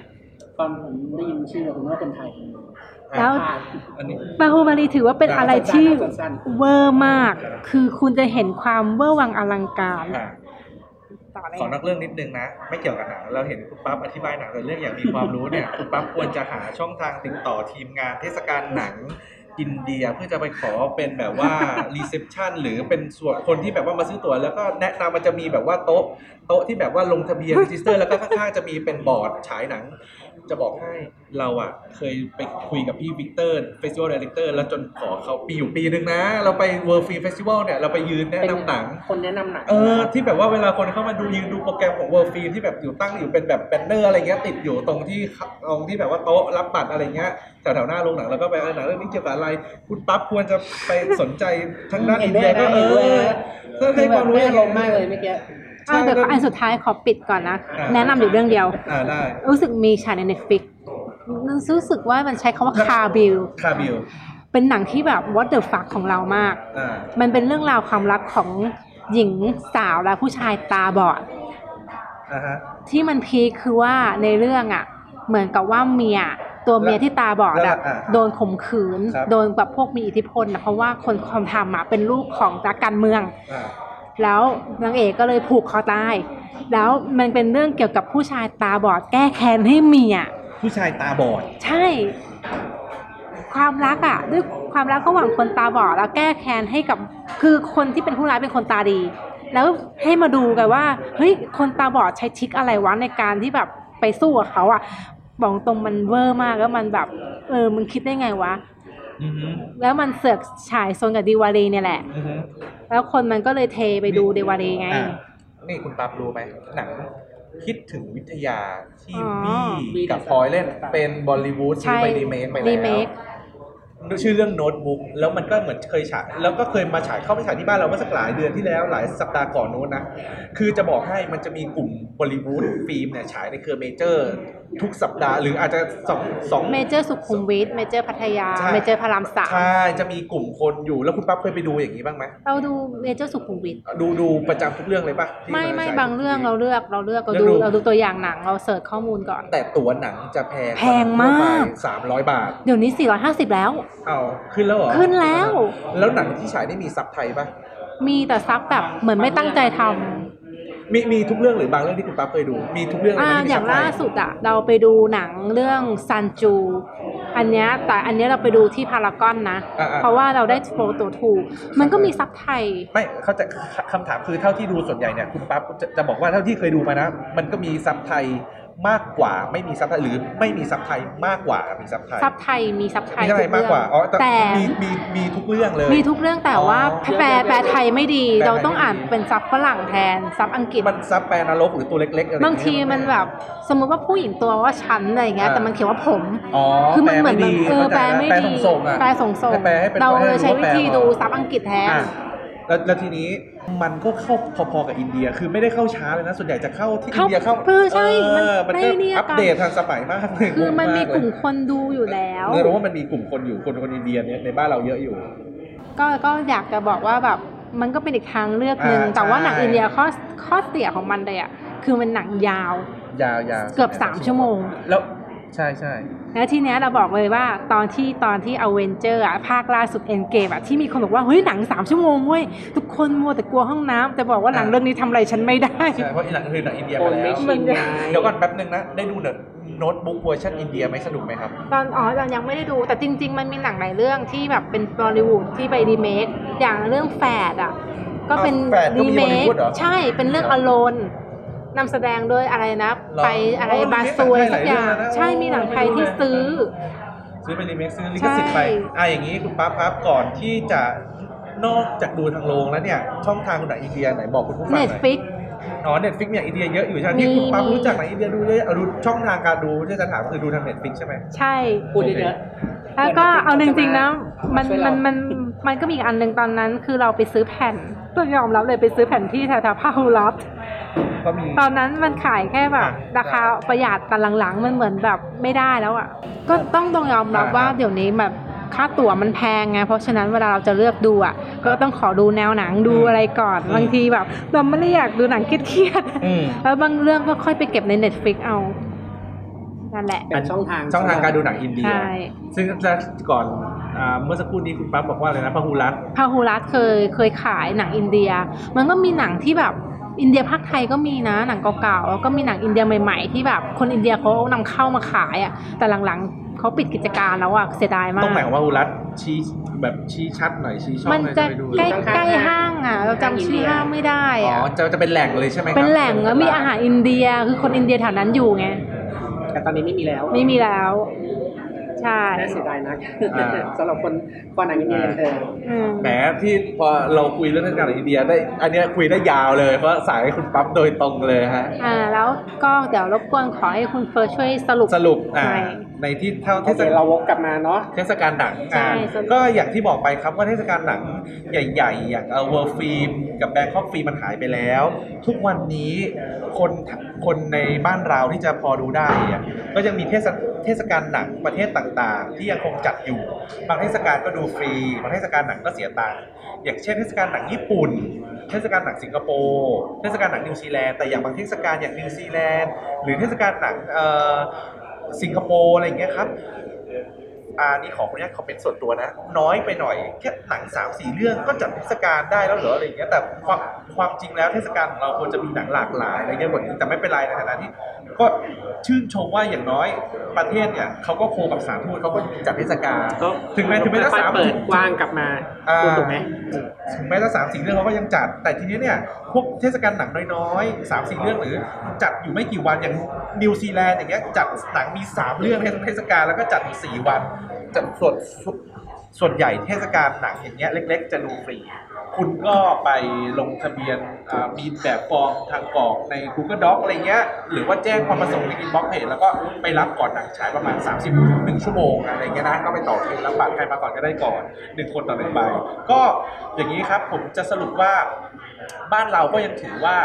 ตอนผมได้ยินชื่อผมว่าเป็นไทยแล้วอ่านอันนี้บาฮูบาลีถือว่าเป็นอะไรที่สั้นเวอร์มาก คือคุณจะเห็นความเวอร์วังอลังการอะ ต่อเลยขอนอกเรื่องนิดนึงนะ ไม่เกี่ยวกับหนังเราเห็นคุณปั๊บอธิบายหนังแต่เรื่องอย่างมีความรู้เนี่ยคุณปั๊บควรจะหาช่องทางติดต่อทีมงานเทศกาลหนังอินเดียเพื่อจะไปขอเป็นแบบว่า reception หรือเป็นส่วนคนที่แบบว่ามาซื้อตั๋วแล้วก็แนะนำมันจะมีแบบว่าโต๊ะ โต๊ะที่แบบว่าลงทะเบียน register แล้วก็ข้างๆจะมีเป็นบอร์ดฉายหนัง จะบอกให้เราอะเคยไปคุยกับพี่วิกเตอร์ festival director แล้วจนขอเขาปีอยู่ปีนึงนะ เราไปเวิร์ d ฟิล์มเฟสติวัลเนี่ยเราไปยืนแนะนำหนัง คนแนะนำหนังเออที่แบบว่าเวลาคนเข้ามาดูยืนดูโปรแกรมของ World Film ที่แบบอยู่ตั้งอยู่เป็นแบบแบนเนอร์อะไรเงี้ยติดอยู่ตรงที่ตรงที่แบบว่าโต๊ะรับบัตรอะไรเงี้ยแถวแถวๆหน้าโรงหนังแล้วก็ไปเออหนังเรื่องนี้เกี่ยวกับอะไรคุณปั๊บควรจะไปสนใจทั้งด้านเห็อินนด้เดีวยยก็นะเอเห็นด้วยอนะถ้าคืให้อแบควาบมรู้ไม่อย่งอารมณ์มากเลยเมื่อกี้ อะเดี๋ยวอันสุดท้ายขอปิดก่อนนะแนะนำอยู่เรื่องเดียว อ่าได้รู้สึกมีฉายใน Netflix รู้สึกว่ามันใช้คำว่าคาบิล คาบิลเป็นหนังที่แบบ what the fuck ของเรามาก อ่ามันเป็นเรื่องราวความรักของหญิงสาวและผู้ชายตาบอด อ่าฮะที่มันพีคคือว่าในเรื่องอะ เหมือนกับว่าเมีย ตัวเมียที่ตาบอดแล้อะวอะโดนข่มขืน ครับ โดนแบบพวกมีอิทธิพลนะเพราะว่าคนความทำอะเป็นลูกของนักการเมือง อ่า แล้วนางเอกก็เลยผูกคอตาย แล้วมันเป็นเรื่องเกี่ยวกับผู้ชายตาบอดแก้แค้นให้เมียผู้ชายตาบอด ใช่ ความรักอะ ด้วยความรักระหว่างคนตาบอดแล้วแก้แค้นให้กับคือคนที่เป็นผู้ร้ายเป็นคนตาดี แล้วให้มาดูกันว่าเฮ้ยคนตาบอดใช้ทริกอะไรวะในการที่แบบไปสู้กับเขาอะบอกตรงมันเวอร์มากแล้วมันแบบ เออมึงคิดได้ไงวะอือฮึ แล้วมันเสือกฉายโซนกับดีวารีเนี่ยแหละอือฮึแล้วคนมันก็เลยเทไปดูดีวารีไงอะนี่คุณปั๊บรู้ไหมหนังคิดถึงวิทยาที่อ๋อบี้กับพลอยเล่นเป็น Bollywood ซื้อไปรีเมคไปแล้วรีเมคชื่อเรื่องโน้ตบุ๊กแล้วมันก็เหมือนเคยฉายแล้วก็เคยมาฉายเข้าไปฉายที่บ้านเราเมื่อสักหลายเดือนที่แล้วหลายสัปดาห์ก่อนนู้นนะ คือจะบอกให้มันจะมีกลุ่ม Bollywood Film เนี่ยฉายในเครือเมเจอร์ทุกสัปดาห์หรืออาจจะสองสอง เมเจอร์สุขุมวิทเมเจอร์พัทยา ใช่ เมเจอร์พระรามสามใช่จะมีกลุ่มคนอยู่แล้วคุณปั๊บเคยไปดูอย่างนี้บ้างไหมเราดูเมเจอร์สุขุมวิทดูดูประจำทุกเรื่องเลยปะที่ไม่าไม่ฉยบางเรื่องเราเลือกเราเลือกเราเลืดูอกดู เราดูตัวอย่างหนังเราเสิร์ชข้อมูลก่อน แต่ตั๋วหนังจะแพงแพงมาก สามร้อยบาท เดี๋ยวนี้ 450 แล้ว เอาขึ้นแล้วเหรอขึ้นแล้ว แล้วหนังที่ฉายนี่มีซับไทยปะมีแต่ซับแบบเหมือนไม่ตั้งใจทำ มีมีทุกเรื่องหรือบางเรื่องที่คุณปั๊บเคยดู มีทุกเรื่องเลยอ่าไหมที่มีอย่างซับไทล่ายสุดอะเราไปดูหนังเรื่องซันจู อันเนี้ยแต่อันเนี้ยเราไปดูที่พารากอนนะอ่าๆเพราะว่าเราได้โปรตัวถูก มันก็มีซับไทย ไม่เข้าใจคำถามคือเท่าที่ดูส่วนใหญ่เนี่ยคุณปั๊บจะจะบอกว่าเท่าที่เคยดูมานะ มันก็มีซับไทย มากกว่าไม่มีซับไทยหรือไม่มีซับไทยมากกว่ามีซับไทยซับไทยมีซับไทยมีซับไทยมากกว่าอ๋อแต่แต่มีมีมีทุกเรื่องเลย มีทุกเรื่องแต่ว่าอ๋อแปลแปลไทยไม่ดีแปลไทยเราต้องอ่านไม่ดีเป็นซับฝรั่งแทนซับอังกฤษมันซับแปลนรกหรือตัวเล็กๆอะไรอย่างเงี้ยบางทีมันแบบสมมุติว่าผู้หญิงตัวว่าฉันอะไรอย่างเงี้ยอ่าแต่มันเขียนว่าผมอ๋อคือมันเหมือนแปลแบบไดีเออแปลเข้าใจไม่แปลดีส่งๆอะแปลส่งส่งแปลให้เป็นเราให้เลยใช้วิธีว่าแปลดูออกซับอังกฤษแทนอะแล้วแล้วทีนี้ มันก็เข้าพอๆกับอินเดีย คือไม่ได้เข้าช้าเลยนะ ส่วนใหญ่จะเข้าที่อิเข้านเดียเข้าเออใช่เออมัมันนไม่ก็เนี่ยอัปเดตทันสมัยมากเลยคือมันมีงงากลุ่มเลยคนดูอยู่แล้วเนื่องว่ามันมีกลุ่มคนอยู่คนคนอินเดียเนี่ยในบ้านเราเยอะอยู่ ก็ก็อยากจะบอกว่าแบบมันก็เป็นอีกทางเลือกหนึ่งอ่าแต่ว่าใช่หนังอินเดียข้อข้อเสียของมันเลยอะคือมันหนังยาว ยาวยาวเกือบสามชั่วโมง แล้วใช่ใช่ แล้วทีเนี้ยเราบอกเลยว่าตอนที่ตอนที่อเวนเจอร์อะภาคล่าสุด Endgame อะที่มีคนบอกว่าเฮ้ยหนังสามชั่วโมงเว้ยทุกคนมัวแต่กลัวห้องน้ำแต่บอกว่าหนังเรื่องนี้ทำอะไรฉันไม่ได้ ใช่เพราะอีหนังคือหนังอินเดียคมานแล้ไม่ว ชินไงเดี๋ยวก่อนแป๊บนึงนะ ได้ดูเนอะโน้ตบุ๊กเวอร์ชันอินเดียไหมสนุกไหมครับ ตอนอ๋อตอนยังไม่ได้ดูแต่จริง ๆ มันมีหนังหลายเรื่องที่แบบเป็น Bollywood ที่ไปรีเมคอย่างเรื่องแฝดอะก็เป็นอ้าวแฝดก็รีมีเมค Bollywood เหรอ ใช่เป็นเรื่องอโลน นำแสดงโดยอะไรนะหรอไปอะไรโอ้บาซูอะไรรีเมคหสัลายกเรื่อองย่างแล้วนะใช่มีหนังไทยที่ซื้อ ซื้อเป็นรีเมคซื้อลิขสิทธิ์ไปใช่อะอย่างนี้คุณปั๊บครับก่อนที่จะนอกจากดูทางโรงแล้วเนี่ย ช่องทางหนังอินเดียไหนบอกคุณผู้ฟังหเน็น่ตอยฟิกอ๋อเน็ตฟิกเนี่ยอินเดียเยอะอยู่ใช่ไหมมีที่คุณปั๊บมีรู้จักหนังอินเดียดูเลยเอาดูช่องทางการดูที่จะถามคือดูทางเน็ตฟิกใช่ไหมใช่พูดเยอะแล้วก็เอาจริงๆนะมันช่วยมัเรานมันมันก็มีอีกอันหนึ่งตอนนั้น คือเราไปซื้อแผ่นต้องยอมรับเลยไปซื้อแผ่นที่แถวๆพาฮูรัต ก็มี ตอนนั้นมันขายแค่แบบอะราคาประหยัดแต่หลังๆ มันเหมือนแบบไม่ได้แล้วอะ ก็ต้องต้องยอมรับอ่าว่าเดี๋ยวนี้แบบค่าตั๋วมันแพงไง เพราะฉะนั้นเวลาเราจะเลือกดูอะ ก็ต้องขอดูแนวหนังดูอะไรก่อน บางทีแบบ เราไม่ได้อยากดูหนังเครียดอืมๆแล้วบางเรื่องก็ค่อยไปเก็บใน Netflix เอานั่นแหละๆเป็นช่องทางช่องทางการดูหนังอินเดียใช่ซึ่งก่อนอ่าเมื่อสักครู่นี้คุณปั๊บบอกว่าอะไรนะพหุรัตน์พาฮูรัตเคยเคยขายหนังอินเดีย มันก็มีหนังที่แบบ อินเดียภาคไทยก็มีนะหนังเก่าๆแล้วก็มีหนังอินเดียใหม่ๆ ที่แบบคนอินเดียเขานำเข้ามาขายอะแต่หลังๆเขาปิดกิจการแล้วอะเสียดายมาก ต้องหมายความว่าพหุรัตน์ชี้แบบชี้ชัดหน่อยชี้ช่องมันหน่อยจะไปดูใกล้ข้างๆใกล้ห้างอะเราจำชื่อห้างไม่ได้อ๋ออะจะจะเป็นแหล่งเลยใช่ไหมครับเป็นแหล่งแล้วมีอาหารอินเดียคือคนอินเดียแถวนั้นอยู่ไงแต่ตอนนี้ไม่มีแล้ว ไม่มีแล้ว ใช่ น่าเสียดายนะอ่า สำหรับคนคนหนังอินเดียเอออืม แหมที่พอเราคุยเรื่องเทศกาลอินเดียได้อันเนี้ยคุยได้ยาวเลยเพราะสายคุณปั๊บโดยตรงเลยฮะ อ่า แล้วก็เดี๋ยวรบกวนขอให้คุณเฟิร์สช่วยสรุป สรุปอ่าใช่ในที่เท่าเทโอศเคกาล เราวกกลับมาเนาะ เทศกาลหนังใช่อ่าสนุก ก็อย่างที่บอกไปครับว่าเทศกาลหนังใหญ่ๆ อย่างเออ World Film กับ Bangkok Film มันหายไปแล้ว ทุกวันนี้คนคนในบ้านเราที่จะพอดูได้อะก็ยังมีเทศเทศกาลหนังประเทศต่างๆ ที่ยังคงจัดอยู่ บางเทศกาลก็ดูฟรี บางเทศกาลหนังก็เสียตังค์อย่างเช่นเทศกาลหนังญี่ปุ่น เทศกาลหนังสิงคโปร์เทศกาลหนังนิวซีแลนด์แต่อย่างบางเทศกาลอย่างนิวซีแลนด์หรือเทศกาลหนังสิงคโปร์อะไรอย่างเงี้ยครับ อ่านี่ขอขออนุญาตคอมเมนต์ส่วนตัวนะ น้อยไปหน่อยแค่หนังสามสี่เรื่องก็จัดเทศกาลได้แล้วเหรออะไรอย่างเงี้ยแต่ความความจริงแล้วเทศกาลของเราควรจะมีหนังหลากหลายอะไรเยอะกว่านี้แต่ไม่เป็นไรในฐานะที่ก็ชื่นชมว่าอย่างน้อยประเทศเนี่ยเขาก็โคกับสถารทูตเขาก็จัดเทศกาลก็ถึงแม้ถึงแม้จะค่อยสามๆเปิดกว้างกลับมาอ่าพูดถูกไหมอืมถึงแม้จะสามสี่เรื่องเขาก็ยังจัด แต่ทีนี้เนี่ยพวกเทศกาลหนังน้อยๆสามสี่เรื่องหรือจัดอยู่ไม่กี่วันอย่างนิวซีแลนด์อย่างเงี้ยจัดหนังมีสามเรื่องในเทศกาลแล้วก็จัดอีกสี่วัน จัดส่วนส่วนใหญ่เทศกาลหนังอย่างเงี้ยเล็ก ๆ จะดูฟรี คุณก็ไปลงทะเบียนอ่ามีแบบฟอร์มทางกรอกใน Google Doc อะไรเงี้ย หรือว่าแจ้งความประสงค์ใน inbox เพจแล้วก็ไปรับก่อนหนังฉายประมาณ 30ถึง1ชั่วโมงอะไรเงี้ยนะก็ไปต่อคิวรับบัตรใครมาก่อนก็ได้ก่อนหนึ่งคนต่อหนึ่งใบก็อย่างนี้ครับผมจะสรุปว่า บ้านเราก็ยังถือว่า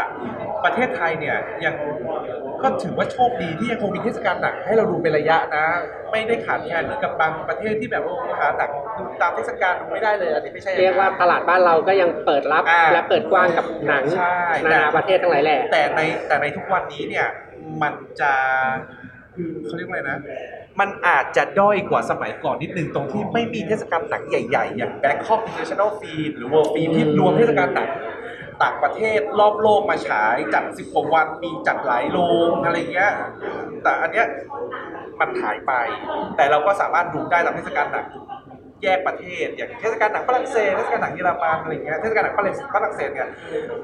ประเทศไทยเนี่ยยังก็ถือว่าโชคดีที่ยังคงมีเทศกาลหนังให้เราดูเป็นระยะนะ ไม่ได้ขาดแคลนเหมือนกับบางประเทศที่แบบว่าหาหนังดูตามเทศกาลดูไม่ได้เลยอันนี้ไม่ใช่องเรียกว่าตลาดบ้านเราก็ยังเปิดรับอ่า และเปิดกว้างกับหนังใช่นานาประเทศทั้งหลายแหล่ แต่ในแต่ในทุกวันนี้เนี่ยมันจะเขาเรียกว่าอะไรนะ มันอาจจะด้อยกว่าสมัยก่อนนิดนึงตรงที่ไม่มีเทศกาลหนังใหญ่ ๆ อย่าง Bangkok International Film หรือ World Film ที่รวมเทศกาลหนัง ต่างประเทศรอบโลกมาฉายจัดสิบกว่าวันมีจัดหลายโรงอะไรเงี้ยแต่อันเนี้ยมันหายไป แต่เราก็สามารถดูได้ตามเทศกาลหนัง แยกประเทศ อย่างเทศกาลหนังฝรั่งเศสเทศกาลหนังเยอรมันอะไรอย่างเงี้ยเทศกาลหนังฝรั่งฝรั่งเศสเนี่ย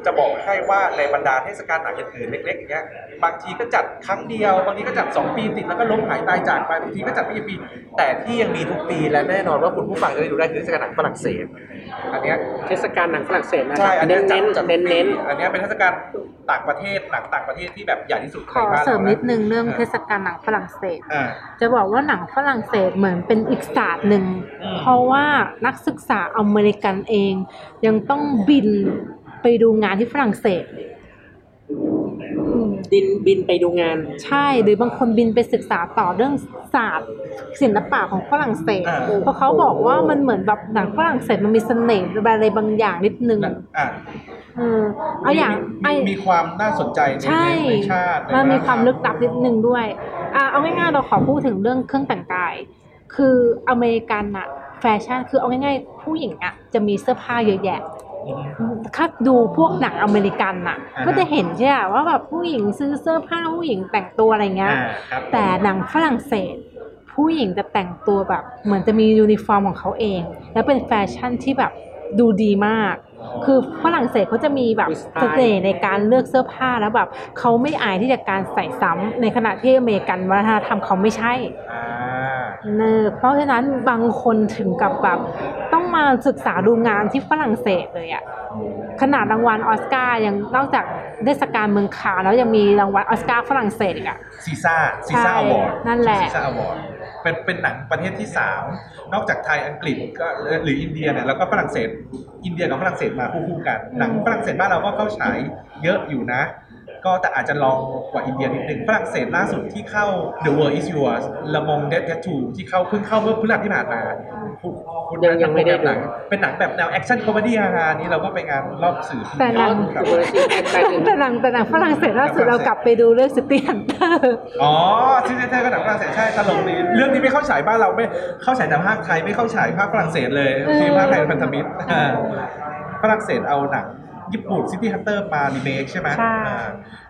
จะบอกให้ว่าในบรรดาเทศกาลหนังอื่นๆเล็กๆอย่างเงี้ยบางทีก็จัดครั้งเดียวบางทีก็จัด 2 ปีติดแล้วก็ล้มหายตายจากไปบางทีก็จัดไม่กี่ปี แต่ที่ยังมีทุกปีและแน่นอนว่าคุณผู้ฟังจะได้ดูได้คือเทศกาลหนังฝรั่งเศสอันเนี้ยเทศกาลหนังฝรั่งเศสนะคใช่รับอันเน้เนี้ยนจัดเน้นจัดเน้นทุกปีอันเนี้ยเป็นเทศกาล ต่างประเทศหนังต่างประเทศที่แบบใหญ่ที่สุดขในอบ้านเสริเรามนะนิดนึงเรื่องเทศกาลหนังฝรั่งเศส อ่า จะบอกว่าหนังฝรั่งเศสเหมือนเป็นอีกศาสตร์หนึ่ง อืม เพราะว่านักศึกษาอเมริกันเอง ยังต้องบินไปไปดูงานที่ฝรั่งเศสอืม ดินบินไปดูงาน ใช่หรือบางคนบินไปศึกษาต่อเรื่องศาสตร์ศิลปะของฝรั่งเศส อ่า เพราะเขาบอกว่ามันเหมือนแบบหนังฝรั่งเศสมันมีเสน่ห์อะไรบางอย่างนิดนึงอะเออเอาอย่างมีไอมีมีความน่าสนใจในใช่ ในชาติมันมีใความลึกลับนิดนึงด้วย อะเอาง่ายๆเราขอพูดถึงเรื่องเครื่องแต่งกาย คืออเมริกันอะแฟชั่นคือเอาง่ายๆ ผู้หญิงอะจะมีเสื้อผ้าเยอะแยะอืม ถ้าดูพวกหนังอเมริกันอะอ่าฮะก็จะเห็นใช่ไหมว่าแบบผู้หญิงซื้อเสื้อผ้าผู้หญิงแต่งตัวอะไรเงี้ยอ่าครับแต่หนังฝรั่งเศส ผู้หญิงจะแต่งตัวแบบ เหมือนจะมียูนิฟอร์มของเขาเอง แล้วเป็นแฟชั่นที่แบบดูดีมาก คือฝรั่งเศสเขาจะมีแบบมีสไตล์เสน่ห์ในการเลือกเสื้อผ้าแล้วแบบเขาไม่อายที่จะการใส่ซ้ำในขณะที่อเมริกันวัฒนธรรมเขาไม่ใช่อ่าเนอเพราะฉะนั้นบางคนถึงกับแบบต้องมาศึกษาดูงานที่ฝรั่งเศสเลยอะ ขนาดรางวัลออสการ์ยังนอกจากเทศกาลเมืองคานแล้วยังมีรางวัลออสการ์ฝรั่งเศสอีกอะCésar César ใช่ Award นั่นแหละ César Award เป็นเป็นหนังประเทศที่สามนอกจากไทยอังกฤษก็หรืออินเดียเนี่ยแล้วก็ฝรั่งเศส อินเดียกับฝรั่งเศสมาคู่ๆกันหนังฝรั่งเศสบ้านเราก็เข้าฉายเยอะอยู่นะ ก็แต่อาจจะรองกว่าอินเดียนิดนึงฝรั่งเศสล่าสุดที่เข้า The World Is Yours Le monde est à toi ที่เข้าเพิ่งเข้าเมื่อพฤหัสที่ผ่านมาคุณคุณยังยังไม่ได้ดูหนังเป็นหนังแบบแนว action comedy ฮาๆนี้เราก็ไปงานรอบสื่อแต่หนังครับเวอร์ชันแต่ถึงแต่หนังแต่หนังฝรั่งเศสล่าสุดเรากลับไปดูเรื่อง City Hunterอ๋อ City Hunter ก็หนังฝรั่งเศสใช่ตลกดีเรื่องนี้ไม่เข้าฉายบ้านเราไม่เข้าฉายแต่พากย์ไทยไม่เข้าฉายพากย์ฝรั่งเศสเลยเออที่พากย์ไทยเป็นพันธมิตรอ่าฝรั่งเศสเอาหนัง ญี่ปุ่น City Hunter มารีเมคใช่ไหมใช่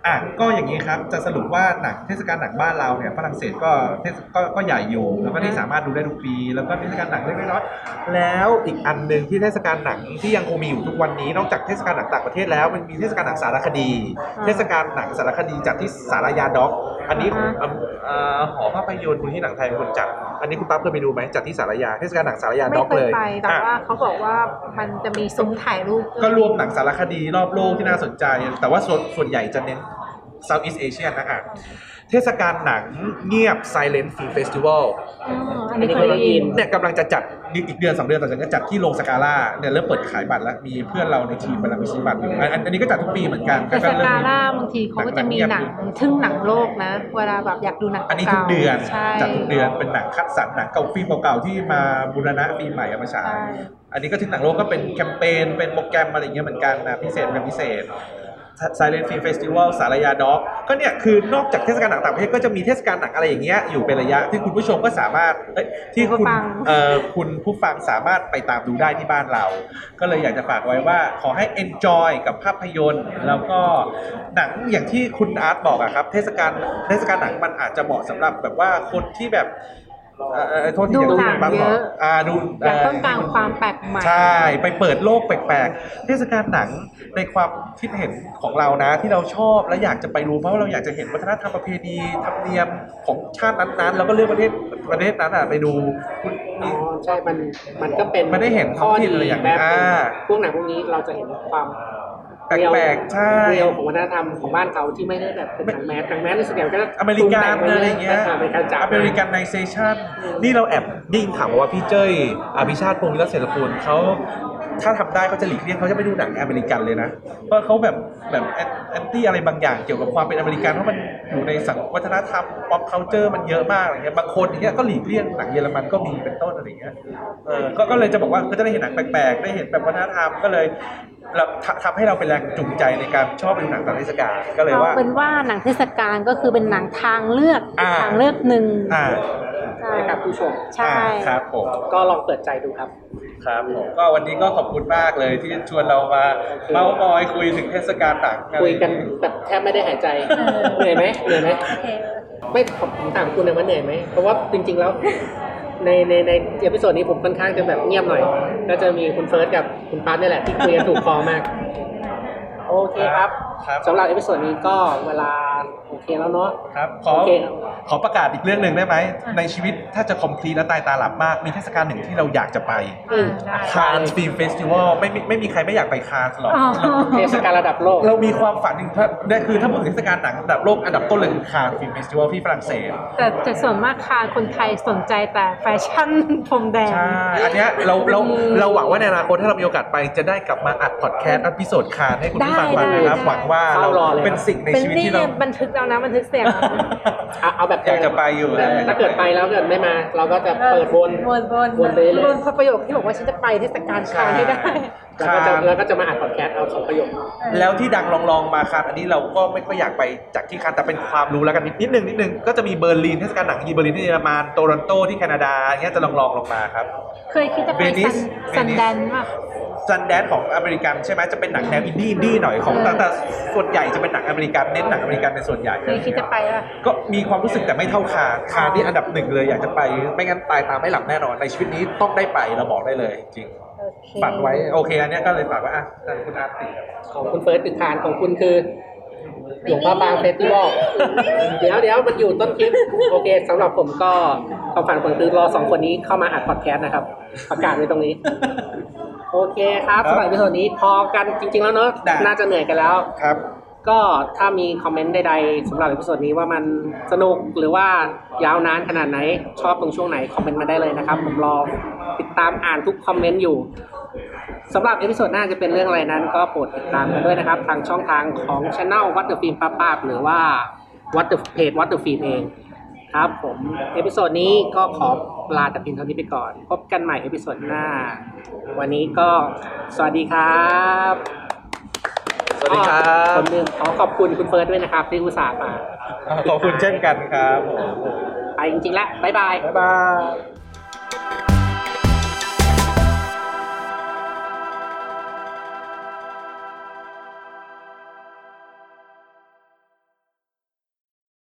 อ่าอะก็อย่างนี้ครับจะสรุปว่าหนังเทศกาลหนังบ้านเราเนี่ยฝรั่งเศสก็เทศก็ก็ใหญ่อยู่แล้วก็ที่สามารถดูได้ทุกปี แล้วก็เทศกาลหนังเล็กๆน้อยๆแล้วอีกอันหนึ่งที่เทศกาลหนังที่ยังคงมีอยู่ทุกวันนี้ นอกจากเทศกาลหนังต่างประเทศแล้วมันมีเทศกาลหนังสารคดีอ่าเทศกาลหนังสารคดีจัดที่ศาลายา Doc อันนี้ของอ่าเอ่อหอภาพยนตร์มูลนิธิหนังไทยเป็นคนจัด อันนี้คุณปั๊บเคยไปดูไหมจัดที่ศาลายา เทศกาลหนังศาลายา Doc ไม่เคยไปเลยอะ แต่ว่าเขาบอกว่ามันจะมีซุ้มถ่ายรูปด้วยก็รวมหนังสารคดีรอบโลกที่น่าสนใจ แต่ว่าส่วนส่วนใหญ่จะเน้น Southeast Asia นะอะเทศกาลหนังเงียบ Silent Film Festival อ๋ออันนี้เคยได้ยิน เนี่ยกำลังจะจัดอีกเดือนสองเดือนต่อจากนี้จัดที่โรงสกาล่าเนี่ยเริ่มเปิดขายบัตรแล้วมีเพื่อนเราในทีมกำลังไปซื้อบัตรอยู่อันอันอันนี้ก็จัดทุกปีเหมือนกันแต่เริ่มกาล่าบางทีเขาก็จะมีหนังทึ่งหนังโลกนะ เวลาแบบอยากดูหนังอันนี้ทุกเดือนใช่จัดทุกเดือนเป็นหนังคัดสรรหนังเก่าฟิล์มเก่าๆที่มาบูรณะปีใหม่เอามาฉายใช่อันนี้ก็ที่หนังโลกก็เป็นแคมเปญเป็นโปรแกรมอะไรอย่างเงี้ยเหมือนกันนะพิเศษเป็นพิเศษ Silent Film Festival สารยาด็อกก็เนี่ยคือนอกจากเทศกาลหนังต่างประเทศก็จะมีเทศกาลหนังอะไรอย่างเงี้ยอยู่เป็นระยะที่คุณผู้ชมก็สามารถเอ้ยที่คุณผู้ฟังเอ่อคุณผู้ฟังสามารถไปตามดูได้ที่บ้านเรา ก็เลยอยากจะฝากไว้ว่าขอให้ enjoy กับภาพยนตร์ แล้วก็หนังอย่างที่คุณอาร์ตบอกอะครับ เทศกาลเทศกาลหนังมันอาจจะเหมาะสำหรับแบบว่าคนที่แบบเอ่อเอ่อ โทษที่ดูจะหนังบ้างเยอะอ่าดูอยากต้องการความแปลกใหม่ ใช่ ไปเปิดโลกแปลกๆ เทศกาลหนังในความคิดเห็นของเรานะ ที่เราชอบและอยากจะไปรู้เพราะว่าเราอยากจะเห็นวัฒนธรรมประเพณีธรรมเนียมของชาตินั้นๆ แล้วก็เลือกประเทศประเทศนั้นอะไปดูคุณอ๋อมีใช่ มันมันก็เป็นมันได้เห็นท้องถิ่นอะไรอย่างแบบนี้อ่าพวกหนังพวกนี้เราจะเห็นความ แปลกๆใช่ real ของวัฒนธรรมของบ้านเขาที่ไม่ได้แบบเป็นหนัง mass หนัง mass ในส่วนใหญ่ก็จะอเมริกันอะไรอย่างเงี้ยอเมริกันจ๋า Americanization นี่เราแอบได้ยินข่าวมาว่าพี่เจ้ยอภิชาติพงศ์วีระเศรษฐกุลเขา ถ้าทำได้เขาจะหลีกเลี่ยงเขาจะไม่ดูหนังอเมริกันเลยนะ เพราะเขาแบบแบบ anti อะไรบางอย่างเกี่ยวกับความเป็นอเมริกันเพราะมันอยู่ในสังวัฒนธรรม pop culture มันเยอะมากอะไรเงี้ยบางคนอย่างเงี้ยก็หลีกเลี่ยงหนังเยอรมันก็มีเป็นต้นอะไรเงี้ยเออก็ก็เลยจะบอกว่าก็จะได้เห็นหนังแปลกๆได้เห็นแบบวัฒนธรรมก็เลยเราทำทำให้เราเป็นแรงจูงใจในการชอบดูหนังตามเทศกาลก็เลยเอาว่าเป็นว่าหนังเทศกาลก็คือเป็นหนังทางเลือกอ่าทางเลือกหนึ่งอ่าใช่ให้กับผู้ชมใช่อ่าครับผมก็ลองเปิดใจดูครับ ครับผมก็วันนี้ก็ขอบคุณมากเลยที่ชวนเรามาเมาส์มอยคุยถึงเทศกาลหนังคุยกันแบบแทบไม่ได้หายใจเหนื่อยไหมเหนื่อยไหมโอเคไม่ผมถามคุณนะว่าเหนื่อยไหมเพราะว่าจริง ๆ แล้วในในใน episode นี้ผมค่อนข้างจะแบบเงียบหน่อย ก็จะมีคุณเฟิร์สกับคุณปาร์ตนี่แหละที่คุยกันถูกคอมาก โอเคครับครับสำหรับ episodeนี้ก็เวลาโอเคแล้วเนาะ ครับขอโอเค ขอประกาศอีกเรื่องหนึ่งได้ไหม ในชีวิตถ้าจะ complete และตายตาหลับมาก มีเทศกาลหนึ่งที่เราอยากจะไปอืมได้ Cannes Film Festival ไม่มีไม่มีใครไม่อยากไปคานส์หรอก อ๋อ เทศกาลระดับโลก เรามีความฝันหนึ่งถ้าได้คือถ้าพูดถึงเทศกาลหนังระดับโลกอันดับต้นเลยคือ Cannes Film Festival ที่ฝรั่งเศส แต่แต่ส่วนมากคาคนไทยสนใจแต่แฟชั่นพรมแดง ใช่ อันเนี้ยเราเราเราหวังว่าในอนาคตถ้าเรามีโอกาสไปจะได้กลับมาอัดพอดแคสต์ episode คานส์ให้คุณผู้ฟังฟังนะครับได้ได้ หวังว่าเฝ้ารอเลย เป็นสิ่งในเป็นชีวิตนี่ที่เรา บันทึกแล้วนะบันทึกเสียงแล้วนะเอาเอาแบบอยากจะไปอยู่นะถ้าเกิดไปแล้วเกิดไม่มา เราก็จะเปิดวนวนวนวนไปเรื่อยวนพอประโยคที่บอกว่าฉันจะไปเทศกาลคานส์ให้ได้ แล้วก็จะแล้วก็จะมาอัดพอดแคสต์เอาสองประโยค แล้วที่ดังรองๆมาคานส์อันนี้เราก็ไม่ค่อยอยากไปจากที่คานส์แต่เป็นความรู้แล้วกันนิดนิดนึงนิดนึงก็จะมีเบอร์ลินเทศกาลหนังที่เบอร์ลินที่เยอรมันโตรอนโตที่แคนาดาอย่างเงี้ยจะรองรองๆลงมาครับ เคยคิดจะไป Venice Sundance ป่ะ Sundance ของอเมริกันใช่ไหมจะเป็นหนังแนวอินดี้อินดี้หน่อยของแต่แต่ส่วนใหญ่จะเป็นหนังอเมริกันเน้นหนังอเมริกันเป็นส่วนใหญ่ เคยคิดจะไปป่ะก็มีความรู้สึกแต่ไม่เท่าคานส์คานส์ที่อันดับหนึ่งเลยอยากจะไป ไม่งั้นตายตามไม่หลับแน่นอนในชีวิตนี้ต้องได้ไปเราบอกได้เลยจริงโอเคฝันไว้โอเคอันเนี้ยก็เลยฝากว่าอะทางคุณอาร์ติของคุณเฟิร์สคือคานส์ของคุณคือหลวงพระบาง Festival เดี๋ยวเดี๋ยวมันอยู่ต้นคลิป โอเคสำหรับผมก็ความฝันผมคือรอสองคนนี้เข้ามาอัดพอดแคสต์นะครับ ประกาศไว้ตรงนี้ โอเคครับสำหรับวิดีโอนี้พอกันจริง ๆ แล้วเนอะน่าจะเหนื่อยกันแล้ว ครับ ก็ถ้ามีคอมเมนต์ใดๆสำหรับ episode นี้ว่ามันสนุกหรือว่ายาวนานขนาดไหน ชอบตรงช่วงไหนคอมเมนต์มาได้เลยนะครับ ผมรอติดตามอ่านทุกคอมเมนต์อยู่สำหรับ episode หน้าจะเป็นเรื่องอะไรนั้น ก็โปรดติดตามกันด้วยนะครับ ทางช่องทางของช anel วัตเตอร์ฟิล์มป้าป้าหรือว่า What The เพจ What The Film เอง ครับผม episode นี้ก็ขอลาแต่เพียงเท่านี้ไปก่อน พบกันใหม่ episode หน้า วันนี้ก็สวัสดีครับสวัสดีครัอ๋บอผมลืมขอขอบคุณคุณเฟิร์สด้วยนะครับ ที่อุตส่าห์มาขอบคุณเช่นกันครับผมไปจริงๆแล้วบ๊ายบายบ๊ายบาย